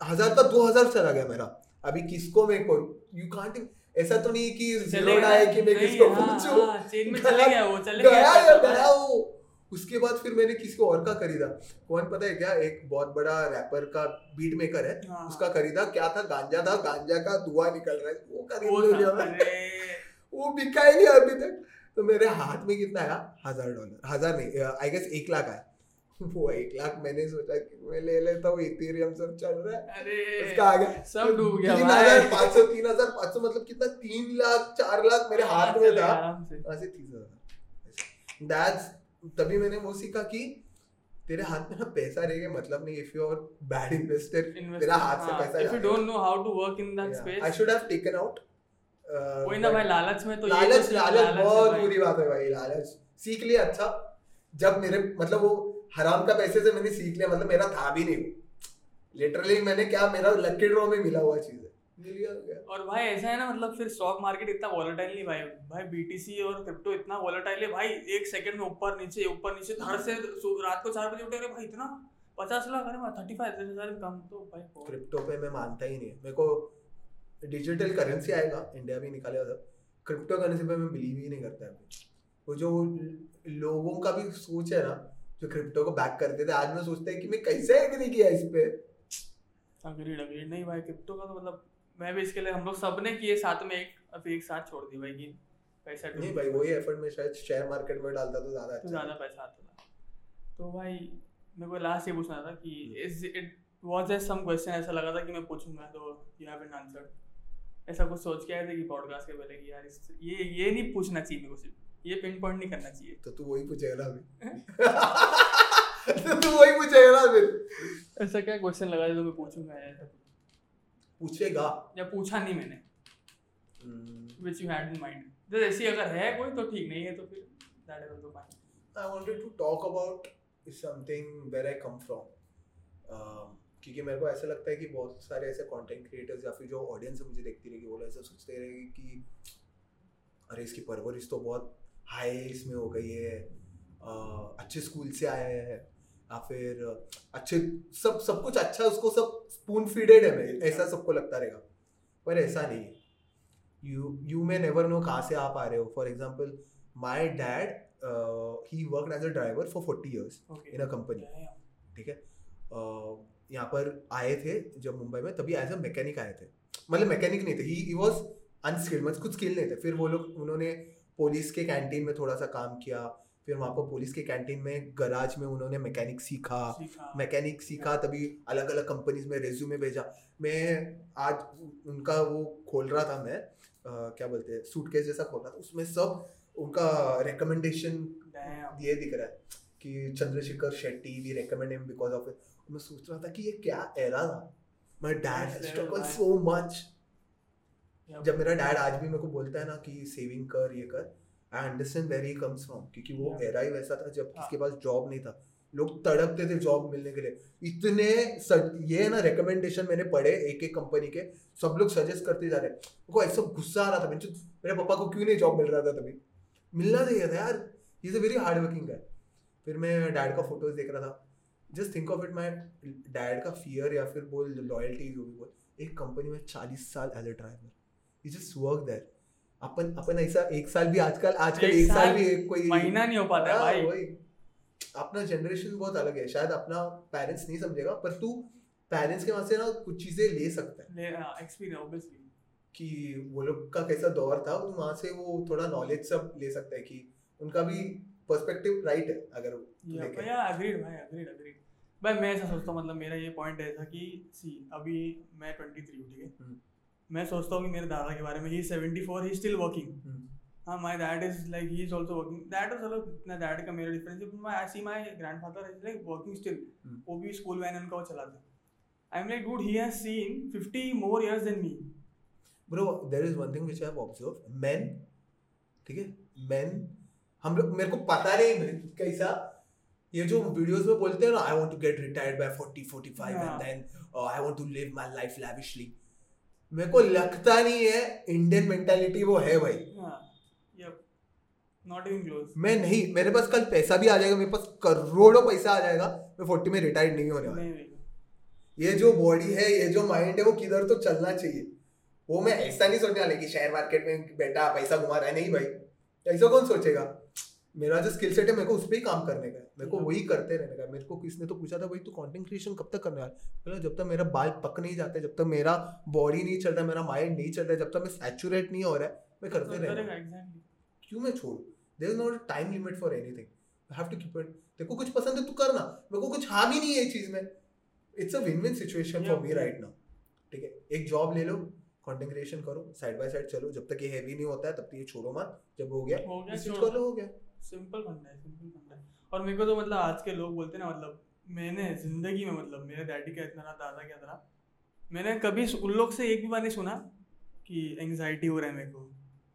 हज़ार का दो हज़ार चला गया मेरा। अभी किसको मैं करूँ? यू कांट ऐसा तो नहीं कि ज़ीरो है कि मैं किसको हाँ, पूछूँ? हाँ, चेन में चले गया वो चले गया गया। या गया वो? उसके बाद फिर मैंने किसी और का खरीदा? कौन पता है क्या? एक बहुत बड़ा रैपर का बीट मेकर है। हाँ। उसका खरीदा। क्या था? गांजा था। गांजा का धुआँ निकल रहा है। वो वो खरीद लिया था, मैं। अरे। वो बिका ही नहीं अभी तक। तो मेरे हाथ में कितना आया? हज़ार डॉलर हज़ार नहीं आई गेस एक लाख आया। वो एक लाख मैंने सोचा कि मैं ले लेता हूँ इथेरियम सब चल रहा है। अरे उसका आ गया सब डूब गया तीन हज़ार पाँच सौ तीन हज़ार पाँच सौ मतलब कितना? तीन लाख चार लाख मेरे हाथ में था। ऐसे तीस हज़ार। दैट्स तभी मैंने वो सीखा कि तेरे हाथ में ना पैसा रहेगा मतलब नहीं if you are bad investor तेरा हाथ से पैसा if you don't know how to work in that space I should have taken out कोई ना भाई लालच में तो लालच तो लालच बहुत बुरी बात है भाई लालच। सीख लिया अच्छा। जब मेरे मतलब वो हराम का पैसे से मैंने सीख लिया मतलब मेरा था भी नहीं। लिटरली मैंने क्या मेरा लकी ड्रॉ में मिला हुआ चीज़ है। मिल गया हो गया। और भाई ऐसा है ना मतलब फिर स्टॉक मार्केट इतना वॉलेटाइल नहीं भाई। भाई बीटीसी और क्रिप्टो इतना वॉलेटाइल है भाई एक सेकंड में ऊपर नीचे ऊपर नीचे धड़ से रात को चार बजे उठे अरे भाई इतना पचास लाख अरे थर्टी फाइव हज़ार कम तो भाई क्रिप्टो पे मैं मानता ही नहीं। है मेरे को डिजिटल करेंसी आएगा इंडिया भी निकालेगा सब। क्रिप्टो करेंसी पे मैं बिलीव ही नहीं करता। अभी वो जो लोगों का भी सोच है ना जो क्रिप्टो को बैक करते थे आज मैं सोचता है कि मैं कैसे एग्री किया इस पे। अग्रीड अग्रीड नहीं भाई क्रिप्टो का तो मतलब मैं भी इसके लिए हम लोग सबने किए साथ में एक अभी एक साथ छोड़ दी भाई कि पैसा नहीं भाई वही एफर्ट में शायद शेयर मार्केट में डालता तो ज़्यादा तो अच्छा ज़्यादा पैसा आता था। तो भाई मेरे को लास्ट ये पूछना था कि is it was there some question ऐसा लगा था कि मैं पूछूँगा? तो यू हैवंट आंसर्ड ऐसा कुछ सोच के आए थे कि पॉडकास्ट के पहले कि यार ये ये नहीं पूछना चाहिए मेरे को सिर्फ़। ये पिन पॉइंट नहीं करना चाहिए। तो तू वही पूछेगा ना अभी। तो तू वही पूछेगा ना फिर ऐसा क्या क्वेश्चन लगा जो मैं पूछूँगा यार? पूछेगा। या पूछा नहीं मैंने। Which you had in mind तो ऐसी अगर है कोई तो ठीक नहीं है तो फिर that is also fine I wanted to talk about something where I come from. Um, क्योंकि मेरे को ऐसा लगता है कि बहुत सारे ऐसे कंटेंट क्रिएटर्स या फिर जो ऑडियंस मुझे देखती रहेगी वो लोग ऐसा सोचते रहेगी कि अरे इसकी परवरिश तो बहुत हाई इसमें हो गई है अच्छे स्कूल से आया है या फिर अच्छे सब सब कुछ अच्छा उसको सब स्पून फीडेड है मैं ऐसा सबको लगता रहेगा। पर ऐसा नहीं है। You you may never know कहाँ से आप आ रहे हो। For example my dad he work as a driver for forty years in a company ठीक है? यहाँ पर आए थे जब मुंबई में तभी एज अ मैकेनिक आए थे। मतलब मैकेनिक नहीं थे ही वॉज़ अनस्किल्ड मतलब कुछ स्किल नहीं थे। फिर वो लोग उन्होंने पुलिस के कैंटीन में थोड़ा सा काम किया फिर वहाँ पर पुलिस के कैंटीन में गराज में उन्होंने मैकेनिक सीखा। मैकेनिक सीखा तभी अलग अलग कंपनीज़ में रेज्यूमे भेजा। मैं आज उनका वो खोल रहा था मैं uh, क्या बोलते हैं सूटकेस जैसा खोल रहा था। उसमें सब उनका रिकमेंडेशन ये दिख रहा है कि Chandrashekhar Shetty we recommend him because of it मैं सोच रहा था कि ये क्या एरा था। My dad struggle so much Yeah. जब मेरा डैड आज भी मेरे को बोलता है ना कि सेविंग कर ये कर I understand where he comes from क्योंकि वो Yeah. एरा ही वैसा था जब हाँ. किसके पास जॉब नहीं था। लोग तड़पते थे जॉब मिलने के लिए। इतने सज- ये ना रिकमेंडेशन मैंने पढ़े एक एक कंपनी के सब लोग सजेस्ट करते जा रहे मेरे को ऐसा गुस्सा आ रहा था मेरे पापा को क्यों नहीं जॉब मिल रहा था तभी? मिलना चाहिए था यार। Is a very hard working guy फिर मैं डैड का फ़ोटोज़ देख रहा था। Just think of it my dad का फियर या फिर बोल लॉयल्टी जो भी बोल एक कंपनी में चालीस साल as a driver you just work there अपन अपन ऐसा एक साल भी आजकल आजकल एक एक साल भी कोई महीना नहीं हो पाता है हाँ, भाई। वही। अपना जनरेशन बहुत अलग है। शायद अपना पेरेंट्स नहीं समझेगा पर तू पेरेंट्स के वहाँ से ना कुछ चीज़ें ले सकता है। एक्सपीरियंस ऑब्वियसली कि वो लोग का कैसा दौर था तो वहाँ से वो थोड़ा नॉलेज सब ले सकता है कि उनका भी पर्सपेक्टिव राइट है अगर देखे। या अग्रीड भाई अग्रीड अग्रीड भाई मैं ऐसा सोचता हूँ मतलब मेरा ये पॉइंट है ऐसा कि सी अभी मैं ट्वेंटी थ्री हूँ ठीक है? हम्म। मैं सोचता हूँ कि मेरे दादा के बारे में he seventy four he still working हाँ my dad is like he is also working dad चलो इतना डैड का मेरा डिफरेंस है I see my grandfather is like working still. वो भी स्कूल वैन उनका वो चलाते I am like dude he has seen fifty more years than me bro there is one thing which I have observe man ठीक है? मेन हम लोग मेरे को पता नहीं कैसा। ये जो वीडियोस में बोलते हैं ना I want to get retired by 40 45 end. Then I want to live my life lavishly मेरे को लगता नहीं है इंडियन मेंटालिटी वो है भाई। हाँ नॉट इवन क्लोज मैं नहीं मेरे पास कल पैसा भी आ जाएगा मेरे पास करोड़ों पैसा आ जाएगा मैं 40 में रिटायर्ड नहीं होने वाला। ये जो बॉडी है ये जो माइंड है वो किधर तो चलना चाहिए। वो मैं ऐसा नहीं सोचने वाला कि शेयर मार्केट में बैठा पैसा घुमा रहा है। नहीं भाई ऐसा कौन सोचेगा? मेरा जो स्किल सेट है मेरे को उस पर ही काम करने का है। मेरे को वही करते रहने का मेरे को किसने तो पूछा था भाई तू कंटेंट क्रिएशन कब तक करने वाला बोला जब तक मेरा बाल पक नहीं जाते जब तक मेरा बॉडी नहीं चल रहा मेरा माइंड नहीं चल रहा जब तक मैं सैचुरेट नहीं हो रहा है मैं करते एग्जैक्टली क्यों मैं छोड़ू? There is not time limit for anything you have to keep it को कुछ पसंद है तू करना। मेरे को कुछ हार्म ही नहीं है इस चीज़ में। It's a win win situation for me right now ठीक है? एक जॉब ले लो कंटेंट क्रिएशन करो साइड बाय साइड चलो। जब तक ये हैवी नहीं होता है तब तक ये छोड़ो मत। जब हो गया हो गया कर लो हो गया। सिंपल फंडा है सिंपल फंडा है। और मेरे को तो मतलब आज के लोग बोलते ना मतलब मैंने ज़िंदगी में मतलब मेरे डैडी का इतना रहा दादा का इतना मैंने कभी उन लोग से एक भी बार नहीं सुना कि एंग्जाइटी हो रहा है मेरे को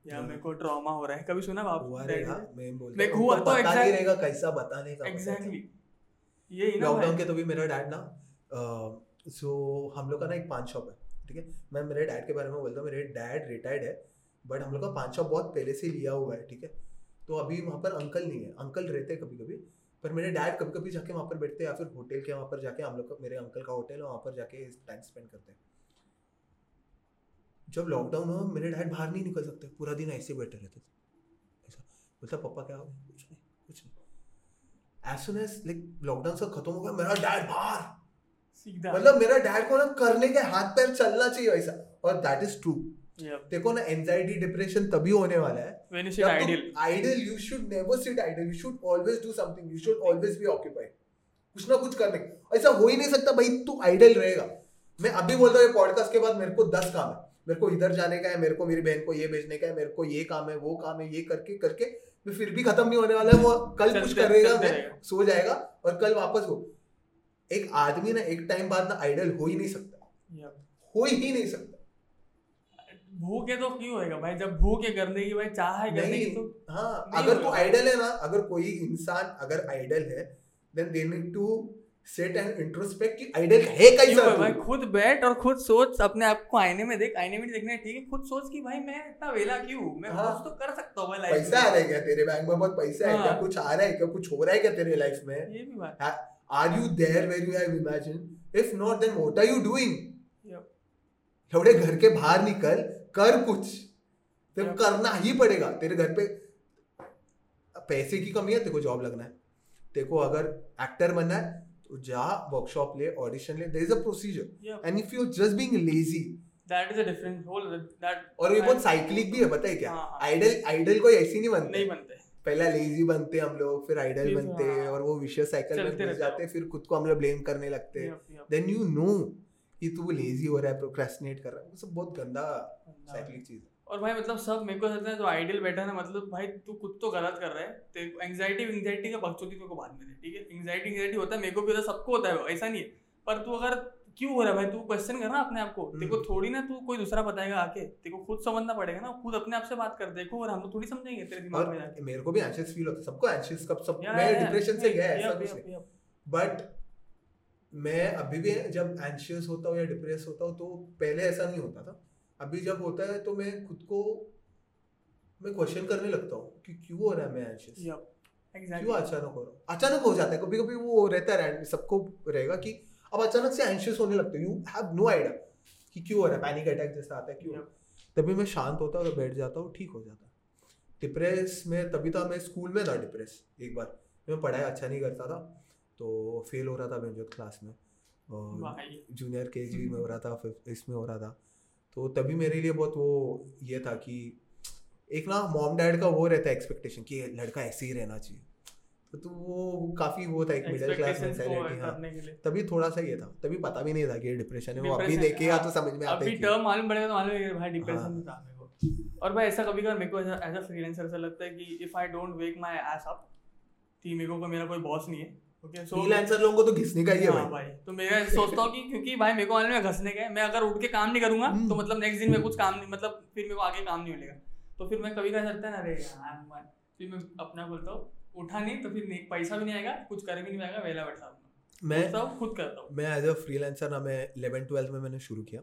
या हाँ। मेरे को ट्रॉमा हो रहा है। कभी सुना बाप हुआ रहेगा मैं हुआ तो रहेगा कैसा बताने का एग्जैक्टली यही ना लॉकडाउन के तो भी मेरा डैड ना सो हम लोग का ना एक पान शॉप है ठीक है? मैं मेरे डैड के बारे में बोलता हूँ मेरे डैड रिटायर्ड है बट हम लोग का पान शॉप बहुत पहले से लिया हुआ है ठीक है? तो अभी वहाँ पर अंकल नहीं है। अंकल रहते हैं कभी कभी पर मेरे डैड कभी कभी जाके वहाँ पर बैठते हैं या फिर होटल के वहाँ पर जाके हम लोग का मेरे अंकल का होटल है वहाँ पर जाके टाइम स्पेंड करते हैं। जब लॉकडाउन हुआ मेरे डैड बाहर नहीं निकल सकते पूरा दिन ऐसे बैठे रहते थे। ऐसा बोलता पापा क्या हो गया? कुछ नहीं कुछ नहीं। एज सुन एज लाइक लॉकडाउन सब खत्म हो गया मेरा डैड बाहर। सीधा। मतलब मेरा डैड को ना करने के हाथ पैर चलना चाहिए वैसा और दैट इज़ ट्रू देखो ना एंजाइटी डिप्रेशन तभी होने वाला है idle you should never sit idle you should always do something you should always be occupied कुछ ना कुछ करने ऐसा हो ही नहीं सकता भाई तू आइडल रहेगा। मैं अभी बोलता हूँ पॉडकास्ट के बाद मेरे को दस काम है। मेरे को इधर जाने का है मेरे को मेरी बहन को ये भेजने का है मेरे को ये काम है वो काम है ये करके करके। मैं फिर भी खत्म नहीं होने वाला है वो कल कुछ करेगा मैं सो जाएगा और कल वापस हो। एक आदमी ना एक टाइम बाद ना आइडल हो ही नहीं सकता। हो ही नहीं सकता। भूख तो क्यों होएगा भाई? जब भूख करने की भाई चाह है करने की तो हाँ अगर तू। आइडल है ना अगर कोई इंसान अगर आइडल है then they need to set and introspect कि आइडल है कैसा है भाई? खुद बैठ और खुद सोच अपने आप को आईने में देख आईने में देखना है ठीक है खुद सोच कि भाई मैं इतना वेला क्यों मैं हाँ। कुछ तो कर सकता हूँ भाई लाइफ पैसा आ रहा है क्या तेरे बैंक में? बहुत पैसा है क्या? हाँ। कुछ आ रहा है क्या? कुछ हो रहा है क्या तेरे लाइफ में? ये भी बात। Are you there where you have imagine if not then what are you doing थोड़े घर के बाहर निकल कर कुछ तेरे को करना ही पड़ेगा। तेरे घर पे पैसे की कमी है तेरे को जॉब लगना है। तेरे को अगर एक्टर बनना है तो जा वर्कशॉप ले ऑडिशन ले। There is a procedure and if you just being lazy that is a different whole that और ये बहुत साइक्लिक भी है पता है क्या? हाँ, हाँ। आइडल आइडल कोई ऐसी नहीं बनते। नहीं बनते। पहला लेजी बनते हम लोग फिर आइडल बनते हाँ। और वो विशियस साइकिल में घुस जाते फिर खुद को हम लोग ब्लेम करने लगते। हैं. देन यू नो कि तू लेजी हो रहा है प्रोक्रेस्टिनेट कर रहा है। वो सब बहुत गंदा। साइक्लिक चीज़ है। और भाई मतलब सब मेरे को लगता है जो आइडियल बैठा है ना मतलब भाई तू खुद तो गलत कर रहा है। तेरे एंग्जाइटी एंग्जाइटी का बकचोदी तेरे को बाद में ठीक है? एंग्जाइटी एंग्जाइटी होता है मेरे को भी होता है सबको होता है ऐसा नहीं है। पर तू अगर क्यों हो रहा है भाई? तू क्वेश्चन करना अपने आप को। को हम्म। थोड़ी ना तू कोई दूसरा बताएगा आके। देखो खुद समझना पड़ेगा ना खुद अपने आप से बात कर देखो और हम लोग थोड़ी समझेंगे तेरे दिमाग में मेरे को भी एंशियस फील होता है सबको एंशियस कब सब मैं डिप्रेशन से गया ऐसा कुछ नहीं। बट मैं अभी भी जब एंशियस होता हूँ या डिप्रेस होता हूँ तो पहले ऐसा नहीं होता था। अभी जब होता है तो मैं खुद को मैं क्वेश्चन करने लगता हूँ कि क्यों हो रहा है मैं एंशियस. Exactly. क्यों अचानक हो रहा अचानक हो जाता है। कभी कभी वो रहता है सबको रहेगा कि अब अचानक से एंशियस होने लगते हो। यू हैव नो आइडिया कि क्यों हो रहा है। पैनिक अटैक जैसा आता है क्यों. तभी मैं शांत होता हूँ तो बैठ जाता हूँ ठीक हो जाता डिप्रेस में तभी था मैं स्कूल में था डिप्रेस एक बार। मैं पढ़ाई अच्छा नहीं करता था। तो फेल हो रहा था बेंजोत क्लास में और जूनियर के जी में हो रहा था फिफ्थ इसमें हो रहा था। तो तभी मेरे लिए बहुत वो ये था कि एक ना मॉम डैड का वो रहता है एक्सपेक्टेशन कि लड़का ऐसे ही रहना चाहिए। तो, तो वो काफ़ी वो था एक मिडिल क्लास Expectations हाँ। तभी थोड़ा सा ये था तभी पता भी नहीं था कि ये डिप्रेशन है वो अभी देखेगा हाँ, तो समझ में आता है टर्म मालूम पड़ेगा तो मालूम भाई डिप्रेशन हाँ। था और भाई ऐसा कभी कभार मेरे को एज अ फ्रीलांसर ऐसा लगता है कि if I don't wake my ass up कि मेरे को मेरा कोई बॉस नहीं है। फ्रीलांसर लोगों को तो घिसने का ही है हाँ भाई। भाई तो मैं सोचता हूँ कि क्योंकि भाई मेरे को मालूम है घसने का मैं अगर उठ के काम नहीं करूँगा हम्म। तो मतलब नेक्स्ट दिन में कुछ काम नहीं मतलब फिर मेरे को आगे काम नहीं मिलेगा। तो फिर मैं कभी कहा चलता ना अरे यार फिर मैं अपना बोलता हूँ उठा नहीं तो फिर पैसा भी नहीं आएगा कुछ कर भी नहीं पाएगा वेला बैठा मैं सब खुद करता हूँ। मैं एज अ फ्रीलांसर ना मैं इलेवन ट्वेल्थ में मैंने शुरू किया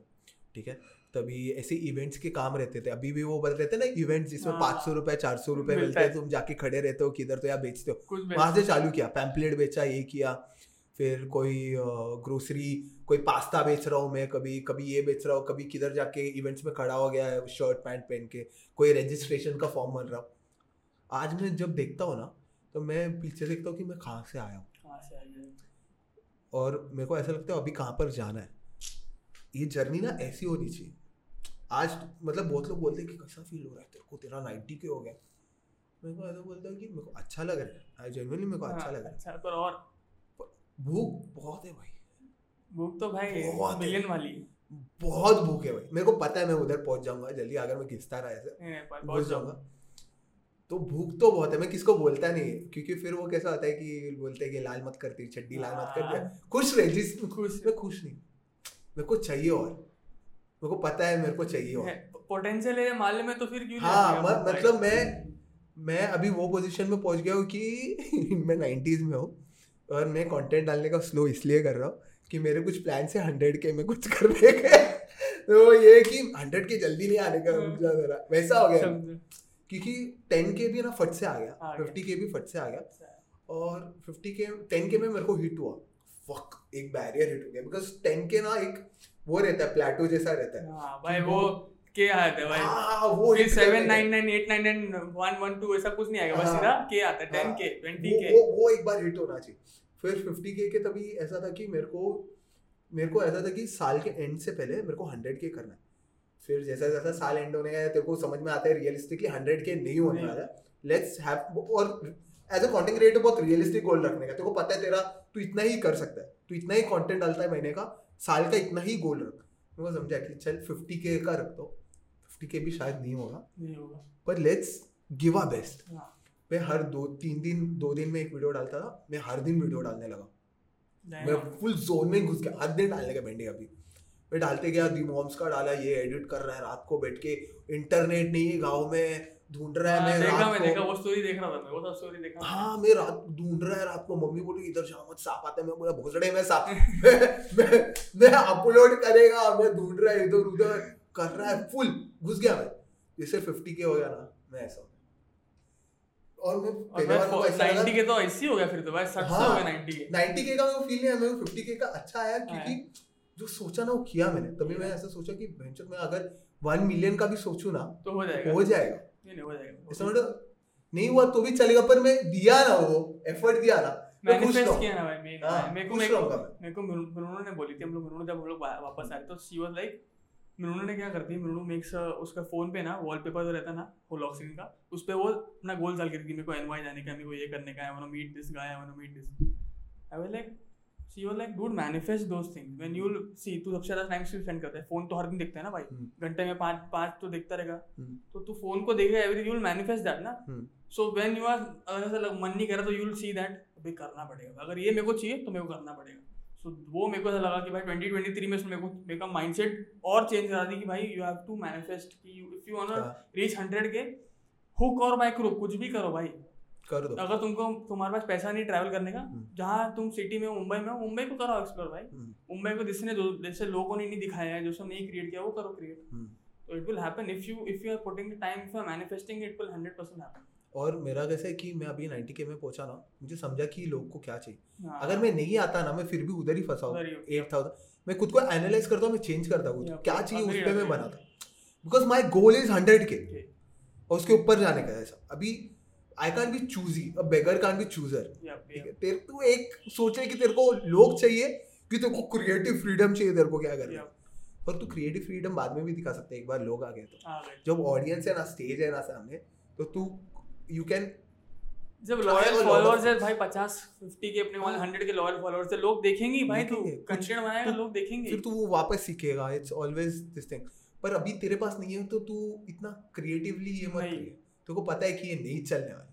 ठीक है? तभी ऐसे इवेंट्स के काम रहते थे। अभी भी वो बदल रहते ना इवेंट्स जिसमें हाँ। पाँच सौ रुपए चार सौ रुपए मिलते हैं तुम जाके खड़े रहते हो किधर तो या बेचते हो। वहाँ से चालू किया पैम्पलेट बेचा ये किया फिर कोई ग्रोसरी कोई पास्ता बेच रहा हूँ मैं कभी कभी ये बेच रहा हूँ कभी किधर जाके इवेंट्स में खड़ा हो गया है शर्ट पैंट पहन के कोई रजिस्ट्रेशन का फॉर्म भर रहा। हूँ आज मैं जब देखता हूँ ना तो मैं पीछे देखता हूँ कि मैं कहाँ से आया हूँ। और मेरे को ऐसा लगता है अभी कहाँ पर जाना है? ये जर्नी ना ऐसी होनी चाहिए। आज मतलब बहुत लोग बोलते हैं कि कैसा फील हो रहा है तेरे को तेरा नाइन्टी के हो गया। मेरे को ऐसा बोलता है कि मेरे को अच्छा लग रहा है आई जेन्युइनली मेरे को अच्छा हाँ, लग रहा अच्छा पर और? भूख बहुत है भाई। भूख तो भाई है। मिलियन वाली। बहुत भूख है भाई। मेरे को पता है मैं उधर पहुँच जाऊँगा जल्दी अगर मैं घिसता रहा ऐसे। पहुँच जाऊँगा। तो भूख तो बहुत है मैं किसको बोलता नहीं क्योंकि फिर वो कैसा होता है कि बोलते हैं कि लाल मत करती चड्डी लाल मत करती हाँ। खुश रहे जिस खुश मैं खुश नहीं। मेरे को चाहिए और। मेरे को पता है मेरे को चाहिए और पोटेंशियल है मालूम है तो फिर क्यों हाँ आएगा म- मतलब मैं मैं अभी वो पोजीशन में पहुँच गया हूँ कि मैं नाइन्टीज में हूँ और मैं कंटेंट डालने का स्लो इसलिए कर रहा हूँ कि मेरे कुछ प्लान है हंड्रेड के में कुछ करने के। तो ये कि हंड्रेड के जल्दी नहीं आने का रुक जरा। वैसा हो गया। क्योंकि टेन के भी ना फट से आ गया फिफ्टी के भी फट से आ गया। अच्छा। और फिफ्टी के टेन के में मेरे को हिट हुआ। फक एक बैरियर हिट हो गया। बिकॉज़ टेन के ना एक वो रहता है प्लेटो जैसा रहता है। हाँ भाई वो के आया था भाई। हाँ वो फिर seven nine nine eight nine nine one one two ऐसा कुछ नहीं आएगा बस हाँ। सीधा के आता है टेन हाँ। के ट्वेंटी वो के वो वो एक बार हिट होना चाहिए। फिर फिफ्टी के के तभी ऐसा था कि मेरे को मेरे को ऐसा था कि साल के एंड से पहले मेरे को हंड्रेड के करना है। फिर जैसा जैसा साल एंड होने का तेरे को समझ में आता है रियलिस्टिकली हंड्रेड के नहीं होने वाला लेट्स हैव और एज अ कंटेंट क्रिएटर बहुत रियलिस्टिक गोल रखने का। तेरे को पता है तेरा तू इतना ही कर सकता है। तू इतना ही कंटेंट डालता है महीने का साल का इतना ही गोल रख। मेरे को समझा कि चल फिफ्टी के का रख दो। फिफ्टी के भी शायद नहीं होगा। नहीं होगा। पर लेट्स गिव अ बेस्ट मैं हर दो तीन दिन दो दिन में एक वीडियो डालता था। मैं हर दिन वीडियो डालने लगा। मैं फुल जोन में घुस गया। हर दिन डालने का बेंडी अभी। मैं डालते गया दी मॉम्स का डाला ये एडिट कर रहा है रात को बैठ के। इंटरनेट नहीं है गाँव में। ढूंढ रहा है हाँ, मैं देखा मैं देखा वो स्टोरी देख रहा था मैं वो सब स्टोरी देखा हाँ मैं। रात ढूंढ रहा है रात को मम्मी बोली इधर मत सांप आते हैं। मैं बोला भोसड़े में सांप मैं मैं मैं अपलोड करेगा मैं ढूंढ रहा है इधर उधर कर रहा है फुल घुस गया मैं। जैसे फिफ्टी के हो गया ना मैं ऐसा और मैं पहले बार को ऐसा तो ऐसे ही हो गया फिर तो भाई सठ से हाँ। गया नाइनटी के 90 के का मेरे फील नहीं आया को 50 के का अच्छा आया क्योंकि हाँ। जो सोचा ना वो किया मैंने। तभी मैं ऐसा सोचा कि वेंचर में अगर वन मिलियन का भी सोचूं ना तो हो जाएगा। हो जाएगा। नहीं हो जाएगा नहीं हुआ तो भी चलेगा पर मैं दिया ना वो एफर्ट दिया ना मैं खुश मैनिफेस्ट किया ना भाई मेरे हाँ, को मेरे मृणु ने बोली थी हम लोग मृणु जब हम लोग वापस आए तो शी वाज लाइक मृणु ने क्या करती है मृणु मेक्स उसका फ़ोन पे ना वॉलपेपर जो रहता ना वो लॉक स्क्रीन का उस पे वो अपना गोल डाल के मेरे को एनवाई जाने का मेरे को ये करने का want meet this guy I want meet this I was like she was like dude manifest those things when you see तू सबसे ज़्यादा टाइम स्पेंड करता है फ़ोन तो हर दिन देखता है ना भाई हम्म। घंटे में पाँच पाँच तो देखता रहेगा हम्म। तो तू फ़ोन को देखेगा every you will manifest that ना। सो व्हेन यू आर अगर ऐसा लग- मन नहीं कर रहा तो यू विल सी दैट अभी करना पड़ेगा अगर ये मेरे को चाहिए तो मेरे को करना पड़ेगा सो वो मेरे को ऐसा लगा कि भाई ट्वेंटी ट्वेंटी थ्री में मेरे को मेरे का माइंडसेट और चेंज करा दी कि भाई यू हैव टू मैनिफेस्ट कि if you want. Reach hundred K hook और बाइक करो कुछ भी करो भाई कर दो। अगर तुमको तुम्हारे पास पैसा नहीं ट्रैवल करने का हम्म। जहाँ तुम सिटी में मुंबई में मुंबई को करो एक्सप्लोर भाई। हम्म, मुंबई को जिसने जो जैसे लोगों ने नहीं दिखाया है जो सब नहीं क्रिएट किया वो करो क्रिएट हम्म। तो it will happen if you if you are putting the time for manifesting it will hundred percent happen और मेरा कैसे है कि मैं अभी 90 के में पहुँचा ना मुझे समझा कि लोग को क्या चाहिए। हाँ, अगर मैं नहीं आता ना मैं फिर भी उधर ही फंसा हूँ। एट थाउज़ेंड मैं खुद को एनालाइज करता हूँ मैं चेंज करता हूँ क्या चाहिए उस पर मैं बनाता because my goal is hundred K. और उसके ऊपर जाने का ऐसा। अभी I can be choosy a beggar can be chooser ठीक है? तेरे तू एक सोचे कि तेरे को लोग चाहिए कि तेरे को क्रिएटिव फ्रीडम चाहिए तेरे को क्या करना Yep. पर तू क्रिएटिव फ्रीडम बाद में भी दिखा सकता है एक बार लोग आ गए तो। आ गए। जब ऑडियंस है ना स्टेज है ना सामने तो तू यू कैन जब लॉयल फॉलोअर्स है भाई पचास फिफ्टी के अपने हाँ। हंड्रेड के लॉयल फॉलोअर्स है लोग देखेंगे भाई तू। कंटेंट बनाएगा तो- लोग देखेंगे फिर तू वो वापस सीखेगा इट्स ऑलवेज दिस थिंग पर अभी तेरे पास नहीं है तो तू इतना क्रिएटिवली ये मत तेरे को पता है कि ये नहीं चलने वाला।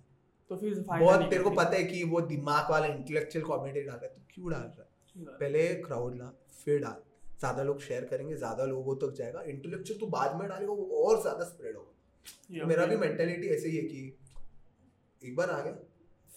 तो फिर बहुत तेरे को पता है कि वो दिमाग वाला इंटेलेक्चुअल कॉमेडी डाल रहा है तो क्यों डाल रहा है? पहले क्राउड ला फिर डाल। ज़्यादा लोग शेयर करेंगे ज़्यादा लोगों तक जाएगा। इंटेलेक्चुअल तू बाद में डालेगा वो और ज़्यादा स्प्रेड होगा। मेरा भी मेंटेलिटी ऐसे ही है कि एक बार आ गया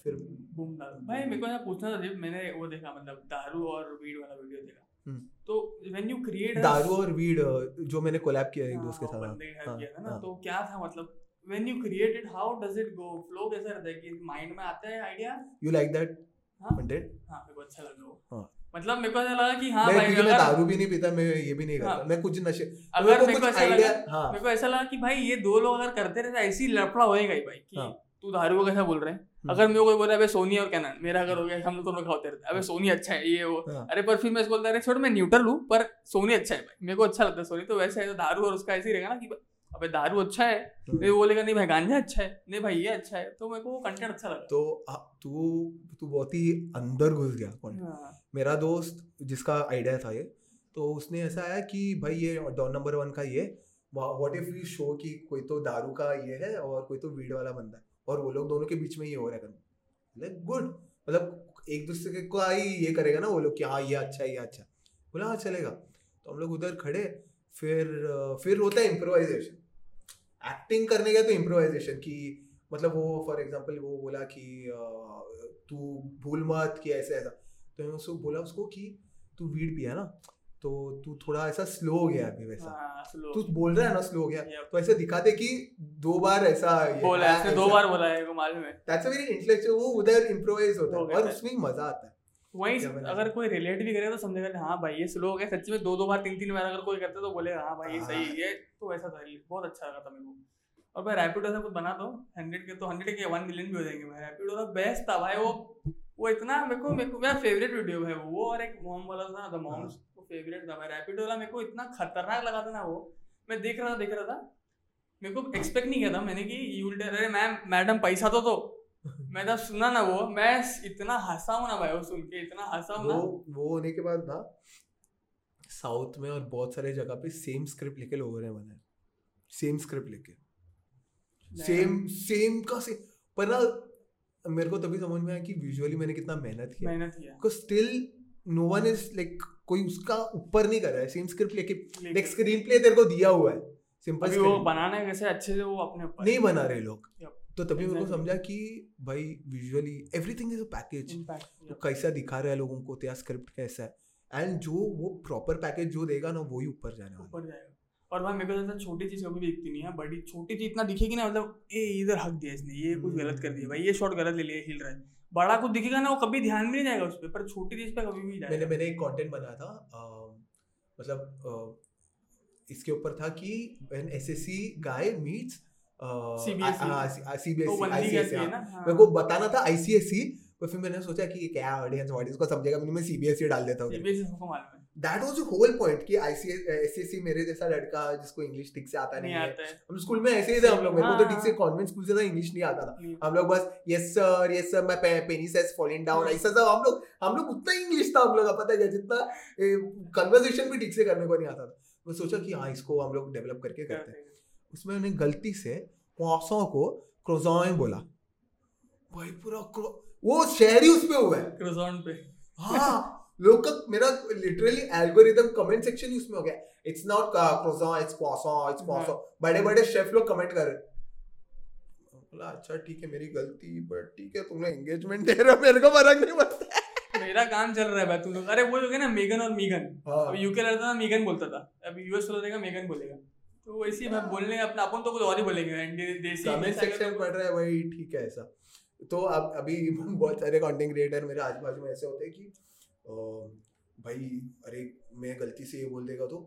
फिर बूम डाल। भाई मेरे को ना पूछना था जब मैंने वो देखा मतलब दारू और वीड वाला वीडियो देखा हम्म। तो व्हेन यू क्रिएट दारू और वीड जो मैंने कोलैब किया एक दोस्त के साथ हाँ, किया था ना हाँ। तो क्या था मतलब when you create it how does it go flow कैसा रहता है कि माइंड में आता है आइडिया यू लाइक दैट हाँ। कंटेंट हाँ मेरे को अच्छा लगा वो। हाँ। मतलब मेरे को ऐसा लगा कि हाँ भाई मैं दारू भी नहीं पीता मैं ये भी नहीं करता। हाँ। मैं कुछ नशे अगर मेरे को ऐसा लगा हाँ। मेरे को ऐसा लगा कि भाई ये दो लोग अगर करते रहे तो ऐसी लफड़ा होएगा ही भाई कि हाँ। तू दारू को कैसा बोल रहे हैं? हम्म। अगर मेरे को बोला अबे सोनी और कैनन मेरा अगर हो गया हम लोग दोनों खाते रहते अबे सोनी अच्छा है ये वो। हाँ। अरे पर फिर मैं बोलता अरे छोड़ मैं न्यूट्रल हूँ पर सोनी अच्छा है भाई। मेरे को अच्छा लगता है सोनी तो वैसे है तो दारू और उसका ऐसे ही रहेगा ना कि अबे दारू अच्छा है। नहीं वो बोलेगा नहीं भाई गांजा अच्छा है। नहीं भाई ये अच्छा है। तो मेरे को वो कंटेंट अच्छा लगा। तो तू तू बहुत ही अंदर घुस गया। हाँ, मेरा दोस्त जिसका आइडिया था ये तो उसने ऐसा आया कि भाई ये डॉन नंबर वन का ये व्हाट इफ़ यू शो कि कोई तो दारू का ये है और कोई तो वीड वाला बंदा है और वो लोग दोनों के बीच में ये हो रहा है लाइक गुड मतलब एक दूसरे को ही ये करेगा ना वो लोग कि हाँ ये अच्छा है ये अच्छा बोला हाँ चलेगा। तो हम लोग उधर खड़े फिर फिर होता है इम्प्रोवाइजेशन एक्टिंग करने का तो इम्प्रोवाइजेशन कि मतलब वो फॉर एग्जांपल वो बोला कि तू भूल मत कि ऐसे ऐसा। तो मैंने उसको बोला उसको कि तू वीड पिया ना तो तू थोड़ा ऐसा स्लो हो गया अभी वैसा। हाँ, तू बोल रहा है ना स्लो हो गया तो ऐसे दिखाते कि दो बार ऐसा बोला है, हाँ, दो बार बोला है को मालूम है That's a very intellectual वो उधर इम्प्रोवाइज होता है और उसमें मज़ा आता है। वही अगर कोई रिलेट भी करेगा तो समझेगा हाँ भाई ये स्लो हो गया सच्ची में दो दो बार तीन तीन बार अगर कोई करता है तो बोलेगा हाँ भाई ये सही है। ये तो वैसा था बहुत अच्छा लगा था मेरे को। और भाई रैपिडो से कुछ बना दो हंड्रेड के तो हंड्रेड के वन मिलियन भी हो जाएँगे भाई। रैपिडो का बेस्ट था भाई वो वो इतना मेरे को मेरे को मेरा फेवरेट वीडियो है वो। और एक मॉम वाला था द मॉम्स वो फेवरेट था भाई। रैपिडो वाला मेरे को इतना खतरनाक लगा था ना वो। मैं देख रहा था देख रहा था। मेरे को एक्सपेक्ट नहीं किया था मैंने कि यू अरे मैम मैडम पैसा तो दो। मैं जब सुना ना वो मैं इतना हंसा हूँ ना भाई वो सुन के इतना हंसा हूँ वो ना वो होने के बाद ना साउथ में और बहुत सारे जगह पे सेम स्क्रिप्ट लेके लोगों ने बनाया। सेम स्क्रिप्ट लेके। सेम सेम का सेम पर ना मेरे को तभी समझ में आया कि विजुअली मैंने कितना मेहनत किया। मेहनत किया। Still no one is like कोई उसका ऊपर नहीं कर रहा है। सेम स्क्रिप्ट लेके लाइक स्क्रीन प्ले तेरे को दिया हुआ है। सिंपल अभी वो बनाना कैसे? अच्छे से वो अपने ऊपर। नहीं बना रहे लोग। तो तभी मेरे को समझा कि भाई visually everything is a package तो कैसा दिखा रहा है लोगों को? तेरा स्क्रिप्ट कैसा है? एंड जो वो प्रॉपर पैकेज जो देगा ना वही ऊपर जाने वाला ऊपर जाएगा। और भाई मेरे को ऐसा छोटी चीज़ कभी दिखती नहीं है बड़ी छोटी चीज़ इतना दिखेगी ना मतलब ए इधर हक दिया इसने ये कुछ गलत कर दिया भाई ये शॉट गलत ले लिया हिल रहा है। बड़ा कुछ दिखेगा ना वो कभी ध्यान भी नहीं जाएगा उस पर पर छोटी चीज़ पे कभी भी मैंने जाएगा। मैंने एक कंटेंट बनाया था मतलब इसके ऊपर था कि when SSC guy meets. CBSE हाँ। E, मेरे को बताना था आईसीएसई पर फिर मैंने सोचा कि क्या ऑडियंस ऑडियंस को समझेगा मैंने मैं सीबीएसई डाल देता हूँ। है। दैट वाज होल पॉइंट कि आईसीएसई मेरे जैसा लड़का जिसको इंग्लिश ठीक से आता नहीं नहीं आता है। हम स्कूल में ऐसे ही थे हम लोग मेरे को तो हाँ। ठीक से कॉन्वेंट स्कूल से इंग्लिश नहीं आता था। हम लोग बस yes sir yes sir my penis has fallen down हाँ। ऐसा सब हम लोग हम लोग उतना इंग्लिश था हम लोग का पता है जितना कन्वर्सेशन भी ठीक से करने को नहीं आता था। मैं सोचा कि हाँ इसको हम लोग डेवलप करके करते हैं। उसमें मैंने गलती से क्वासों को क्रोजॉन बोला। भाई पूरा वो शहरी उस पे हुआ है। पे। हाँ लोग का मेरा लिटरली एल्गोरिदम कमेंट सेक्शन ही उसमें हो गया it's not croissant it's it's बड़े बड़े शेफ लोग कमेंट कर रहे हैं। बोला अच्छा ठीक है मेरी गलती बट ठीक है तुमने एंगेजमेंट दे रहे हो मेरे को फ़र्क नहीं पड़ता मेरा काम चल रहा है भाई तुम लोग अरे वो हो ना मेगन और मीगन हाँ। अब यूके लड़ता था मीगन बोलता था। अब यूएस वाला रहेगा मेगन बोलेगा। तो वैसे ही भाई बोलने अपना अपन तो कुछ और ही बोलेंगे। देसी कमेंट सेक्शन पढ़ रहा है भाई ठीक है ऐसा। तो अब अभी बहुत सारे कंटेंट क्रिएटर मेरे आजू बाजू में ऐसे होते हैं कि अ, भाई अरे मैं गलती से ये बोल देगा तो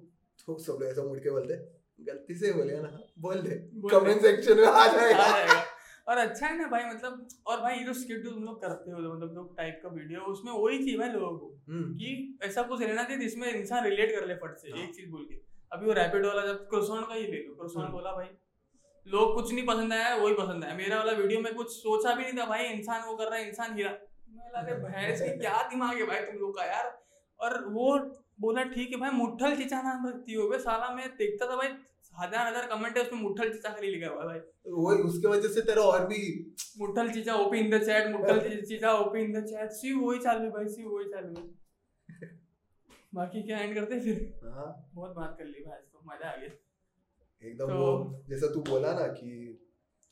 तो सब लोग ऐसा मुड़ के बोलते गलती से बोलेगा ना बोल दे कमेंट सेक्शन में आ आ जाएगा। और अच्छा है ना भाई मतलब और भाई ये जो स्किट तुम लोग करते हो मतलब लोग टाइप का वीडियो उसमें वही चाहिए भाई लोगों को हम्म, कि ऐसा कुछ रहना चाहिए जिसमें इंसान रिलेट कर ले फट से हाँ। एक चीज़ बोल के अभी वो रैपिड वाला जब क्रोसॉन का ही ले लो क्रोसॉन हम्म। बोला भाई लोग कुछ नहीं पसंद आया वही पसंद आया। मेरा वाला वीडियो में कुछ सोचा भी नहीं था भाई इंसान वो कर रहा है इंसान हीरा। मैं लगे भैंस की क्या दिमाग है भाई तुम लोग का यार? और वो बोला ठीक है भाई मुठल चिचा नाम रखती हो साला मैं देखता था भाई हज़ार हज़ार कमेंट है उसमें मुठल चिचा खाली लिखा हुआ भाई। वो उसके वजह से तेरा और भी मुठल चीजा ओपी इन द चैट मुठल चीजा ओपी इन द चैट। सी वही चालू भाई सी वही चालू बाकी क्या एंड करते फिर? हाँ। बहुत बात कर ली भाई तो मज़ा आ गया। एकदम तो- वो जैसा तू बोला ना कि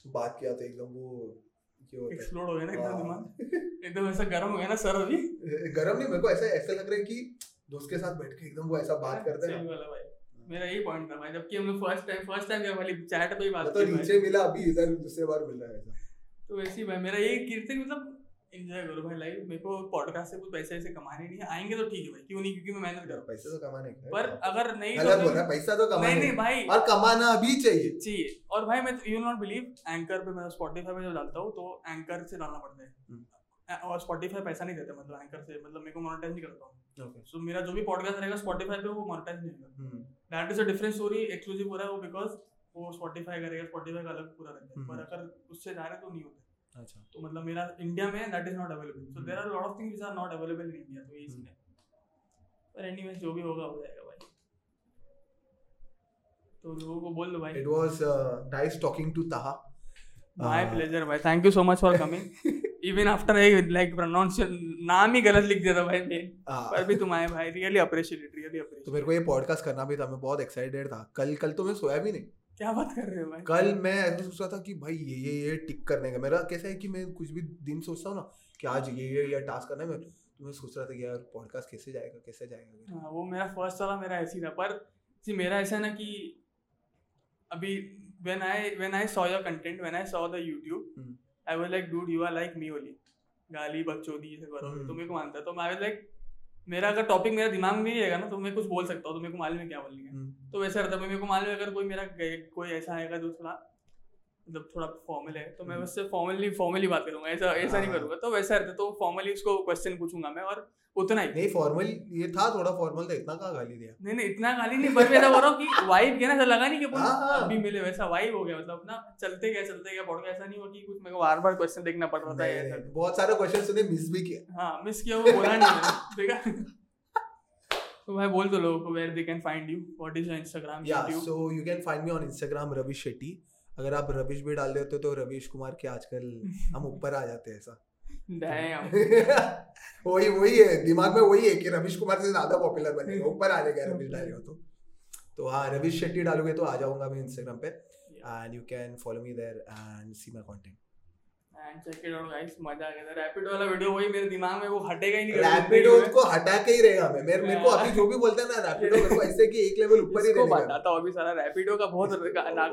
बात किया तो एकदम वो एक्सप्लोड हो। गया ना एकदम दिमाग। एकदम ऐसा गर्म हो गया ना सर अभी? हाँ। गरम नहीं मेरे को ऐसा ऐसा लग रहा है कि दोस्त के साथ बैठ के एकदम वो ऐसा बात करते हैं वाला भाई। मेरा यही पॉइंट था भाई जबकि हम लोग फ़र्स्ट टाइम फ़र्स्ट टाइम क्या वाली चैट पे ही बात तो नीचे मिला अभी इधर दूसरे बार मिल रहा है ऐसा। तो वैसे ही भाई मेरा यही कीर्ति मतलब एंजॉय करो भाई लाइफ मेरे को पॉडकास्ट से कुछ पैसे ऐसे कमाने नहीं है। आएँगे तो ठीक है भाई। क्यों नहीं? क्योंकि मैं मेहनत कर रहा हूँ। पैसे तो कमाने पर अगर नहीं तो गलत बोल रहा पैसा तो नहीं कमाने नहीं के। भाई। और कमाना भी चाहिए। चाहिए। और भाई मैं यू नॉट बिलीव एंकर पे मैं स्पॉटिफाई पे जब डालता हूँ तो एंकर से डालना पड़ता है। हम्म। और स्पॉटिफाई पैसा नहीं देता मतलब एंकर से। मतलब मेरे को मोनेटाइज नहीं करता हूँ। सो मेरा जो भी पॉडकास्ट रहेगा स्पॉटिफाई पे वो मोनेटाइज नहीं होगा। That is a different story exclusive हो रहा है वो बिकॉज़ वो स्पॉटिफाई करेगा स्पॉटिफाई का अलग पूरा रहता है। हम्म। पर अगर उससे जा रहे तो नहीं होता। अच्छा। तो मतलब मेरा इंडिया में that is not available so there are lot of things which are not available in India तो यही हम्म। सीन है पर एनीवेज जो भी होगा हो जाएगा भाई। तो लोगों को बोल दो भाई। It was uh, nice talking to Taha. My pleasure भाई। Thank you so much for coming even after I like pronounce नाम ही गलत लिख दिया था भाई मैं। पर भी तुम आए भाई। रियली अप्रिशिएट इट रियली तो मेरे को ये पॉडकास्ट करना भी था मैं बहुत एक्साइटेड था। कल कल तो मैं सोया भी नहीं। क्या बात कर रहे हो भाई कल मैं ऐसा सोच रहा था कि भाई ये ये ये टिक करने का मेरा कैसा है कि मैं कुछ भी दिन सोचता हूँ ना कि आज ये ये ये टास्क करना है मैं तो मैं सोच रहा था कि यार पॉडकास्ट कैसे जाएगा कैसे जाएगा हाँ वो मेरा फ़र्स्ट वाला मेरा ऐसी था पर जी मेरा ऐसा है ना कि अभी when I when I saw your content when I saw the YouTube hmm. I was like dude you are like me only गाली बकचोदी ये सब हम्म। तो मेरे को मानता तो मैं was like मेरा अगर टॉपिक मेरा दिमाग में ही रहेगा ना तो मैं कुछ बोल सकता हूँ तो मेरे को मालूम है क्या बोलनी है। हम्म, तो वैसे रहता है मेरे को मालूम है अगर कोई मेरा कोई ऐसा आएगा जो थोड़ा मतलब थोड़ा फॉर्मल है तो मैं। उससे फॉर्मली फॉर्मली बात करूँगा ऐसा ऐसा नहीं हाँ। करूँगा। तो वैसा रहता तो फॉर्मली उसको क्वेश्चन पूछूँगा मैं और उतना ही। नहीं फॉर्मल ये था थोड़ा फॉर्मल था इतना कहाँ गाली दिया? नहीं नहीं इतना गाली नहीं मैं ऐसा बोल रहा हूँ कि वाइब क्या ना ऐसा लगा नहीं कि हाँ, हाँ। अभी मिले वैसा वाइब हो गया मतलब अपना चलते गया चलते गया ऐसा नहीं हुआ कि कुछ मेरे को बार बार क्वेश्चन देखना पड़ रहा था बहुत सारे क्वेश्चन तूने मिस भी किए। हाँ मिस किया वो बोला नहीं है। तो भाई बोल दो लोगों को where they can find you what is your Instagram या so you can find me on Instagram Ravish Shetty अगर आप रविश भी डाल देते हो तो रविश कुमार के आजकल हम ऊपर आ जाते हैं ऐसा। वही वही है दिमाग में वही है कि रविश कुमार से ज़्यादा पॉपुलर बनेगा ऊपर आ जाएगा रविश डालेगा तो। तो हाँ रविश शेट्टी डालोगे तो आ जाऊँगा मैं इंस्टाग्राम पे and you can follow me there and see my content and check it out guys मज़ा आ गया था। रैपिड वाला वीडियो वही मेरे दिमाग में वो हटेगा ही नहीं कभी। रैपिडो ज़िंदगी में। को हटा के ही रहेगा मैं मेरे मेरे को अभी जो भी बोलते हैं ना रैपिडो मेरे को ऐसे कि एक लेवल ऊपर ही इसको बताता हूँ अभी सारा। रैपिडो का बहुत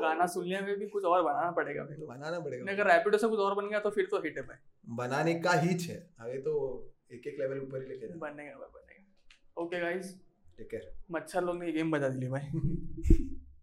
गाना सुन लिया भी कुछ और बनाना पड़ेगा मेरे को। बनाना पड़ेगा। अगर रैपिडो से कुछ और बन गया तो फिर तो हिट है भाई। बनाने का है अभी तो एक एक लेवल ऊपर ही लेके जाना। बनेगा बनेगा। ओके गाइस टेक केयर मच्छर लोग ने गेम बजा दिली भाई।